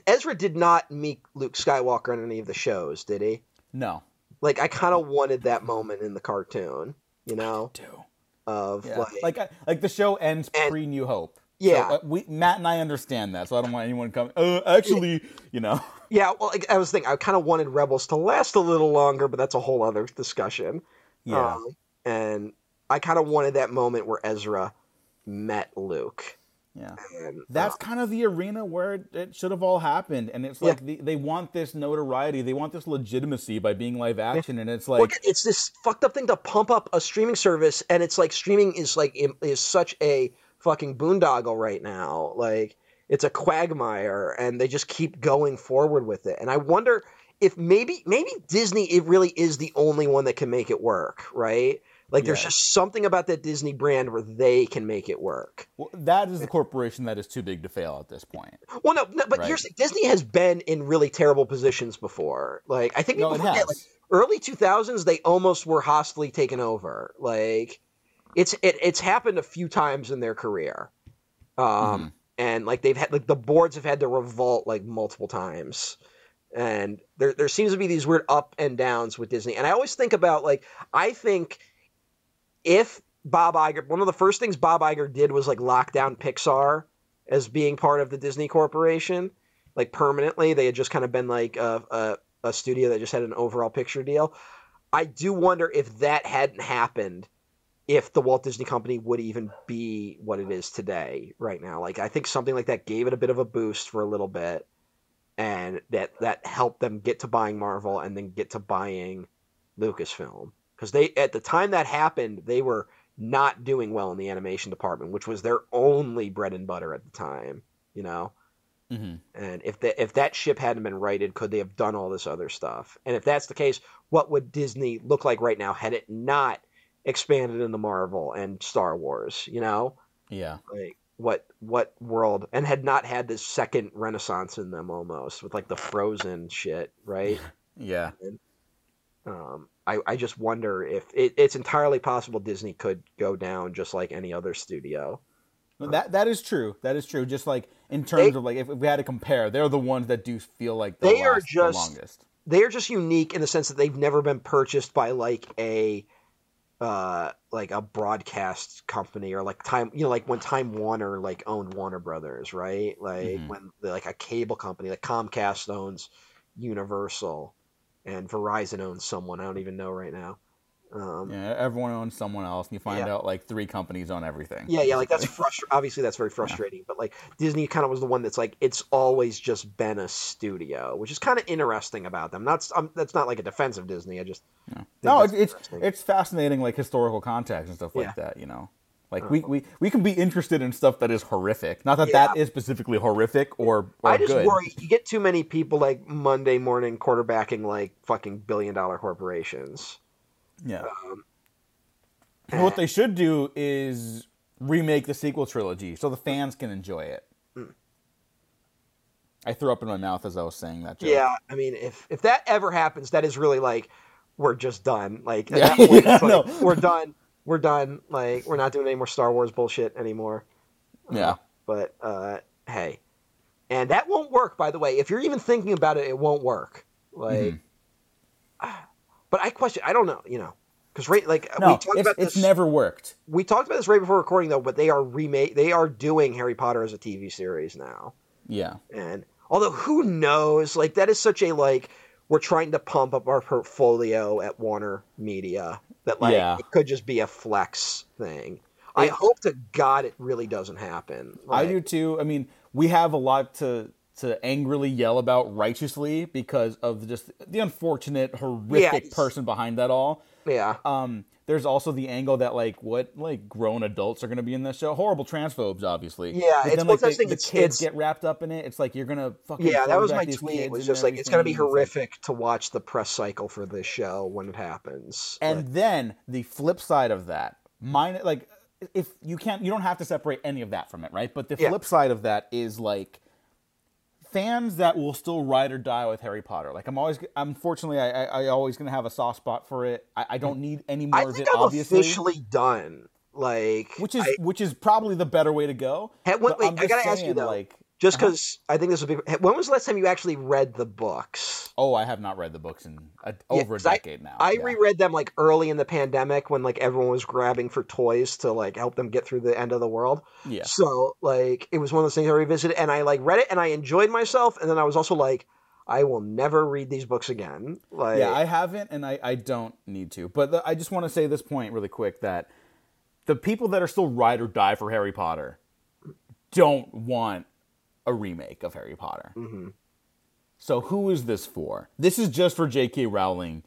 Ezra did not meet Luke Skywalker in any of the shows, did he? No. Like I kind of wanted that moment in the cartoon. You know. do. Of yeah. like, like like the show ends pre New Hope. Yeah, so, uh, we Matt and I understand that, so I don't want anyone to come. Uh, actually, you know. Yeah, well, like, I was thinking, I kind of wanted Rebels to last a little longer, but that's a whole other discussion. Yeah, um, and I kind of wanted that moment where Ezra met Luke. Yeah, and, that's uh, kind of the arena where it, it, should have all happened, and it's like yeah. the, they want this notoriety, they want this legitimacy by being live action, and it's like well, it's this fucked up thing to pump up a streaming service, and it's like streaming is like is such a fucking boondoggle right now. Like it's a quagmire, and they just keep going forward with it. And I wonder if maybe maybe Disney it really is the only one that can make it work, right? Like there's just something about that Disney brand where they can make it work. Well, that is the corporation that is too big to fail at this point. Well, no, no but right? here's Disney has been in really terrible positions before. Like I think people no, forget, like early 2000s they almost were hostily taken over. Like it's it, it's happened a few times in their career, um, mm-hmm. and like they've had like the boards have had to revolt like multiple times, and there there seems to be these weird up and downs with Disney. And I always think about like I think if Bob Iger, one of the first things Bob Iger did was like lock down Pixar as being part of the Disney Corporation, like permanently. They had just kind of been like a, a a studio that just had an overall picture deal. I do wonder if that hadn't happened, if the Walt Disney Company would even be what it is today, right now. Like I think something like that gave it a bit of a boost for a little bit, and that that helped them get to buying Marvel and then get to buying Lucasfilm because they at the time that happened they were not doing well in the animation department, which was their only bread and butter at the time. You know, hmm and if that if that ship hadn't been righted, could they have done all this other stuff? And if that's the case, what would Disney look like right now had it not expanded into Marvel and Star Wars? You know, Yeah. like what what world and had not had this second renaissance in them almost with like the Frozen shit, right? Yeah. Um, I, I just wonder if it, it's entirely possible Disney could go down just like any other studio. That that is true. That is true. Just like in terms They- of like if, we had to compare, they're the ones that do feel like the They are just- the longest. They are just unique in the sense that they've never been purchased by like a uh like a broadcast company or like time you know like when Time Warner like owned Warner Brothers, right? Like Mhm. when like a cable company like Comcast owns Universal and Verizon owns someone I don't even know right now. Um, Yeah, everyone owns someone else, and you find Yeah. out like three companies own everything. Yeah, yeah, like that's frustr- obviously that's very frustrating. But like Disney kind of was the one that's like it's always just been a studio, which is kind of interesting about them. That's um, that's not like a defense of Disney. I just think No, it's it's, it's fascinating, like historical context and stuff like that. You know, like we, we we can be interested in stuff that is horrific. Not that Yeah. that is specifically horrific or or I just good. worry you get too many people like Monday morning quarterbacking like fucking billion dollar corporations. Yeah. Um, And what they should do is remake the sequel trilogy so the fans can enjoy it. Hmm. I threw up in my mouth as I was saying that joke. Yeah, I mean, if if that ever happens, that is really like we're just done. Like at Yeah, that point, yeah, like, no. we're done. We're done. Like we're not doing any more Star Wars bullshit anymore. Yeah. But uh, hey, and that won't work. By the way, if you're even thinking about it, it won't work. Like, Mhm. But I question. I don't know. You know, because right, like we No, talked it's, about it's never worked. we talked about this right before recording though. But they are remake. They are doing Harry Potter as a TV series now. Yeah. And although who knows, like that is such a like we're trying to pump up our portfolio at Warner Media that like Yeah. it could just be a flex thing. I hope to God it really doesn't happen. I do too. I mean, we have a lot to to angrily yell about righteously because of just the unfortunate, horrific it's- person behind that all. Yeah. Um, there's also the angle that like what like grown adults are going to be in this show. Horrible transphobes, obviously. Yeah, But it's- then, like the, the the thing, kids it's- get wrapped up in it. It's like you're gonna fucking Yeah, that was my tweet. kids Was just like it's gonna be. It's horrific to watch the press cycle for this show when it happens. And Like, then the flip side of that, mine like if you can't, you don't have to separate any of that from it, right? But the Yeah. flip side of that is like fans that will still ride or die with Harry Potter. Like I'm always, unfortunately, I, I, I always gonna have a soft spot for it. I, I don't need any more I of think it, I'm obviously. officially done. Like, which is I- which is probably the better way to go. Wait, I gotta ask you though, like, just uh-huh. because I think this would be. When was the last time you actually read the books? oh, I have not read the books in a, over a 'cause I- decade now. I yeah. reread them like early in the pandemic when like everyone was grabbing for toys to like help them get through the end of the world. Yeah. So like it was one of those things I revisited and I like read it and I enjoyed myself and then I was also like I will never read these books again. Like Yeah, I haven't, and I, I don't need to. But the, I just want to say this point really quick that the people that are still ride or die for Harry Potter don't want a remake of Harry Potter. hmm So who is this for? This is just for J.K. Rowling.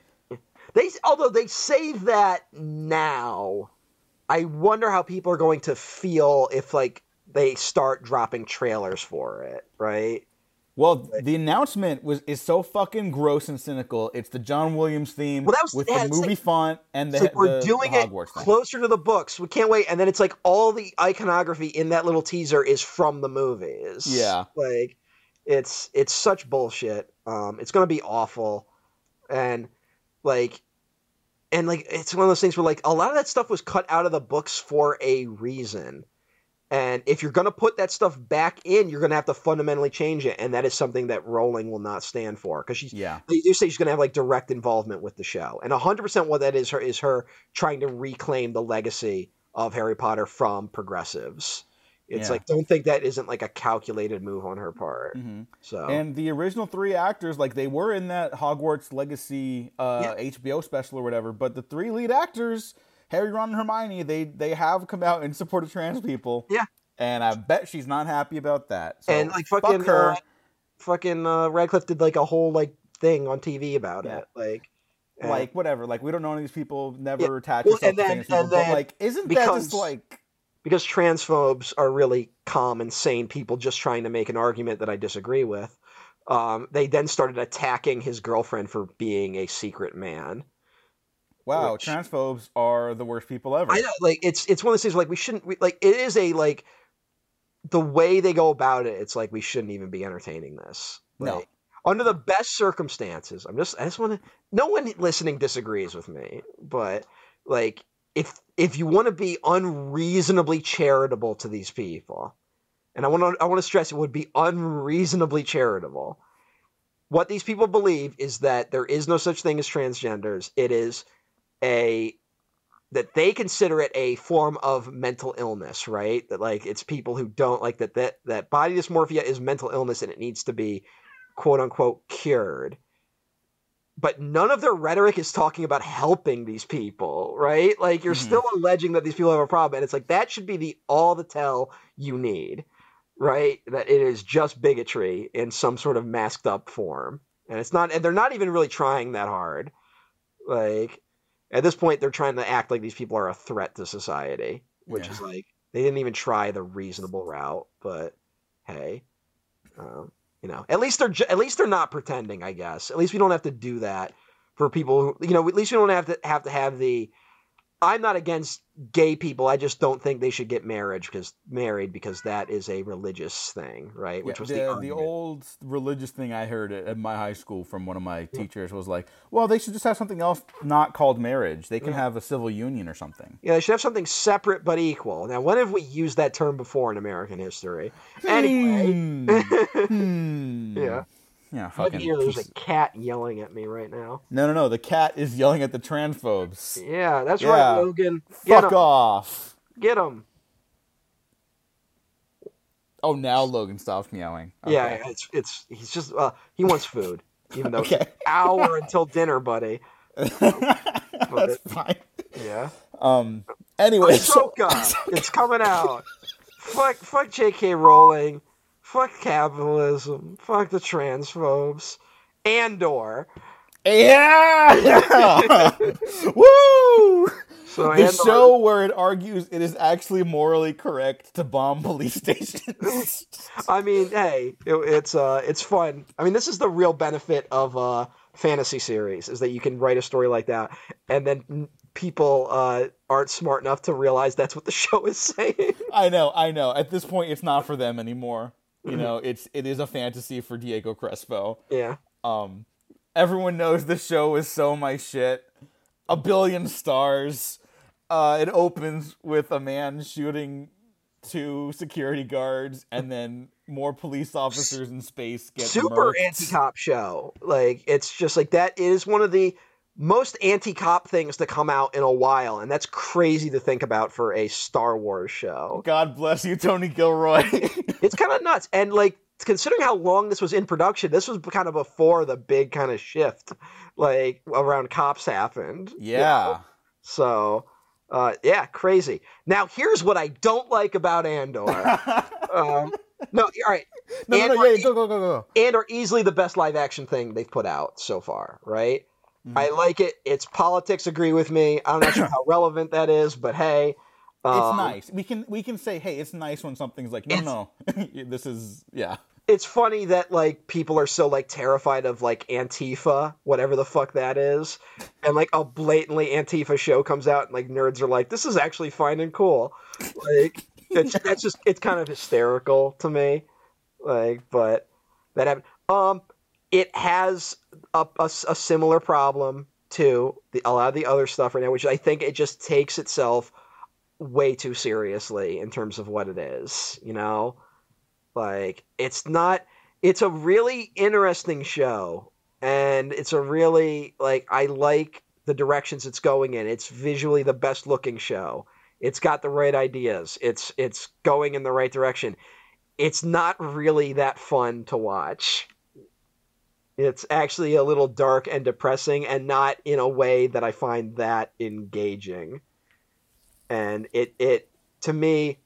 they although they say that now, I wonder how people are going to feel if like they start dropping trailers for it, right? Well, the announcement was is so fucking gross and cynical. It's the John Williams theme Well, that was- with yeah, the movie like- font and the, like we're the- doing the it thing. closer to the books. We can't wait. And then it's like all the iconography in that little teaser is from the movies. Yeah. Like it's it's such bullshit. Um, it's gonna be awful. And like and like it's one of those things where like a lot of that stuff was cut out of the books for a reason. And if you're gonna put that stuff back in, you're gonna have to fundamentally change it, and that is something that Rowling will not stand for because she's Yeah. they do say she's going to have like direct involvement with the show, and hundred percent what that is her is her trying to reclaim the legacy of Harry Potter from progressives, It's Yeah. like don't think that isn't like a calculated move on her part. hmm So And the original three actors, like they were in that Hogwarts Legacy uh, HBO special or whatever, but the three lead actors, Harry, Ron, and Hermione, they they have come out in support of trans people. Yeah. And I bet she's not happy about that. So and like fuck fucking her. uh, fucking uh, Radcliffe did like a whole like thing on TV about Yeah. it. Like and- like whatever. Like we don't know any of these people. Never Yeah. attach Well, and then- people. and then like, isn't that just like because transphobes are really calm and sane people just trying to make an argument that I disagree with. Um, they then started attacking his girlfriend for being a secret man. Wow? Which- Transphobes are the worst people ever. I know, like it's it's one of those things where, like we shouldn't we, like it is a like the way they go about it. It's like we shouldn't even be entertaining this. No. Under the best circumstances, I'm just I just want to. No one listening disagrees with me, but like if if you want to be unreasonably charitable to these people, and I want to I want to stress it would be unreasonably charitable. What these people believe is that there is no such thing as transgenders. It is a that they consider it a form of mental illness, right? That like it's people who don't like that that that body dysmorphia is mental illness and it needs to be quote unquote cured. But none of their rhetoric is talking about helping these people, right? Like you're Mhm. still alleging that these people have a problem, and it's like that should be the all the tell you need, right? That it is just bigotry in some sort of masked up form, and it's not, and they're not even really trying that hard. Like at this point, they're trying to act like these people are a threat to society, which Yeah. is like they didn't even try the reasonable route. But hey, um, you know, at least they're at least they're not pretending. I guess at least we don't have to do that for people. Who, you know, at least we don't have to have to have the. I'm not against gay people. I just don't think they should get marriage because married because that is a religious thing, right? Which Yeah, was the, the the, old religious thing I heard at, at my high school from one of my teachers was like, well, they should just have something else not called marriage. They can Yeah. have a civil union or something. Yeah, they should have something separate but equal. Now, when have we used that term before in American history? Anyway, Hmm. Hmm. Yeah. Yeah. I Fucking. hear there's a cat yelling at me right now. No, no, no. The cat is yelling at the transphobes. Yeah, that's Yeah. right, Logan. Get Fuck him. off. Get him. Oh, now Logan stops meowing. Yeah, it's it's he's just uh, he wants food, even though Okay. it's an hour until dinner, buddy. That's fine. Yeah. Um. Anyway, so it's coming out. Fuck, fuck J.K. Rowling. Fuck capitalism. Fuck the transphobes. Andor. yeah. Woo! So the Andor, show where it argues it is actually morally correct to bomb police stations. I mean, hey, it, it's uh, it's fun. I mean, this is the real benefit of uh, fantasy series is that you can write a story like that, and then people uh, aren't smart enough to realize that's what the show is saying. I know, I know. At this point, it's not for them anymore. You know, it's it is a fantasy for Diego Crespo. yeah, Um, everyone knows the show is so my shit. A billion stars. Uh, it opens with a man shooting two security guards, and then more police officers in space get super anti-cop show. Like it's just like that is one of the most anti-cop things to come out in a while, and that's crazy to think about for a Star Wars show. God bless you, Tony Gilroy. It's kind of nuts, and like considering how long this was in production, this was kind of before the big kind of shift, like around cops happened. you know? yeah. So, uh, yeah, crazy. Now here's what I don't like about Andor. um, no, all right. no, no, no, Andor- yeah, go, go, go, go. and are easily the best live action thing they've put out so far, right? Mhm. I like it. Its politics agree with me. I'm not sure how relevant that is, but hey, It's um, nice. We can we can say, hey, it's nice when something's like, no, no, this is yeah. It's funny that like people are so like terrified of like Antifa, whatever the fuck that is, and like a blatantly Antifa show comes out, and like nerds are like, this is actually fine and cool. Like it's, that's just it's kind of hysterical to me. Like, but that happened. Um, it has a, a, a similar problem to the, a lot of the other stuff right now, which I think it just takes itself way too seriously in terms of what it is. You know, like it's not. It's a really interesting show, and it's a really like I like the directions it's going in. It's visually the best looking show. It's got the right ideas. It's it's going in the right direction. It's not really that fun to watch. It's actually a little dark and depressing and not in a way that I find that engaging. And it it to me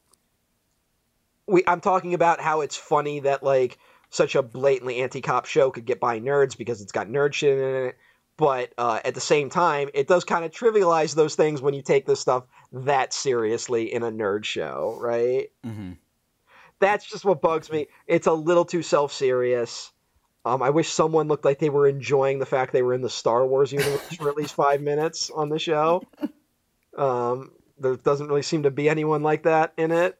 we I'm talking about how it's funny that like such a blatantly anti-cop show could get by nerds because it's got nerd shit in it but uh, at the same time it does kind of trivialize those things when you take this stuff that seriously in a nerd show right Mm-hmm. that's just what bugs me it's a little too self-serious um, i wish someone looked like they were enjoying the fact they were in the star wars universe for at least five minutes on the show um, there doesn't really seem to be anyone like that in it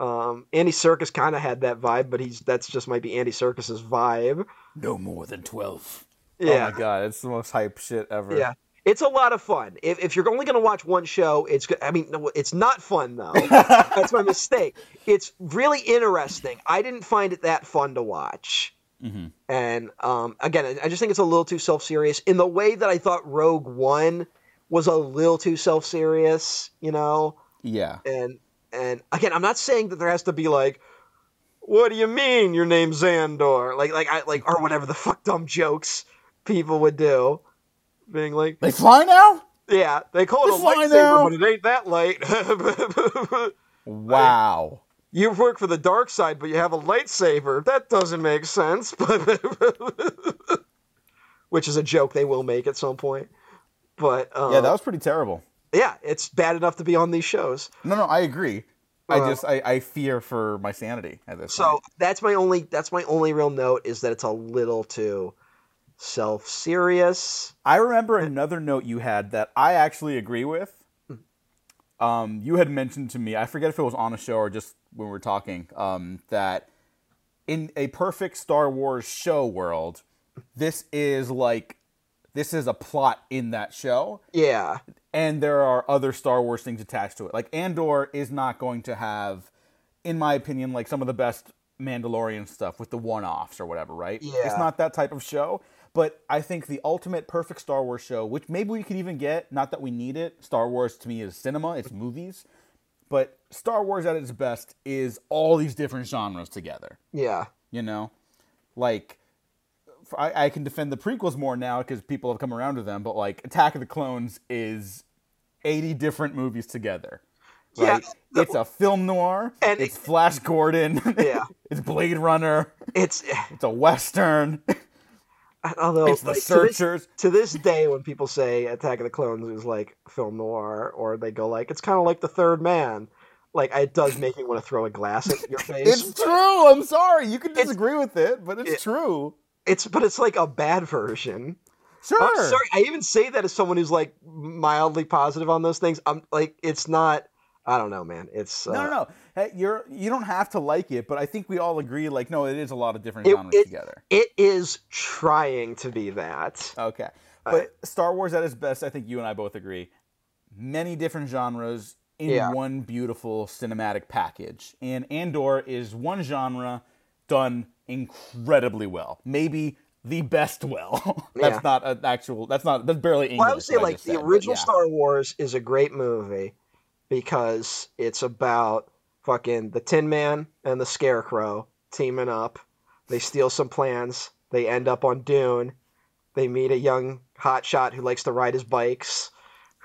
um, Andy Serkis kind of had that vibe, but he's that's just might be Andy Serkis's vibe. No more than twelve. Yeah, Oh my god, it's the most hype shit ever. yeah, it's a lot of fun. If, if you're only going to watch one show, it's I mean, no, it's not fun though. that's my mistake. It's really interesting. I didn't find it that fun to watch. Hmm And um, again, I- just think it's a little too self serious in the way that I thought Rogue One was a little too self serious. You know, Yeah. and and again, I'm not saying that there has to be like, what do you mean your name's Xandor? Like like I like or whatever the fuck dumb jokes people would do, being like, They fly now? yeah, they call it a lightsaber, now. but it ain't that light. Wow. You work for the dark side, but you have a lightsaber. That doesn't make sense. But Which is a joke they will make at some point. But uh, yeah, that was pretty terrible. yeah, it's bad enough to be on these shows. No, no, I agree. I Uh, just I, I fear for my sanity at this So point. that's my only that's my only real note is that it's a little too self serious. I remember another note you had that I actually agree with. Um, you had mentioned to me, I forget if it was on a show or just when we were talking, um, that in a perfect Star Wars show world, this is like this is a plot in that show, Yeah, and there are other Star Wars things attached to it. Like Andor is not going to have, in my opinion, like some of the best Mandalorian stuff with the one-offs or whatever, right? Yeah. It's not that type of show. But I think the ultimate perfect Star Wars show, which maybe we could even get, not that we need it. Star Wars to me is cinema, it's movies. But Star Wars at its best is all these different genres together. Yeah, you know? Like I can defend the prequels more now because people have come around to them but like attack of the clones is 80 different movies together. Yeah, right it's a film noir And- it's flash gordon Yeah. it's blade runner it's it's a western although it's the like, to this- searchers to this day when people say Attack of the Clones is like film noir, or they go like it's kind of like the Third Man, like it does make me want to throw a glass at your face. it's true i'm sorry you can disagree with it but it's it- true It's but it's like a bad version. sure I'm sorry, I even say that as someone who's like mildly positive on those things. I'm like, it's not. I don't know, man. It's uh, no, no, no. Hey, you're you don't have to like it, but I think we all agree. Like, no, it is a lot of different It- genres it- together. It is trying to be that. Okay. But Star Wars at its best, I think you and I both agree. Many different genres in Yeah. one beautiful cinematic package. And Andor is one genre done incredibly well. Maybe the best well. that's Yeah. not an actual that's not that's barely English. Well, I would say like the said, original yeah. Star Wars is a great movie because it's about fucking the Tin Man and the Scarecrow teaming up. They steal some plans. They end up on Dune. They meet a young hotshot who likes to ride his bikes.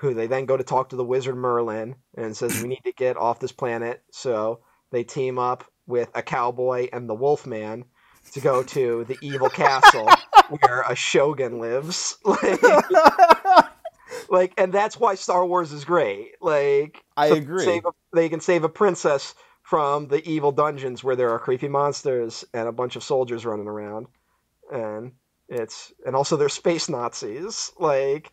Who they then go to talk to the wizard Merlin and says we need to get off this planet. So they team up with a cowboy and the Wolfman to go to the evil castle where a shogun lives. Like, like and that's why Star Wars is great. Like I so agree. A, they can save a princess from the evil dungeons where there are creepy monsters and a bunch of soldiers running around, and it's and also they're space Nazis. Like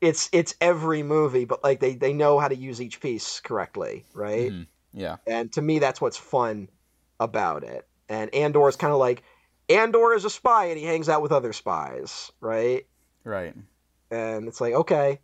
it's it's every movie, but like they they know how to use each piece correctly, right? Mhm. Yeah. And to me, that's what's fun about it. And Andor is kind of like Andor is a spy and he hangs out with other spies, right? Right. And it's like okay,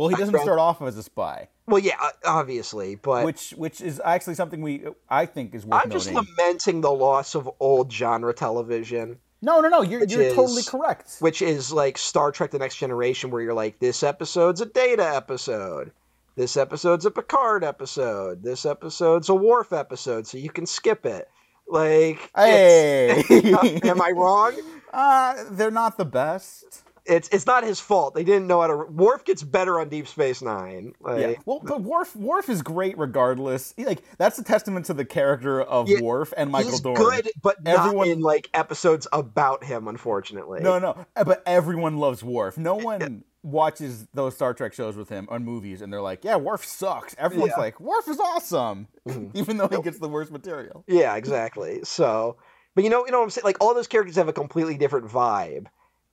Well, he doesn't start off as a spy, well, yeah, obviously, but which which is actually something we I think is worth I'm just lamenting the loss of old genre television, No, no, no. You're you're totally correct. which is like Star Trek: The Next Generation, where you're like, this episode's a Data episode, this episode's a Picard episode. This episode's a Worf episode, so you can skip it. Like, Hey, am I wrong? Uh, they're not the best. It's it's not his fault. They didn't know how to. Worf gets better on Deep Space Nine. Like, Yeah. Well, but Worf Worf is great regardless. Like that's a testament to the character of Yeah, Worf and Michael he's Dorn. good, but not Everyone- in like episodes about him. Unfortunately, No, no, uh, but everyone loves Worf. No one watches those Star Trek shows with him on movies, and they're like, "Yeah, Worf sucks." Everyone's Yeah. Mm-hmm. like, "Worf is awesome," even though he gets the worst material. Yeah, exactly. So, but you know, you know what I'm saying? Like all those characters have a completely different vibe,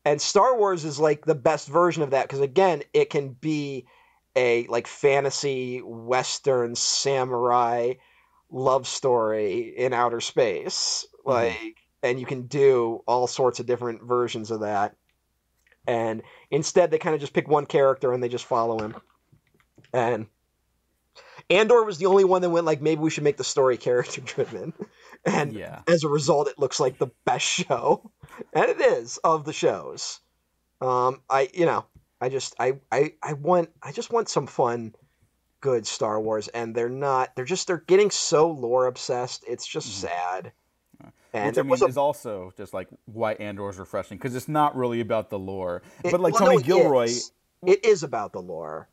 and Star Wars is like the best version of that because again, it can be a like fantasy western samurai love story in outer space, mm-hmm. like, and you can do all sorts of different versions of that. And instead, they kind of just pick one character and they just follow him. And Andor was the only one that went like, maybe we should make the story character driven. And Yeah. as a result, it looks like the best show, and it is of the shows. Um, I you know, I just I I I want I just want some fun, good Star Wars, and they're not. They're just they're getting so lore obsessed. It's just sad. And Which I mean a is also just like why Andor is refreshing because it's not really about the lore, it- but like well, Tony no, it Gilroy, is. It is about the lore.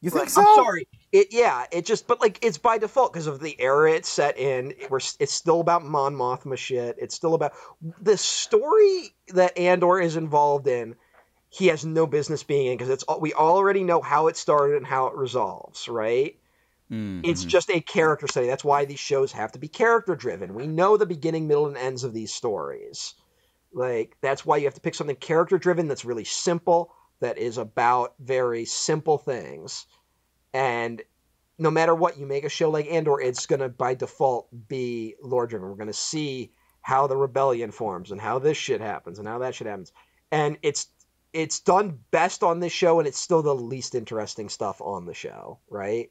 you think Like, so? I'm sorry. It yeah. It just but like it's by default because of the era it's set in. We're it's still about Mon Mothma shit. It's still about the story that Andor is involved in. He has no business being in because it's we already know how it started and how it resolves. Right. Mm, It's just a character study. That's why these shows have to be character driven. We know the beginning, middle, and ends of these stories. Like that's why you have to pick something character driven that's really simple, that is about very simple things. And no matter what, you make a show like Andor, it's gonna by default be lore driven. We're gonna see how the rebellion forms and how this shit happens and how that shit happens. And it's it's done best on this show and it's still the least interesting stuff on the show, right?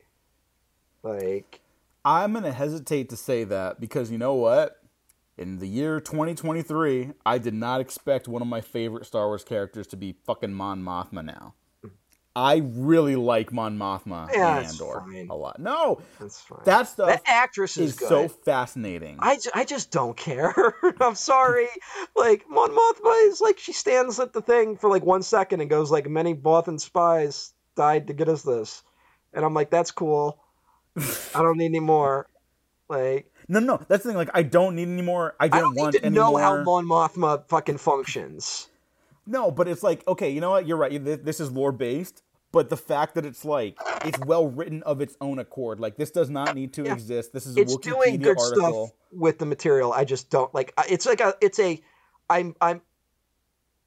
Like I'm gonna hesitate to say that because you know what? In the year 2023, I did not expect one of my favorite Star Wars characters to be fucking Mon Mothma. Now, I really like Mon Mothma Yeah, Andor fine. a lot. No, that's fine. that stuff that actress is, is good. so fascinating. I, I just don't care. I'm sorry. Like Mon Mothma is like she stands at the thing for like one second and goes like many Bothan spies died to get us this, and I'm like that's cool. I don't need any more. Like no, no, that's the thing. Like, I don't need any more. I I didn't don't want to know more. how Mon Mothma fucking functions. No, but it's like, okay, you know what? You're right. This is lore based, but the fact that it's like it's well written of its own accord. Like this does not need to Yeah. exist. This is a It's Wikipedia doing good article. stuff with the material. I just don't like. It's like a. It's a. I'm. I'm.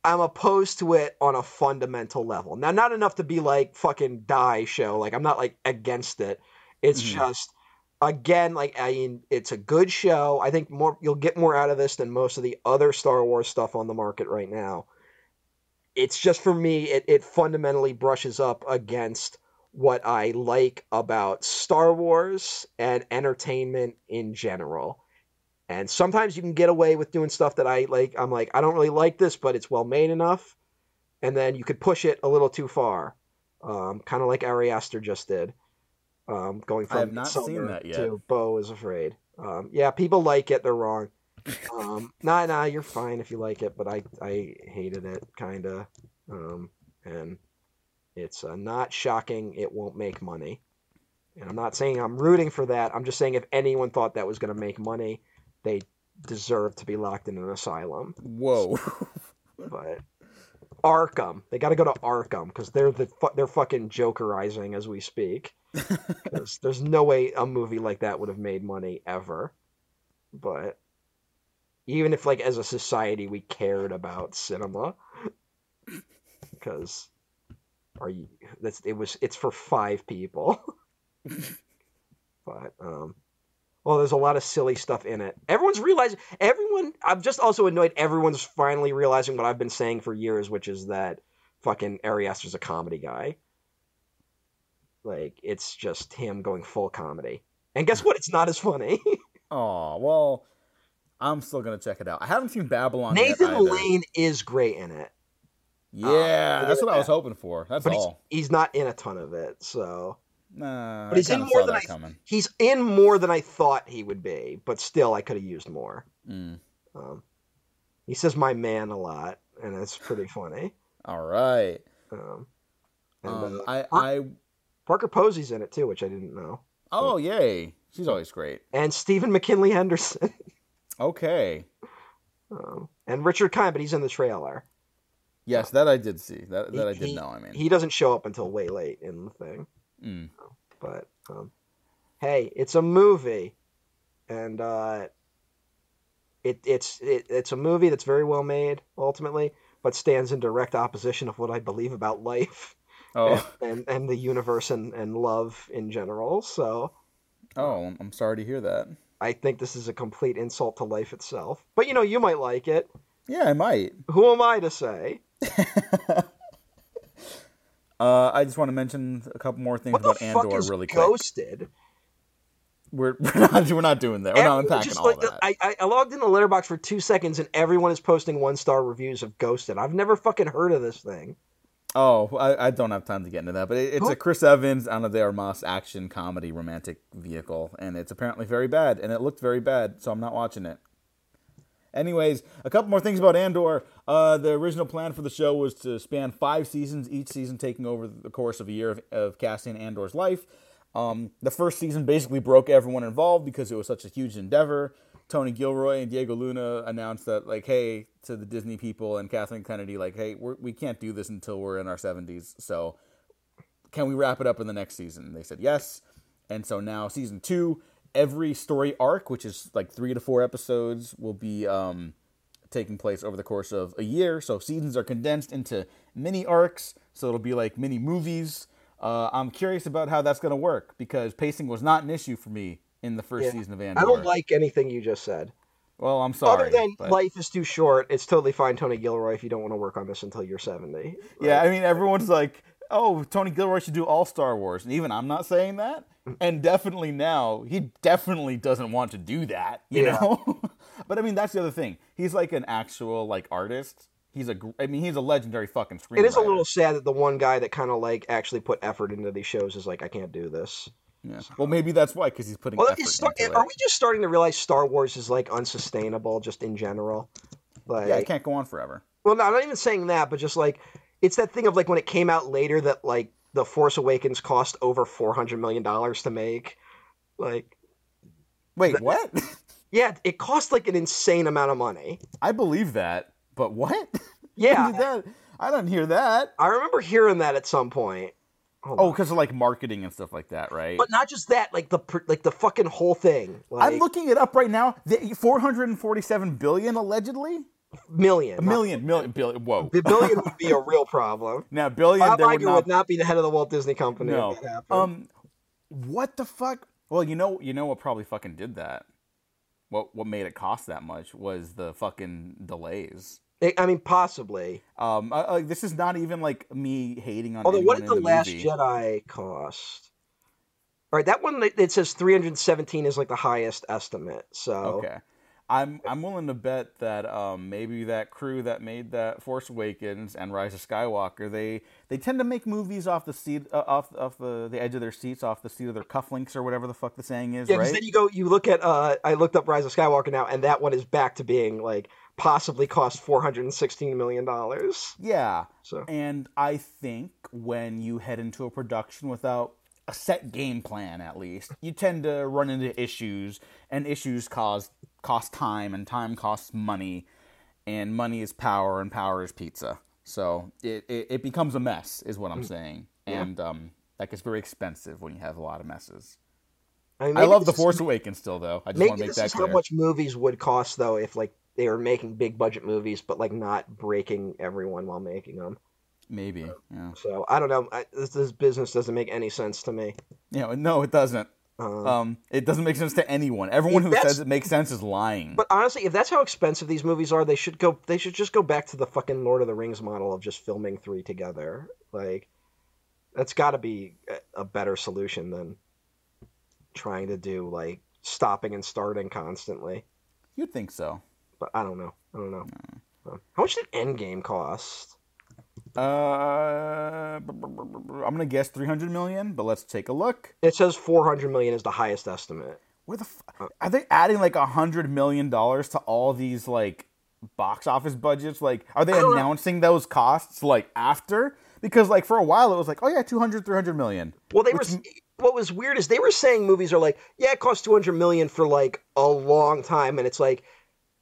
I'm opposed to it on a fundamental level. Now, not enough to be like fucking die show. Like I'm not like against it. It's Mhm. just again like I mean it's a good show. I think more you'll get more out of this than most of the other Star Wars stuff on the market right now. It's just for me it, it fundamentally brushes up against what I like about Star Wars and entertainment in general. And sometimes you can get away with doing stuff that I like. I'm like, I don't really like this, but it's well made enough. And then you could push it a little too far, um, kind of like Ari Aster just did, um, going I have from not seen that yet. to Beau is Afraid. Um, yeah, people like it. They're wrong. Um, nah, nah, you're fine if you like it, but I, I hated it, kind of. Um, and it's uh, not shocking it won't make money. And I'm not saying I'm rooting for that. I'm just saying if anyone thought that was going to make money, they deserve to be locked in an asylum. Whoa. But Arkham, they got to go to Arkham because they're the fu- they're fucking jokerizing as we speak. there's no way a movie like that would have made money ever. But even if like as a society we cared about cinema, because are you that's it was it's for five people. but um well there's a lot of silly stuff in it. Everyone's realizing everyone i'm just also annoyed everyone's finally realizing what i've been saying for years which is that fucking Ari Aster's a comedy guy. Like it's just him going full comedy. And guess what? It's not as funny. Oh well, I'm still gonna check it out. I haven't seen Babylon nathan lane is great in it Yeah, Uh, that's what I was hoping for. That's but he's, all. he's not in a ton of it so Nah, But he's in more than I- coming. He's in more than I thought he would be, but still, I could have used more. Mm. Um, he says "my man" a lot, and it's pretty funny. All right. Um, and, Um, uh, I, I, Parker Posey's in it too, which I didn't know. oh yay, she's always great. And Stephen McKinley Henderson. Okay. um, and Richard Kind, but he's in the trailer. Yes, that I did see. That that He- I did he- know. I mean, He doesn't show up until way late in the thing. Mm. But um, hey, it's a movie, and uh, it, it's it, it's a movie that's very well made ultimately, but stands in direct opposition of what I believe about life oh, and, and the universe and, and love in general. So oh, I'm sorry to hear that. I think this is a complete insult to life itself. But you know, you might like it. Yeah, I might. Who am I to say? Uh, I just want to mention a couple more things What the about fuck Andor is really quick. Ghosted? We're we're not we're not doing that. We're not unpacking just all like- that. I, I- I logged in the Letterboxd for two seconds and everyone is posting one star reviews of Ghosted. I've never fucking heard of this thing. Oh, I, I don't have time to get into that, but it, it's Who- a Chris Evans, Ana de Armas action comedy romantic vehicle, and it's apparently very bad, and it looked very bad, so I'm not watching it. Anyways, a couple more things about Andor. Uh, the original plan for the show was to span five seasons, each season taking over the course of a year of, of Cassian Andor's life. Um, the first season basically broke everyone involved because it was such a huge endeavor. Tony Gilroy and Diego Luna announced that, like, hey, to the Disney people and Kathleen Kennedy, like, hey, we're, we can't do this until we're in our 70s. So, can we wrap it up in the next season? They said yes. And so now, season two, every story arc, which is like three to four episodes, will be um, taking place over the course of a year. So, seasons are condensed into mini arcs. So, it'll be like mini movies. Uh, I'm curious about how that's going to work because pacing was not an issue for me in the first Yeah. season of Andor. I don't like anything you just said. Well, I'm sorry. Other than but- life is too short, it's totally fine, Tony Gilroy, if you don't want to work on this until you're 70. Yeah, I mean, everyone's like, "Oh, Tony Gilroy should do all Star Wars," and even I'm not saying that. Mm. And definitely now, he definitely doesn't want to do that, you Yeah. know. but I mean, that's the other thing. He's like an actual like artist. He's a, I mean, he's a legendary fucking screenwriter. It is a little sad that the one guy that kind of like actually put effort into these shows is like, I can't do this. Yeah. Well, maybe that's why, because he's putting Well, effort is Star- into are we just starting to realize Star Wars is like unsustainable just in general? Like, Yeah, it can't go on forever. well, no, I'm not even saying that, but just like it's that thing of like when it came out later that like the Force Awakens cost over 400 million dollars to make. Like, Wait, what? yeah, it cost like an insane amount of money. I believe that, but what? Yeah. Did that? I didn't hear that. I remember hearing that at some point. Oh, because of like marketing and stuff like that, right? but not just that, like the like the fucking whole thing. Like, I'm looking it up right now. The 447 billion allegedly. million. A million, million, billion. Whoa. The billion would be a real problem. Now billion, Bob there would Iger not. would not be the head of the Walt Disney Company. no. If that. Um, what the fuck? Well, you know, you know what probably fucking did that. What what made it cost that much was the fucking delays. I- I mean, possibly. Um, I, I, this is not even like me hating on. Although, what did the in Last movie. Jedi cost? All right, that one that- it says 317 is like the highest estimate. So Okay. I'm I'm willing to bet that um, maybe that crew that made that Force Awakens and Rise of Skywalker they they tend to make movies off the seat uh, off off the, the edge of their seats off the seat of their cufflinks or whatever the fuck the saying is yeah, right then you go, you look at. Uh, I looked up Rise of Skywalker now, and that one is back to being like possibly cost 416 million dollars. yeah. So. And I think when you head into a production without a set game plan at least you tend to run into issues and issues cause cost time and time costs money and money is power and power is pizza. So it, it, it becomes a mess is what i'm saying. Yeah. and um, that gets very expensive when you have a lot of messes. I, mean, i love the this is- force awakens still though. I just want to make this that is clear. how much movies would cost though if like they were making big budget movies, but like not breaking everyone while making them. maybe yeah So I don't know. I, this, this business doesn't make any sense to me. know, no it doesn't Um, um, it doesn't make sense to anyone everyone who says it makes sense is lying But honestly, if that's how expensive these movies are, they should go. They should just go back to the fucking Lord of the Rings model of just filming three together. Like, that's got to be a better solution than trying to do like stopping and starting constantly. you'd think so But I don't know. I don't know. Uh, How much did Endgame cost? Uh, I'm gonna guess 300 million, but let's take a look. It says 400 million is the highest estimate. Where the f- are they adding like a hundred million dollars to all these like box office budgets? Like, are they don't know. announcing those costs like after? Because like for a while it was like, oh yeah, 200, 300 million. Well, they Which were. What was weird is they were saying movies are like, yeah, it cost 200 million for like a long time, and it's like,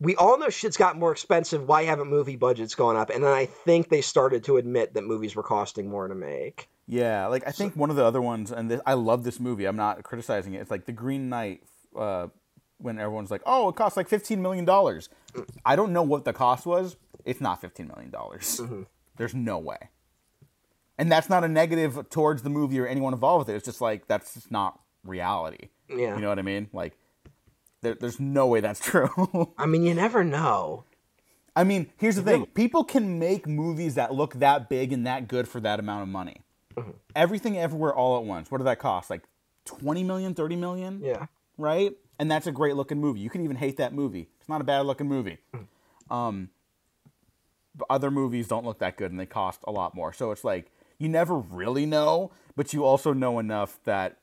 we all know shit's got more expensive. Why haven't movie budgets gone up? And then I think they started to admit that movies were costing more to make. Yeah, like I think one of the other ones, and this, I love this movie. I'm not criticizing it. It's like The Green Knight. Uh, when everyone's like, "Oh, it costs like 15 million dollars," I don't know what the cost was. It's not 15 million dollars. There's no way. And that's not a negative towards the movie or anyone involved with it. It's just like that's just not reality. Yeah. You know what I mean? Like, there, there's no way that's true. I mean, you never know. I mean, here's the thing: people can make movies that look that big and that good for that amount of money. Everything, everywhere, all at once. What did that cost? Like 20 million, 30 million, Yeah. right? And that's a great looking movie. You can even hate that movie. It's not a bad looking movie. Um, but other movies don't look that good and they cost a lot more. So it's like you never really know, but you also know enough that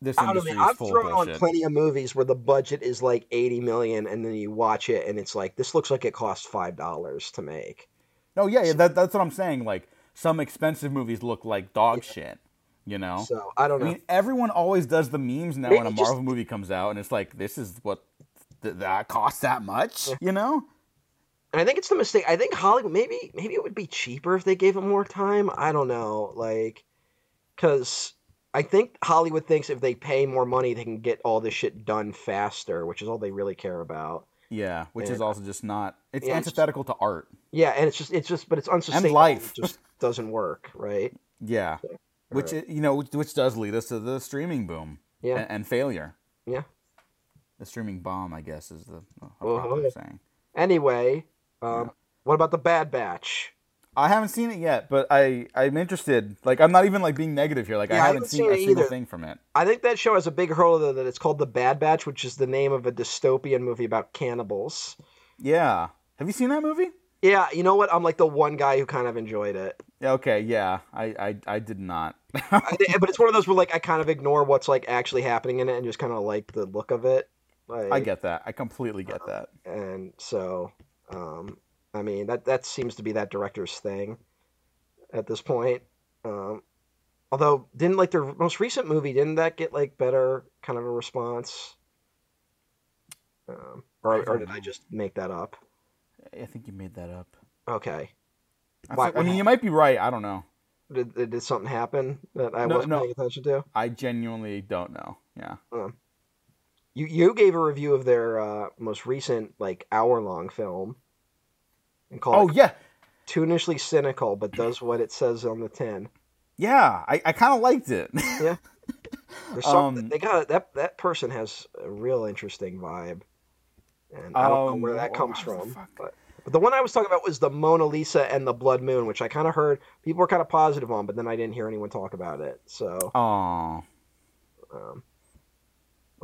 this I don't know. I've thrown on plenty of movies where the budget is like 80 million, and then you watch it, and it's like this looks like it cost five dollars to make. No, yeah, yeah that, that's what I'm saying. Like some expensive movies look like dog shit. You know. So I don't know I mean, everyone always does the memes now Maybe when a just- Marvel movie comes out, and it's like, this is what th- that costs that much. You know? And I think it's the mistake. I think Hollywood maybe maybe it would be cheaper if they gave him more time. I don't know, like, because I think Hollywood thinks if they pay more money, they can get all this shit done faster, which is all they really care about. Yeah, which is also just not. It's Yeah, it's- antithetical to art. Yeah, and it's just it's just, but it's unsustainable. And life. It just doesn't work, right? Yeah, which Right. you know, which, which does lead us to the streaming boom. Yeah. and, and failure. Yeah. The streaming bomb, I guess, is the a Uh-huh. saying. Anyway, um, what about the Bad Batch? I haven't seen it yet, but I I'm interested. Like, I'm not even like being negative here. Like, Yeah, I I haven't haven't seen, seen a single either. thing from it. I think that show has a big hurdle that it's called the Bad Batch, which is the name of a dystopian movie about cannibals. Yeah, have you seen that movie? Yeah, you know what? I'm like the one guy who kind of enjoyed it. Okay, yeah, I I, I did not. I but it's one of those where like I kind of ignore what's like actually happening in it and just kind of like the look of it. Like, I get that. I completely get that. and so um, I mean that that seems to be that director's thing at this point. Um, although didn't like their most recent movie didn't that get like better kind of a response? Um, or, or did. I just make that up? I think you made that up. Okay, I, Why- I mean, you might be right. I don't know. did, did something happen that I No, wasn't no. paying attention to? I genuinely don't know. Yeah. You you gave a review of their uh, most recent like hour long film, and called Oh it yeah, tunishly cynical, but does what it says on the tin. yeah. I, I kind of liked it. There's something Um, they got that that person has a real interesting vibe, and I don't know Um, where that what comes from. But, but the one I was talking about was the Mona Lisa and the Blood Moon, which I kind of heard people were kind of positive on, but then I didn't hear anyone talk about it. So, Oh. um,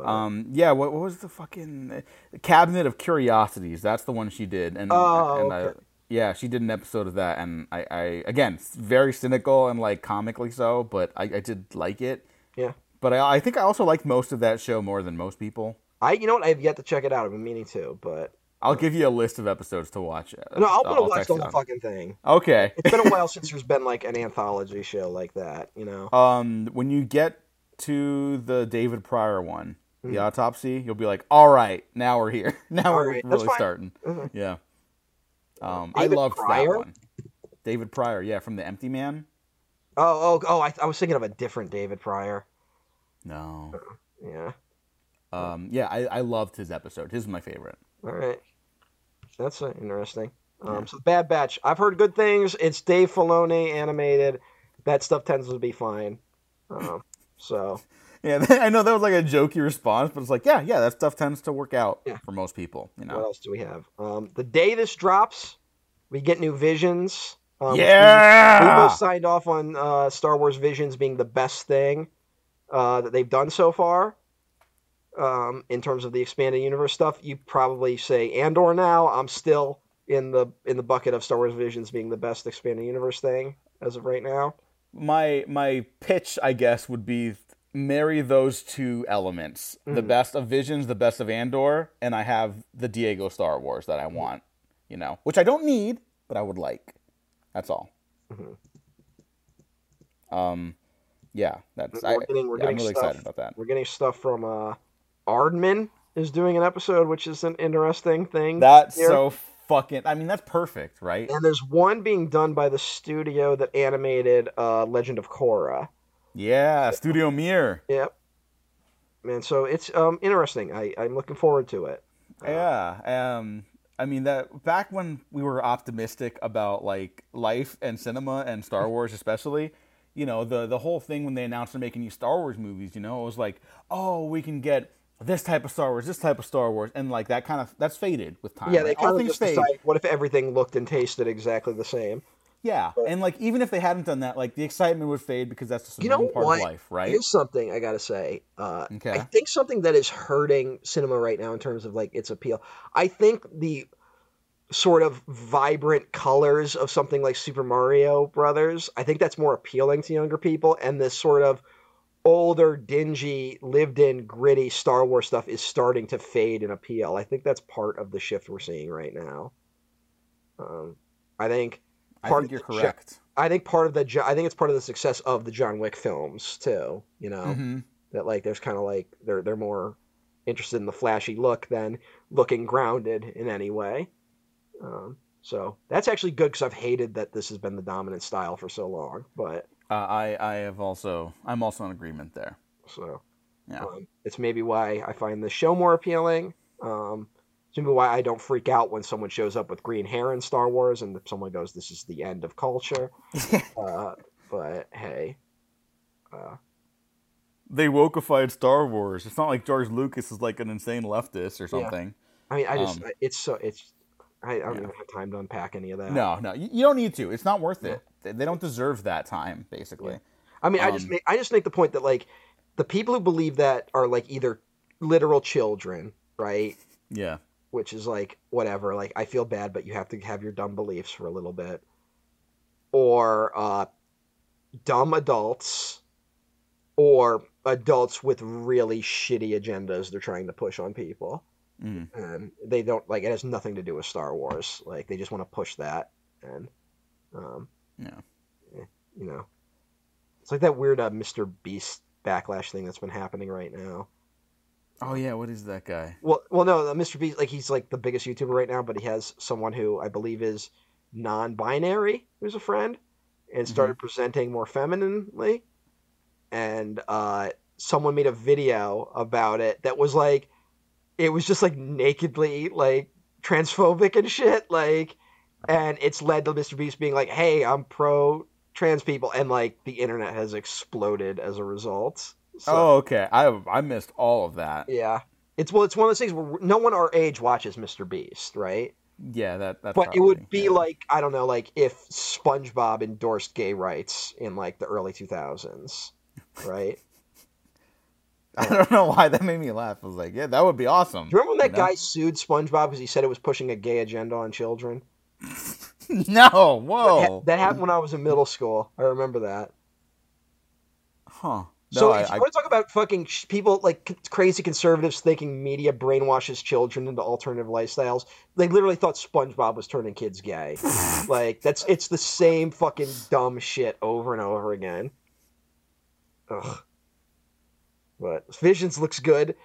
Um. Yeah. What, what was the fucking Cabinet of Curiosities? That's the one she did. And Oh, and okay. I, yeah, she did an episode of that, and I, I again very cynical and like comically so, but I, I did like it. Yeah. But I, I think I also liked most of that show more than most people. I you know what I have yet to check it out. I've been meaning to, but I'll give you a list of episodes to watch. no, I'll, I'll watch the whole fucking thing. Okay. It's been a while since there's been like an anthology show like that, you know. Um, when you get to the David Prior one, Hmm. the autopsy, you'll be like, "All right, now we're here. Now All we're right, really starting." Mhm. Yeah. Um, I loved Prior? that one. David Prior, yeah, from The Empty Man. Oh, oh, oh! I, I was thinking of a different David Pryor. No. Yeah. Um, yeah, I, I loved his episode. His is my favorite. All right. That's uh, interesting. Um, So Bad Batch. I've heard good things. It's Dave Filoni animated. That stuff tends to be fine. Um, so Yeah, I know that was like a jokey response, but it's like, yeah, yeah, that stuff tends to work out Yeah. for most people. You know. what else do we have? Um, the day this drops, we get new Visions. Um, we- We both signed off on uh, Star Wars Visions being the best thing uh, that they've done so far. Um, in terms of the expanded universe stuff, you probably say Andor now. I'm still in the in the bucket of Star Wars Visions being the best expanded universe thing as of right now. My my pitch, I guess, would be marry those two elements: the Mhm. best of Visions, the best of Andor, and I have the Diego Star Wars that I want. You know, which I don't need, but I would like. That's all. Mhm. Um, yeah, that's. We're I, getting- we're yeah, I'm really stuff. excited about that. We're getting stuff from uh, Aardman is doing an episode, which is an interesting thing. That's here. so fucking. I mean, that's perfect, right? And there's one being done by the studio that animated uh, Legend of Korra. Yeah, Studio Mir. Yep. Man, so it's um interesting. I I'm looking forward to it. Yeah. Um. I mean that back when we were optimistic about like life and cinema and Star Wars, especially, you know, the the whole thing when they announced they're making new Star Wars movies, you know, it was like, oh, we can get this type of Star Wars, this type of Star Wars, and like that kind of that's faded with time. Yeah, they right? kind all of things just fade. decide what if everything looked and tasted exactly the same. Yeah, and like even if they hadn't done that, like the excitement would fade because that's just a You know part what? of life, right? Here's something I gotta say. Uh, Okay. I think something that is hurting cinema right now in terms of like its appeal. I think the sort of vibrant colors of something like Super Mario Brothers. I think that's more appealing to younger people, and this sort of older, dingy, lived-in, gritty Star Wars stuff is starting to fade in appeal. I think that's part of the shift we're seeing right now. Um, I think I part think you're of the shi- correct. I think part of the Jo- I think it's part of the success of the John Wick films too. You know hmm that like there's kind of like they're they're more interested in the flashy look than looking grounded in any way. Um, so that's actually good because I've hated that this has been the dominant style for so long. But Uh, I I have also I'm also in agreement there. so Yeah. um, it's maybe why I find the show more appealing. Um, it's maybe why I don't freak out when someone shows up with green hair in Star Wars and someone goes, "This is the end of culture." uh, but hey, uh, they wokeified Star Wars. It's not like George Lucas is like an insane leftist or Yeah. something. I mean, I just Um, it's so it's I, I don't yeah. even have time to unpack any of that. No, no, you, you don't need to. It's not worth it. They, they don't deserve that time, basically. I mean, I just Um, make I just make the point that like the people who believe that are like either literal children, right? Yeah. Which is like whatever. Like I feel bad, but you have to have your dumb beliefs for a little bit, or uh, dumb adults, or adults with really shitty agendas they're trying to push on people, Mm. and they don't like it has nothing to do with Star Wars. Like they just want to push that, and um, Yeah. you know, it's like that weird uh, Mr. Beast backlash thing that's been happening right now. Oh yeah. What is that guy? Well, well, no, uh, Mr. Beast, like he's like the biggest YouTuber right now, but he has someone who I believe is non-binary who's a friend, and started presenting more femininely, and uh, someone made a video about it that was like, it was just like nakedly like transphobic and shit, like, and it's led to Mr. Beast being like, "Hey, I'm pro trans people," and like the internet has exploded as a result. So, Oh, okay. I I missed all of that. yeah. It's well, it's one of those things where no one our age watches Mr. Beast, right? Yeah. That. That's But it would be yeah. like I don't know, like if SpongeBob endorsed gay rights in like the early 2000s, right? I don't know why that made me laugh. I was like, yeah, that would be awesome. Do you remember when that You know? guy sued SpongeBob because he said it was pushing a gay agenda on children? no. That, Whoa. ha- that happened when I was in middle school. I remember that. huh. No, so I, if you I, want to talk about fucking sh- people like c- crazy conservatives thinking media brainwashes children into alternative lifestyles, they literally thought SpongeBob was turning kids gay. like that's it's the same fucking dumb shit over and over again. Ugh. But Visions looks good.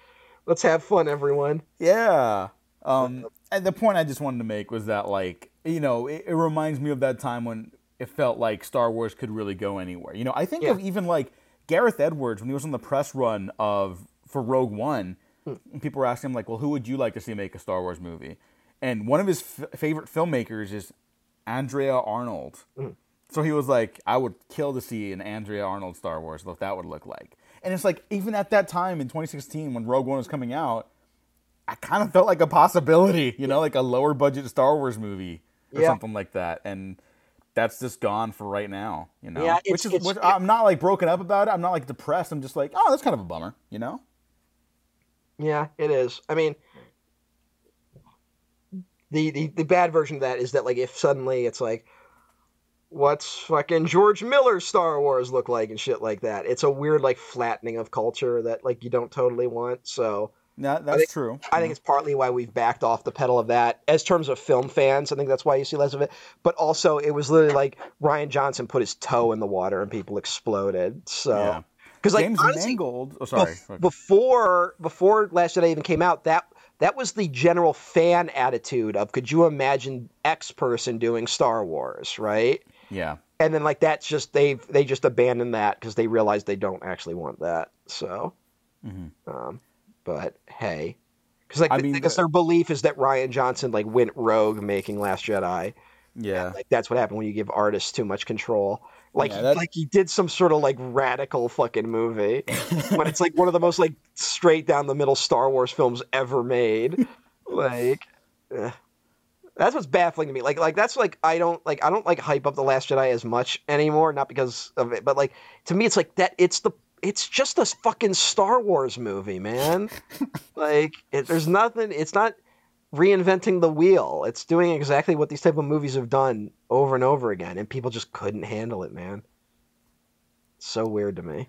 Let's have fun, everyone. Yeah. Um, and the point I just wanted to make was that, like, you know, it, it reminds me of that time when it felt like Star Wars could really go anywhere. You know, I think of even like Gareth Edwards when he was on the press run of for Rogue One. and People were asking him like, "Well, who would you like to see make a Star Wars movie?" And one of his f- favorite filmmakers is Andrea Arnold. Hmm. So he was like, "I would kill to see an Andrea Arnold Star Wars. What that would look like." And it's like even at that time in 2016 when Rogue One was coming out, I kind of felt like a possibility, you know, like a lower budget Star Wars movie or Yeah. something like that. And that's just gone for right now, you know. Yeah, it's- which is which, I'm not like broken up about it. I'm not like depressed. I'm just like, oh, that's kind of a bummer, you know. Yeah, it is. I mean, the, the the bad version of that is that like if suddenly it's like what's fucking George Miller's Star Wars look like and shit like that. It's a weird like flattening of culture that like you don't totally want. So Yeah, that's think- true. I think it's partly why we've backed off the pedal of that. As terms of film fans, I think that's why you see less of it. But also, it was literally like Rian Johnson put his toe in the water and people exploded. So because like James honestly, Mangold. Oh, sorry. bef- before before Last Jedi even came out, that that was the general fan attitude of could you imagine X person doing Star Wars, right? yeah. And then like that's just they they just abandoned that because they realized they don't actually want that. So, um, but hey, because like I mean, because the- their belief is that Rian Johnson like went rogue making Last Jedi. Yeah. Like that's what happened when you give artists too much control. Like Yeah, he, like he did some sort of like radical fucking movie when it's like one of the most like straight down the middle Star Wars films ever made. like eh. that's what's baffling to me. Like like that's like I don't like I don't like hype up the Last Jedi as much anymore. Not because of it, but like to me it's like that. It's the it's just a fucking Star Wars movie, man. like it, there's nothing. It's not reinventing the wheel. It's doing exactly what these type of movies have done over and over again, and people just couldn't handle it, man. It's so weird to me.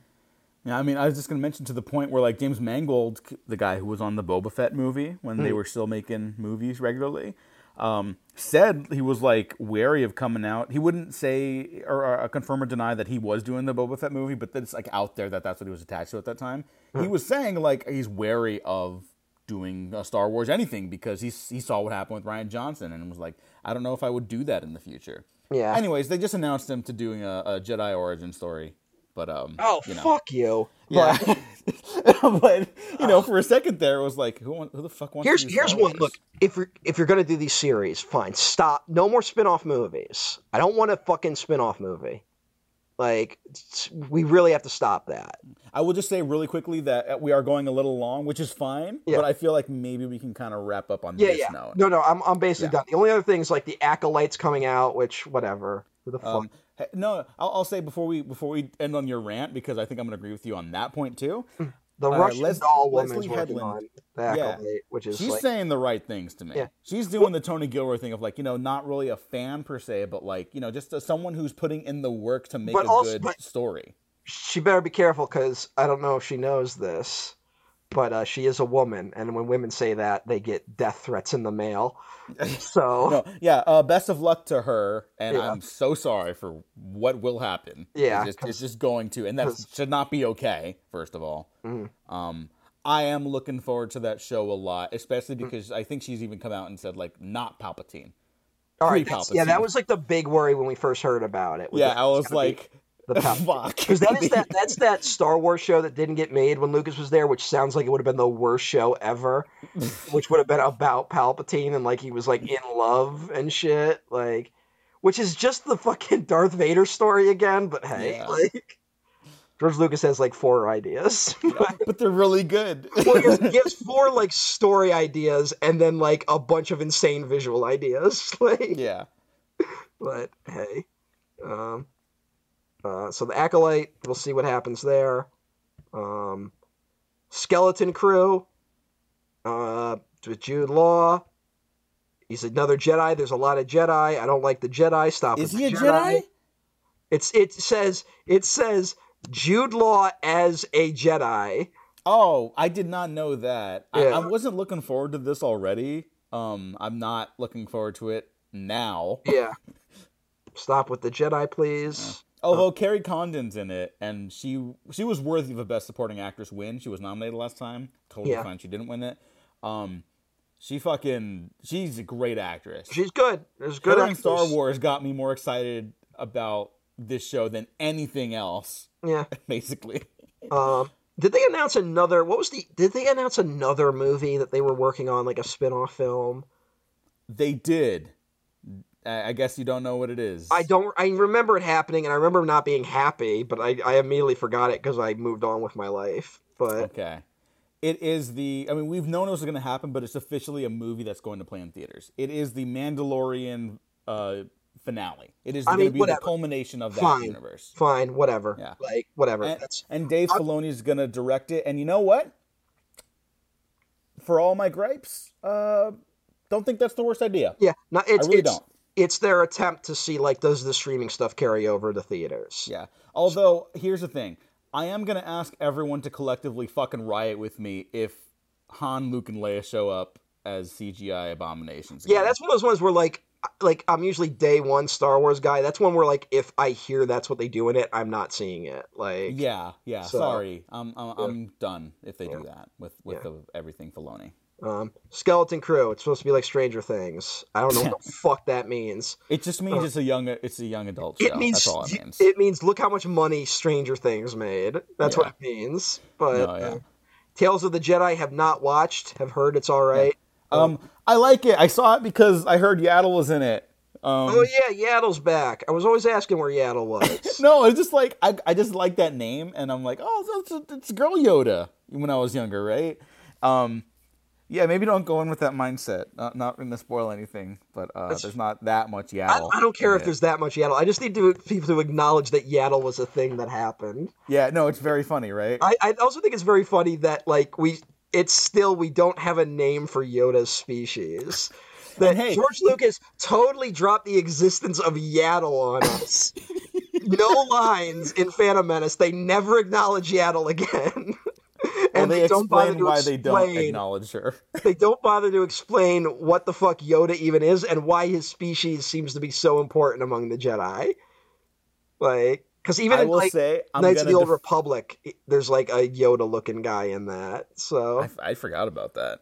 Yeah, I mean, I was just going to mention to the point where, like, James Mangold, the guy who was on the Boba Fett movie when Hmm. they were still making movies regularly, um, said he was, like, wary of coming out. He wouldn't say or, or uh, confirm or deny that he was doing the Boba Fett movie, but it's, like, out there that that's what he was attached to at that time. Hmm. He was saying, like, he's wary of doing a Star Wars anything because he, he saw what happened with Rian Johnson and was like, I don't know if I would do that in the future. Yeah. Anyways, they just announced him to doing a, a Jedi origin story. But um, Oh you know. fuck you! Yeah, But but you know, for a second there, it was like, who, want- who the fuck wants? here's to here's one. Look, if you're if you're gonna do these series, fine. Stop. No more spin-off movies. I don't want a fucking spin-off movie. Like we really have to stop that. I will just say really quickly that uh, we are going a little long, which is fine. Yeah. But I feel like maybe we can kind of wrap up on Yeah, this yeah. note. No, no, I'm I'm basically Yeah. done. The only other thing is like the acolytes coming out, which whatever. Who the fuck? Um, no, I'll, I'll say before we before we end on your rant because I think I'm going to agree with you on that point too. the uh, Russian Les- doll woman's Leslye working on the Yeah. which is She's like saying the right things to me. Yeah. She's doing the Tony Gilroy thing of like, you know, not really a fan per se, but like, you know, just a, someone who's putting in the work to make But a also- good story. she better be careful because I don't know if she knows this, but uh, she is a woman, and when women say that, they get death threats in the mail. So No, yeah. Uh, best of luck to her, and Yeah. I'm so sorry for what will happen. Yeah, it's just, it's just going to, and that should not be okay. First of all, Mhm. um, I am looking forward to that show a lot, especially Mm. because I think she's even come out and said like not Palpatine. all right, yeah, that was like the big worry when we first heard about it. Yeah, I was gonna be like, the fuck, Because that is that that's that Star Wars show that didn't get made when Lucas was there, which sounds like it would have been the worst show ever. which would have been about Palpatine and like he was like in love and shit. Like which is just the fucking Darth Vader story again, but hey, Yeah. like George Lucas has like four ideas. but they're really good. well, he has, he has four like story ideas and then like a bunch of insane visual ideas. Like yeah, but hey. Um, uh, so the acolyte, we'll see what happens there. Um, skeleton crew, uh, with Jude Law. He's another Jedi. There's a lot of Jedi. I don't like the Jedi. Stop. is he a the Jedi? It's it says it says Jude Law as a Jedi. Oh, I did not know that. Yeah. I, I wasn't looking forward to this already. Um, I'm not looking forward to it now. Yeah. Stop with the Jedi, please. Although Kerry Condon's in it, and she she was worthy of a Best Supporting Actress win. She was nominated last time. Totally Yeah. fine. She didn't win it. Um, she fucking she's a great actress. She's good. There's good. Her Star. Wars got me more excited about this show than anything else. Yeah. Basically, Um, did they announce another? What was the? Did they announce another movie that they were working on, like a spin-off film? they did. I I guess you don't know what it is. I don't. I remember it happening, and I remember not being happy, but I, I immediately forgot it because I moved on with my life. But Okay. It is the. I mean, we've known it was going to happen, but it's officially a movie that's going to play in theaters. It is the Mandalorian uh, finale. It is going to be whatever. the culmination of that Fine. universe. fine, whatever. Yeah. Like whatever. And, and Dave Filoni is going to direct it. And you know what? For all my gripes, uh, don't think that's the worst idea. Yeah, no, it's really it's don't. It's their attempt to see like does the streaming stuff carry over to theaters? Yeah. Although here's the thing, I am gonna ask everyone to collectively fucking riot with me if Han, Luke, and Leia show up as CGI abominations. Yeah, that's one of those ones where like like I'm usually day one Star Wars guy. That's one where like if I hear that's what they do in it, I'm not seeing it. Like Yeah, yeah. So- sorry, I'm I'm, I'm done if they do that with with Yeah. the, everything Filoni. Um, Skeleton Crew. It's supposed to be like Stranger Things. I don't know what the fuck that means. It just means it's a young it's a young adult show. It means That's all it means. it means look how much money Stranger Things made. That's Yeah. what it means. But No, yeah. uh, Tales of the Jedi have not watched. Have heard it's all right. um, I like it. I saw it because I heard Yaddle was in it. Um, Oh yeah, Yaddle's back. I was always asking where Yaddle was. No, it's just like I, I just like that name, and I'm like, oh, it's, it's, it's Girl Yoda when I was younger, right? Um, yeah, maybe don't go in with that mindset. Not not going to spoil anything, but uh, there's not that much I, Yaddle. I don't care if it. there's that much Yaddle. I just need to, people to acknowledge that Yaddle was a thing that happened. Yeah, no, it's very funny, right? I, I also think it's very funny that like we, it's still we don't have a name for Yoda's species. That hey- George Lucas totally dropped the existence of Yaddle on us. no lines in Phantom Menace. They never acknowledge Yaddle again. well, and they, don't bother to why they don't explain- acknowledge her. they don't bother to explain what the fuck Yoda even is and why his species seems to be so important among the Jedi. Like, because even I in like say, I'm Knights of the Old def- Republic, there's like a Yoda-looking guy in that. So I forgot about that.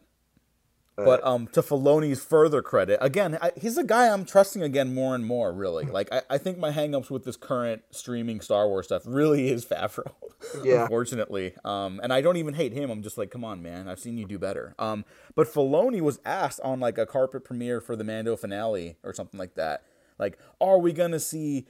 But um, to Filoni's further credit, again, I, he's a guy I'm trusting again more and more. Really, like I, I think my hangups with this current streaming Star Wars stuff really is Favreau. Yeah. unfortunately, um, and I don't even hate him. I'm just like, come on, man, I've seen you do better. Um, but Filoni was asked on like a carpet premiere for the Mando finale or something like that. Like, are we gonna see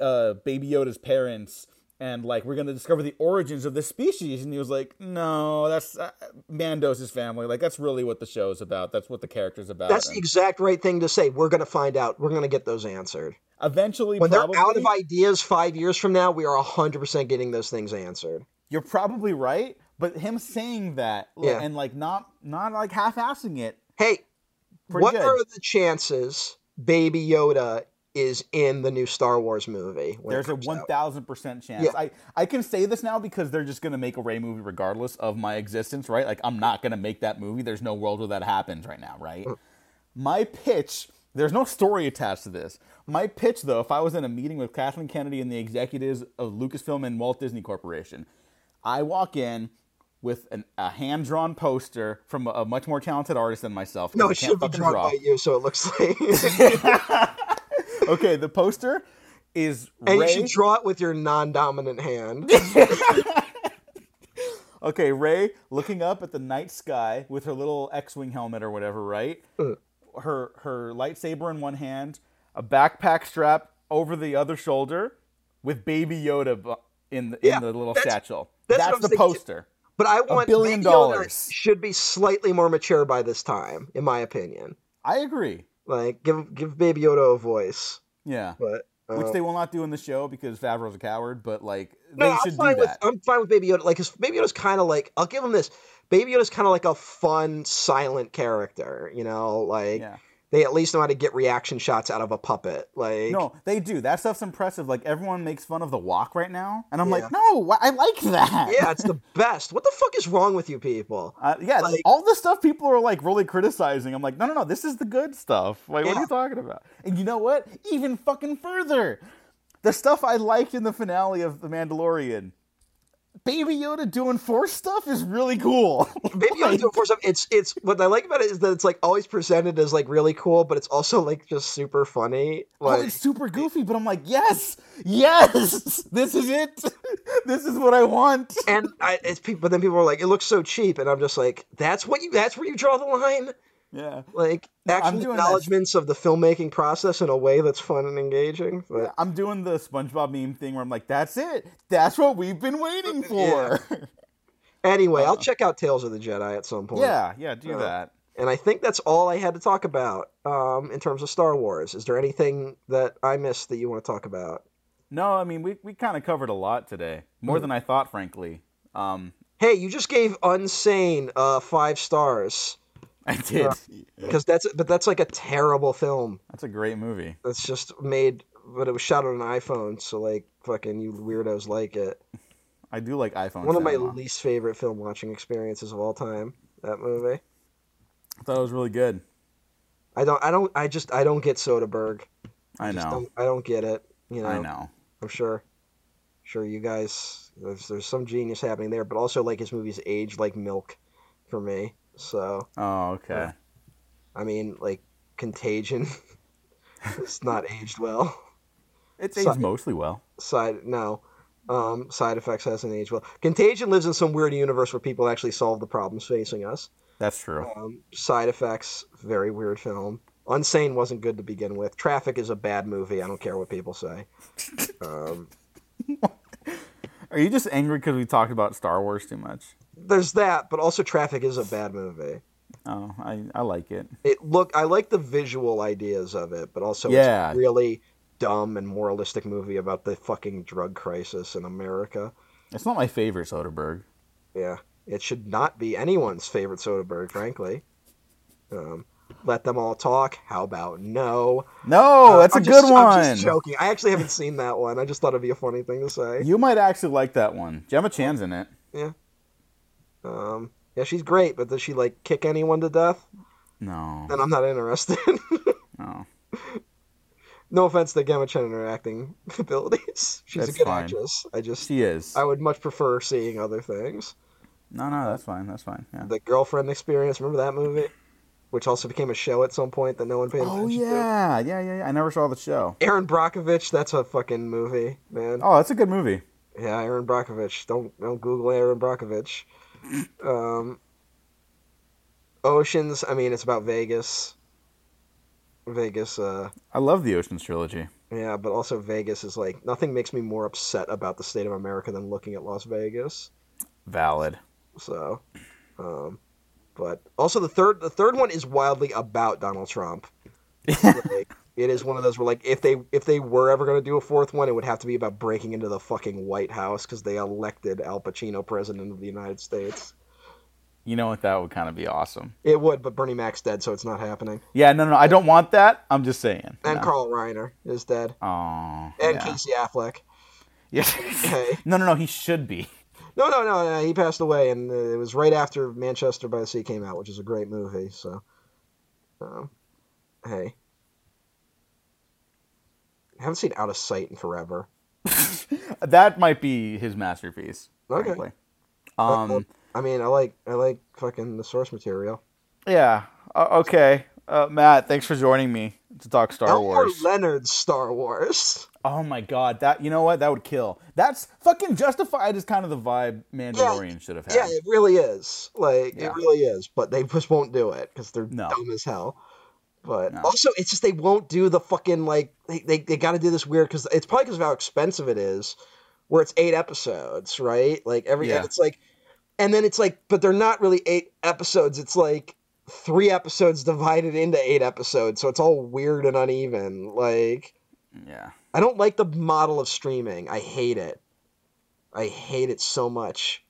uh, Baby Yoda's parents, and like we're gonna discover the origins of the species. And he was like, "No, that's uh, Mando's his family. Like that's really what the show's about. That's what the character's about." that's the exact right thing to say. We're gonna find out. We're gonna get those answered. eventually, When probably, they're out of ideas five years from now, we are hundred percent getting those things answered. you're probably right. But him saying that Yeah. and like not not like half-assing it. Hey, what good. are the chances Baby Yoda is in the new Star Wars movie? There's a one thousand percent chance. Yeah. I I can say this now because they're just gonna make a Rey movie regardless of my existence, right? Like I'm not gonna make that movie. There's no world where that happens right now, right? Mm. My pitch. There's no story attached to this. My pitch, though, if I was in a meeting with Kathleen Kennedy and the executives of Lucasfilm and Walt Disney Corporation, I walk in with an, a hand drawn poster from a, a much more talented artist than myself. No, it should be drawn draw. by you, so it looks like. Okay, the poster is and Rey. you should draw it with your non-dominant hand. Okay, Rey looking up at the night sky with her little X-wing helmet or whatever, right? Uh. Her her lightsaber in one hand, a backpack strap over the other shoulder, with Baby Yoda in the, Yeah, in the little that's- satchel. that's That's, the thinking. poster. But I want a billion Baby Yoda dollars. should be slightly more mature by this time, in my opinion. I agree. Like give give Baby Yoda a voice. Yeah, But uh, which they will not do in the show because Favreau's a coward. But like no, they I'm should fine do with that. I'm fine with Baby Yoda. Like 'cause Baby Yoda's kind of like I'll give him this. Baby Yoda's kind of like a fun, silent character. You know, like yeah. They at least know how to get reaction shots out of a puppet. Like, No, they do. That stuff's impressive. Like everyone makes fun of the walk right now, and I'm Yeah. like, no, I like that. yeah, it's the best. What the fuck is wrong with you people? Uh, yeah, Like- all the stuff people are like really criticizing. I'm like, no, no, no, this is the good stuff. Like, what are you talking about? And you know what? Even fucking further, the stuff I liked in the finale of The Mandalorian, Baby Yoda doing Force stuff is really cool. Baby Yoda doing Force stuff. It's it's what I like about it is that it's like always presented as like really cool, but it's also like just super funny. oh, Like, it's super goofy, but I'm like, yes, yes, this is it. this is what I want. and I, it's people, but then people are like, it looks so cheap, and I'm just like, that's what you, that's where you draw the line. Yeah. Like No, actual doing that. acknowledgments of the filmmaking process in a way that's fun and engaging. But I'm doing the SpongeBob meme thing where I'm like, that's it. That's what we've been waiting for. anyway, I'll check out Tales of the Jedi at some point. yeah, yeah, do Uh, that. And I think that's all I had to talk about um, in terms of Star Wars. Is there anything that I missed that you want to talk about? No, I mean we, we kind of covered a lot today, more Hmm. than I thought, frankly. Um, Hey, you just gave Unsane uh, five stars. I did. Uh, because that's but that's like a terrible film. That's a great movie. That's just made, but it was shot on an iPhone, so like fucking you weirdos like it. I do like iPhone. One of my least favorite film watching experiences of all time. That movie. I thought it was really good. I don't. I don't. I just. I don't get Soderbergh. I just know. Don't, I don't get it. You know. I know. I'm sure. Sure, you guys. There's, there's some genius happening there, but also like his movies age like milk, for me. So Oh, okay. I mean, like Contagion. it's not aged well. It's aged mostly well. Side no. Um, side effects hasn't aged well. Contagion lives in some weird universe where people actually solve the problems facing us. That's true. Um, side effects, very weird film. Unsane wasn't good to begin with. Traffic is a bad movie. I don't care what people say. Um, Are you just angry because we talked about Star Wars too much? There's that, but also Traffic is a bad movie. Oh, I, I like it. It look I like the visual ideas of it, but also Yeah. it's a really dumb and moralistic movie about the fucking drug crisis in America. It's not my favorite Soderbergh. Yeah, it should not be anyone's favorite Soderbergh, frankly. Um, let them all talk. How about no? No, Uh, that's a I'm good one. I'm just joking. I actually haven't seen that one. I just thought it'd be a funny thing to say. You might actually like that one. Gemma Chan's in it. Um, yeah, she's great, but does she like kick anyone to death? No, Then I'm not interested. no. no offense to Gemma Chan and her acting abilities. She's a That's good fine. actress. I just She is. I would much prefer seeing other things. No, no, that's fine. That's fine. Yeah. The girlfriend experience. Remember that movie? Which also became a show at some point that no one paid Oh attention to. yeah, yeah, yeah, yeah. I never saw the show. Erin Brockovich, that's a fucking movie, man. Oh, that's a good movie. Yeah, Erin Brockovich. Don't don't Google Erin Brockovich. Um, Oceans. I mean, it's about Vegas. Vegas. Uh, I love the Ocean's trilogy. yeah, but also Vegas is like nothing makes me more upset about the state of America than looking at Las Vegas. Valid. So, um, but also the third the third one is wildly about Donald Trump. Like, it is one of those where like if they if they were ever going to do a fourth one, it would have to be about breaking into the fucking White House because they elected Al Pacino president of the United States. You know what? That would kind of be awesome. It would, but Bernie Mac's dead, so it's not happening. Yeah, no, no, I don't want that. I'm just saying. And no. Carl Reiner is dead, Oh. and yeah. Casey Affleck. Yes. Hey. no, no, no. He should be. No, no, no, no, he passed away, and uh, it was right after Manchester by the Sea came out, which is a great movie. So, um, hey, I haven't seen Out of Sight in forever. That might be his masterpiece. Okay. Frankly. Um. I mean, I like I like fucking the source material. Yeah. Uh, okay. Uh, Matt, thanks for joining me to talk Star Elmore Wars. Leonard's Star Wars. Oh my god, that you know what? That would kill. That's fucking justified as kind of the vibe Mandalorian should have had. Yeah, it really is. Like Yeah. it really is, but they just won't do it because they're No. dumb as hell. But No. also, it's just they won't do the fucking like they they, they got to do this weird because it's probably because of how expensive it is, where it's eight episodes, right? Like every Yeah. it's like, and then it's like, but they're not really eight episodes. It's like three episodes divided into eight episodes, so it's all weird and uneven. Like Yeah. I don't like the model of streaming. I hate it. I hate it so much.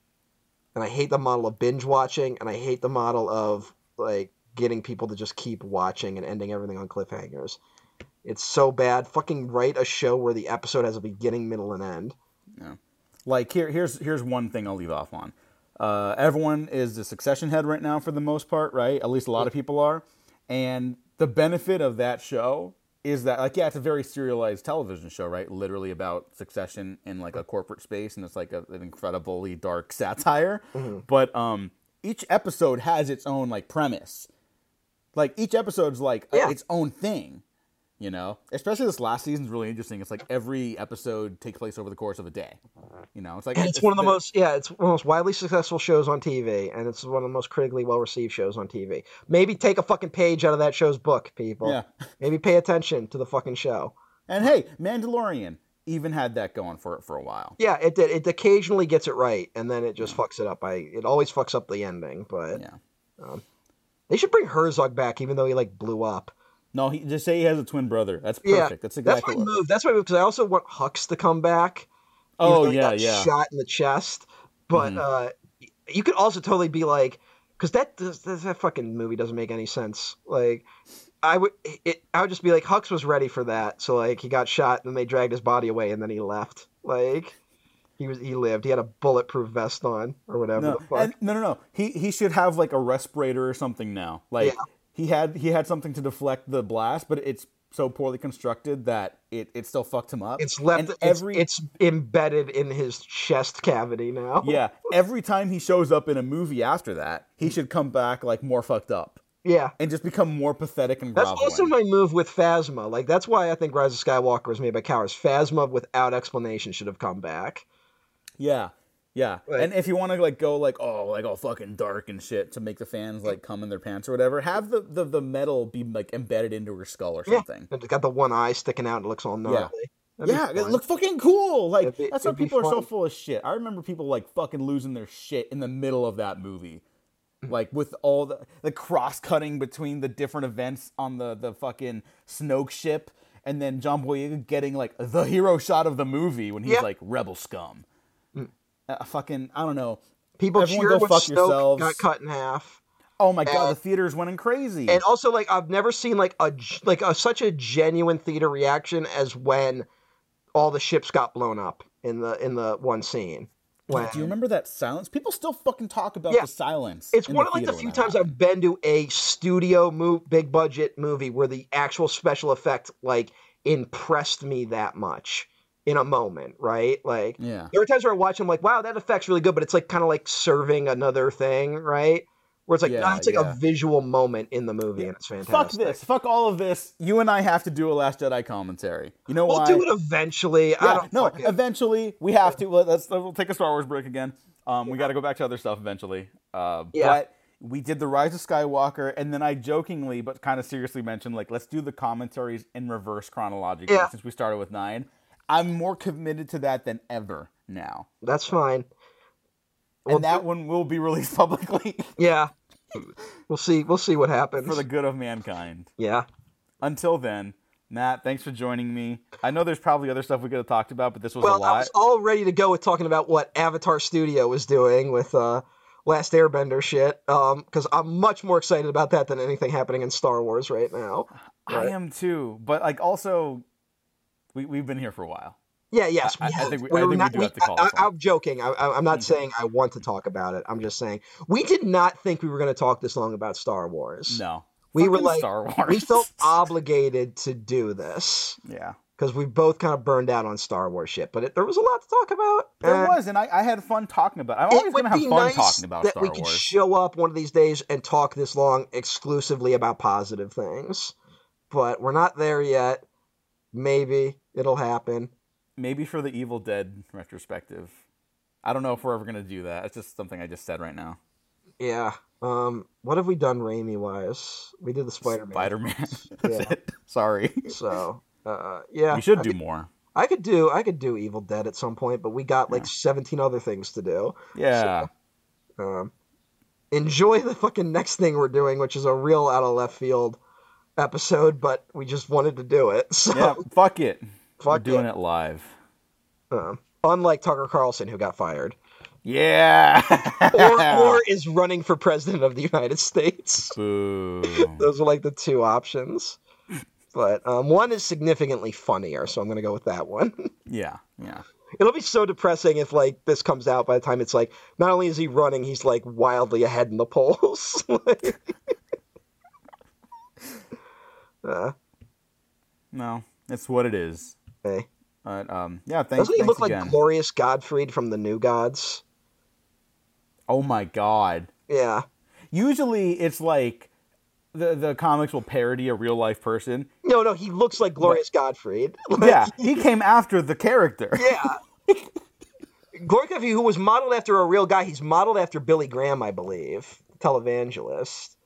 And I hate the model of binge watching and I hate the model of like getting people to just keep watching and ending everything on cliffhangers. It's so bad. Fucking write a show where the episode has a beginning, middle, and end. Yeah. Like here, here's here's one thing I'll leave off on. Uh, everyone is a Succession head right now for the most part, right? At least a lot of people are. And the benefit of that show is that, like, yeah, it's a very serialized television show, right? Literally about Succession in like a corporate space, and it's like a, an incredibly dark satire. But um, each episode has its own like premise. Like each episode's like a- its own thing. You know, especially this last season's really interesting. It's like every episode takes place over the course of a day. You know, it's like And it's one of the most yeah, it's one of the most widely successful shows on TV, and it's one of the most critically well received shows on TV. Maybe take a fucking page out of that show's book, people. Yeah. Maybe pay attention to the fucking show. And hey, Mandalorian even had that going for it for a while. Yeah, it did. It occasionally gets it right, and then it just fucks it up. I it always fucks up the ending, but Yeah. Um, they should bring Herzog back, even though he like blew up. No, he just say he has a twin brother. That's Yeah, perfect. That's exactly That's my what. move. That's my move because I also want Hux to come back. Oh yeah, got yeah. Shot in the chest, but Mhm. uh, you could also totally be like because that, that that fucking movie doesn't make any sense. Like, I would it, I would just be like Hux was ready for that, so like he got shot, and they dragged his body away, and then he left. Like, he was he lived. He had a bulletproof vest on or whatever No, the fuck. and, no, no, no. He he should have like a respirator or something now. Like Yeah. He had he had something to deflect the blast, but it's so poorly constructed that it, it still fucked him up. it's left. It's, every it's embedded in his chest cavity now. yeah, every time he shows up in a movie after that, he should come back like more fucked up yeah. and just become more pathetic and That's groveling. also my move with Phasma. Like that's why I think Rise of Skywalker was made by cowards. Phasma without explanation should have come back. Yeah, yeah. Right. And if you want to like go like oh like all fucking dark and shit to make the fans like come in their pants or whatever, have the the, the metal be like embedded into her skull or something. And it's got the one eye sticking out and it looks all gnarly. That'd Yeah, it looked fucking cool. Like be- that's why people are so full of shit. I remember people like fucking losing their shit in the middle of that movie. Mm. Like with all the the cross cutting between the different events on the the fucking Snoke ship, and then John Boyega getting like the hero shot of the movie when he's Yeah. like rebel scum. Uh, fucking I don't know. People Everyone cheered go when fuck Snoke yourselves. got cut in half. Oh my god, And- the theater's winning crazy. And also, like I've never seen like a like a, such a genuine theater reaction as when all the ships got blown up in the in the one scene. When Do you remember that silence? People still fucking talk about Yeah. the silence. It's in one of like the few times. I've been to a studio move, big budget movie where the actual special effect like impressed me that much in a moment, right? Like Yeah. there are times where I watch them like, wow, that effect's really good, but it's like kind of like serving another thing, right? Where it's like, Yeah, nah, it's like yeah. a visual moment in the movie, and it's fantastic. Fuck this. Fuck all of this. You and I have to do a Last Jedi commentary. You know We'll why? do it eventually. I Yeah, don't no, fucking- eventually we have to. Let- Let's we'll take a Star Wars break again. Um, we got to go back to other stuff eventually. Uh, Yeah. But we did the Rise of Skywalker, and then I jokingly but kind of seriously mentioned like let's do the commentaries in reverse chronologically Yeah. since we started with nine. I'm more committed to that than ever now, That's fine. Well, and that one will be released publicly Yeah. We'll see. We'll see what happens. for the good of mankind. Yeah. Until then, Matt, thanks for joining me. I know there's probably other stuff we could have talked about, but this was a Well, lot. I was all ready to go with talking about what Avatar Studio was doing with uh, Last Airbender shit. Um, because I'm much more excited about that than anything happening in Star Wars right now. I am too, but like also, we we've been here for a while. Yeah. Yes. I- I we think we- I We're think we not- do have to call I, one. am joking. I, I, I'm not mm-hmm. saying I want to talk about it. I'm just saying we did not think we were going to talk this long about Star Wars. No, We were like- Star Wars. We felt obligated to do this yeah, because we both kind of burned out on Star Wars shit. But it, there was a lot to talk about. there was, and I, I had fun talking about. I'm it always would gonna have be fun nice talking about that Star we could Wars. show up one of these days and talk this long exclusively about positive things, but we're not there yet. Maybe it'll happen. Maybe for the Evil Dead retrospective. I don't know if we're ever gonna do that. It's just something I just said right now. Yeah. Um. What have we done, Raimi wise? We did the Spider Man. Spider Man. That's Yeah. it. Sorry. So. Uh. Yeah. we should I do could, more. I could do. I could do Evil Dead at some point, but we got like Yeah. 17 other things to do. Yeah. Um. Enjoy the fucking next thing we're doing, which is a real out of left field episode, but we just wanted to do it. So. yeah. Fuck it. We're doing it. it live. Um, unlike Tucker Carlson, who got fired, Yeah. or, or is running for president of the United States. Boo. Those are like the two options. But um, one is significantly funnier, so I'm going to go with that one. Yeah. Yeah. It'll be so depressing if like this comes out by the time it's like not only is he running, he's like wildly ahead in the polls. Like- uh, No, it's what it is. Hey. But um, yeah, thanks. Doesn't he thanks look again. like Glorious Godfried from the New Gods? oh my god. Yeah. Usually it's like the the comics will parody a real life person. No, no, he looks like Glorious Godfried. Yeah, he came after the character. Yeah. Gorkov, who was modeled after a real guy, he's modeled after Billy Graham, I believe, televangelist.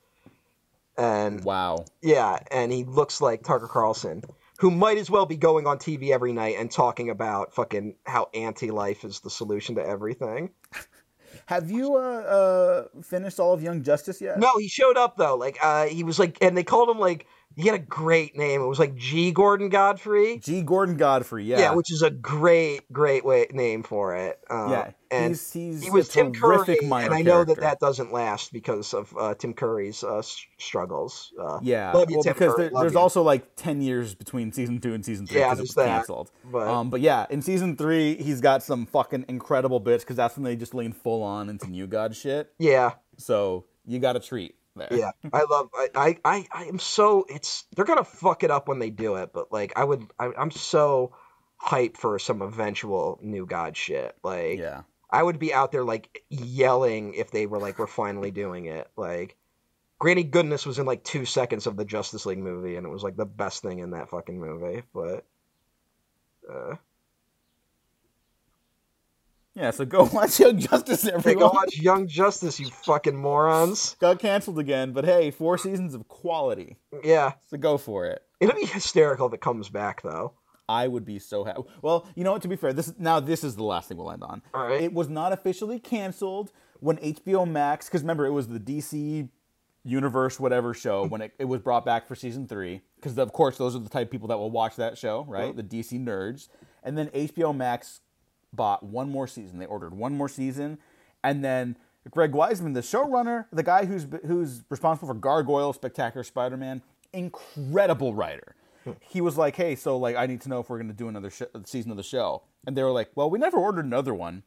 And Wow. yeah, and he looks like Tucker Carlson, who might as well be going on TV every night and talking about fucking how anti-life is the solution to everything. Have you uh, uh finished all of Young Justice yet? No, he showed up though. Like uh, he was like, and they called him like he had a great name. It was like G. Gordon Godfrey. G. Gordon Godfrey, yeah, Yeah, which is a great, great way name for it. Uh, yeah, and he's he's he was a Tim terrific Curry, minor and I know that character. that doesn't last because of uh, Tim Curry's uh, struggles. Uh, Yeah, well, Tim because there, there's you. also like ten years between season two and season three Yeah, because it there's was that, canceled. but- um, but yeah, in season three, he's got some fucking incredible bits because that's when they just lean full on into New God shit. yeah, So you got a treat there. yeah. I love. I, I, I, am so. It's they're gonna fuck it up when they do it, but like I would. I, I'm so hyped for some eventual New God shit. Like yeah. I would be out there like yelling if they were like we're finally doing it. Like Granny Goodness was in like two seconds of the Justice League movie, and it was like the best thing in that fucking movie. But uh, Yeah, so go watch Young Justice, hey, everyone. go watch Young Justice, you fucking morons. Got canceled again, but hey, four seasons of quality. Yeah, So go for it. it'll be hysterical if it comes back though. I would be so happy. Well, you know what? To be fair, this now this is the last thing we'll end on. All right. It was not officially canceled when HBO Max, because remember it was the DC Universe whatever show when it, it was brought back for season three. Because of course those are the type of people that will watch that show, right? The DC nerds. And then HBO Max bought one more season. They ordered one more season, and then Greg Weisman, the showrunner, the guy who's who's responsible for Gargoyle, Spectacular Spider-Man, incredible writer. Hmm. He was like, "Hey, so like, I need to know if we're going to do another sh- uh, season of the show." And they were like, "Well, we never ordered another one."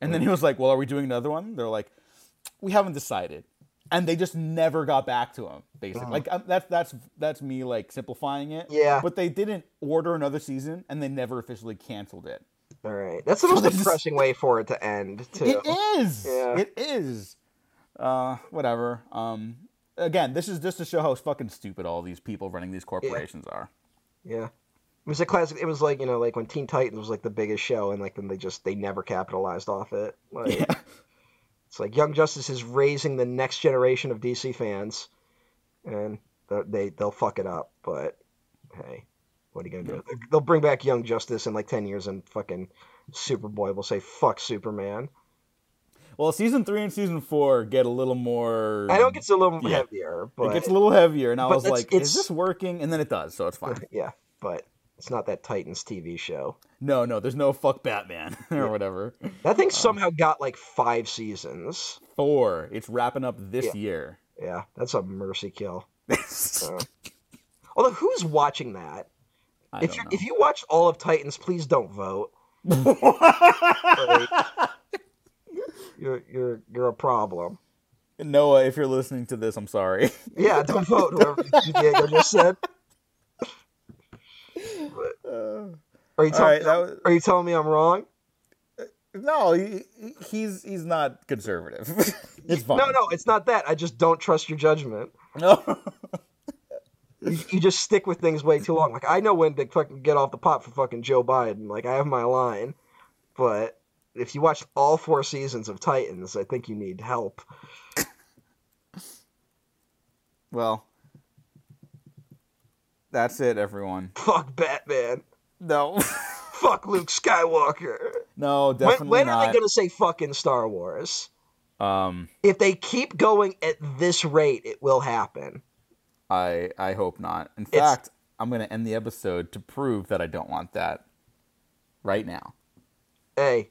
And then he was like, "Well, are we doing another one?" They're like, "We haven't decided." And they just never got back to him. Basically, mm-hmm. like um, that's that's that's me like simplifying it. Yeah. But they didn't order another season, and they never officially canceled it. All right, that's the most depressing way for it to end. Too. It is. Yeah. It is. Uh, whatever. Um, again, this is just to show how fucking stupid all these people running these corporations are. Yeah. It was a classic. It was like you know, like when Teen Titans was like the biggest show, and like then they just they never capitalized off it. Like Yeah. it's like Young Justice is raising the next generation of DC fans, and they- they'll fuck it up. But hey, what are you gonna do? They'll bring back Young Justice in like ten years, and fucking Superboy will say fuck Superman. Well, season three and season four get a little more. I know it gets a little Yeah. heavier, It gets a little heavier, and I was it's- like, it's- "Is this working?" And then it does, so it's fine. yeah, but it's not that Titans TV show. no, no, there's no fuck Batman or whatever. That Um, thing somehow got like five seasons. Four. It's wrapping up this Yeah. year. Yeah, that's a mercy kill. Although, who's watching that? I If don't you know. if you watched all of Titans, please don't vote. Like, you're you're you're a problem. Noah, if you're listening to this, I'm sorry. Yeah, don't vote. Whoever Diego just said. Uh, Are you telling right, me, was, Are you telling me I'm wrong? no, he, he- he's he's not conservative. it's fine. No, no, it's not that. I just don't trust your judgment. no. You, you just stick with things way too long. Like I know when to fucking get off the pot for fucking Joe Biden. Like I have my line, but if you watched all four seasons of Titans, I think you need help. well, that's it, everyone. Fuck Batman. No, Fuck Luke Skywalker. no, When, definitely when are not. they gonna say fucking Star Wars? Um, If they keep going at this rate, it will happen. I I hope not. In It's- fact, I'm gonna end the episode to prove that I don't want that. Right now. Hey,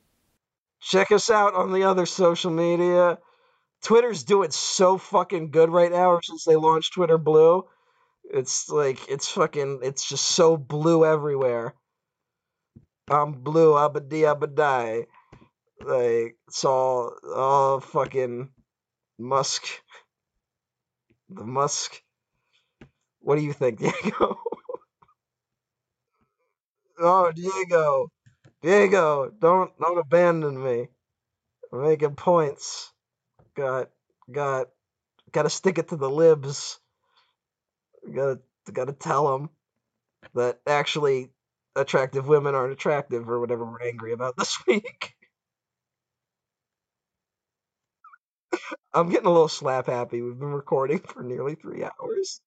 check us out on the other social media. Twitter's doing so fucking good right now since they launched Twitter Blue. It's like it's fucking it's just so blue everywhere. I'm blue, abadi abadai. Like it's all all fucking Musk. The Musk. What do you think, Diego? oh, Diego. Diego, don't don't abandon me. I'm making points. Got got got to stick it to the libs. Got to got to tell them that actually attractive women aren't attractive or whatever we're angry about this week. I'm getting a little slap happy. We've been recording for nearly three hours.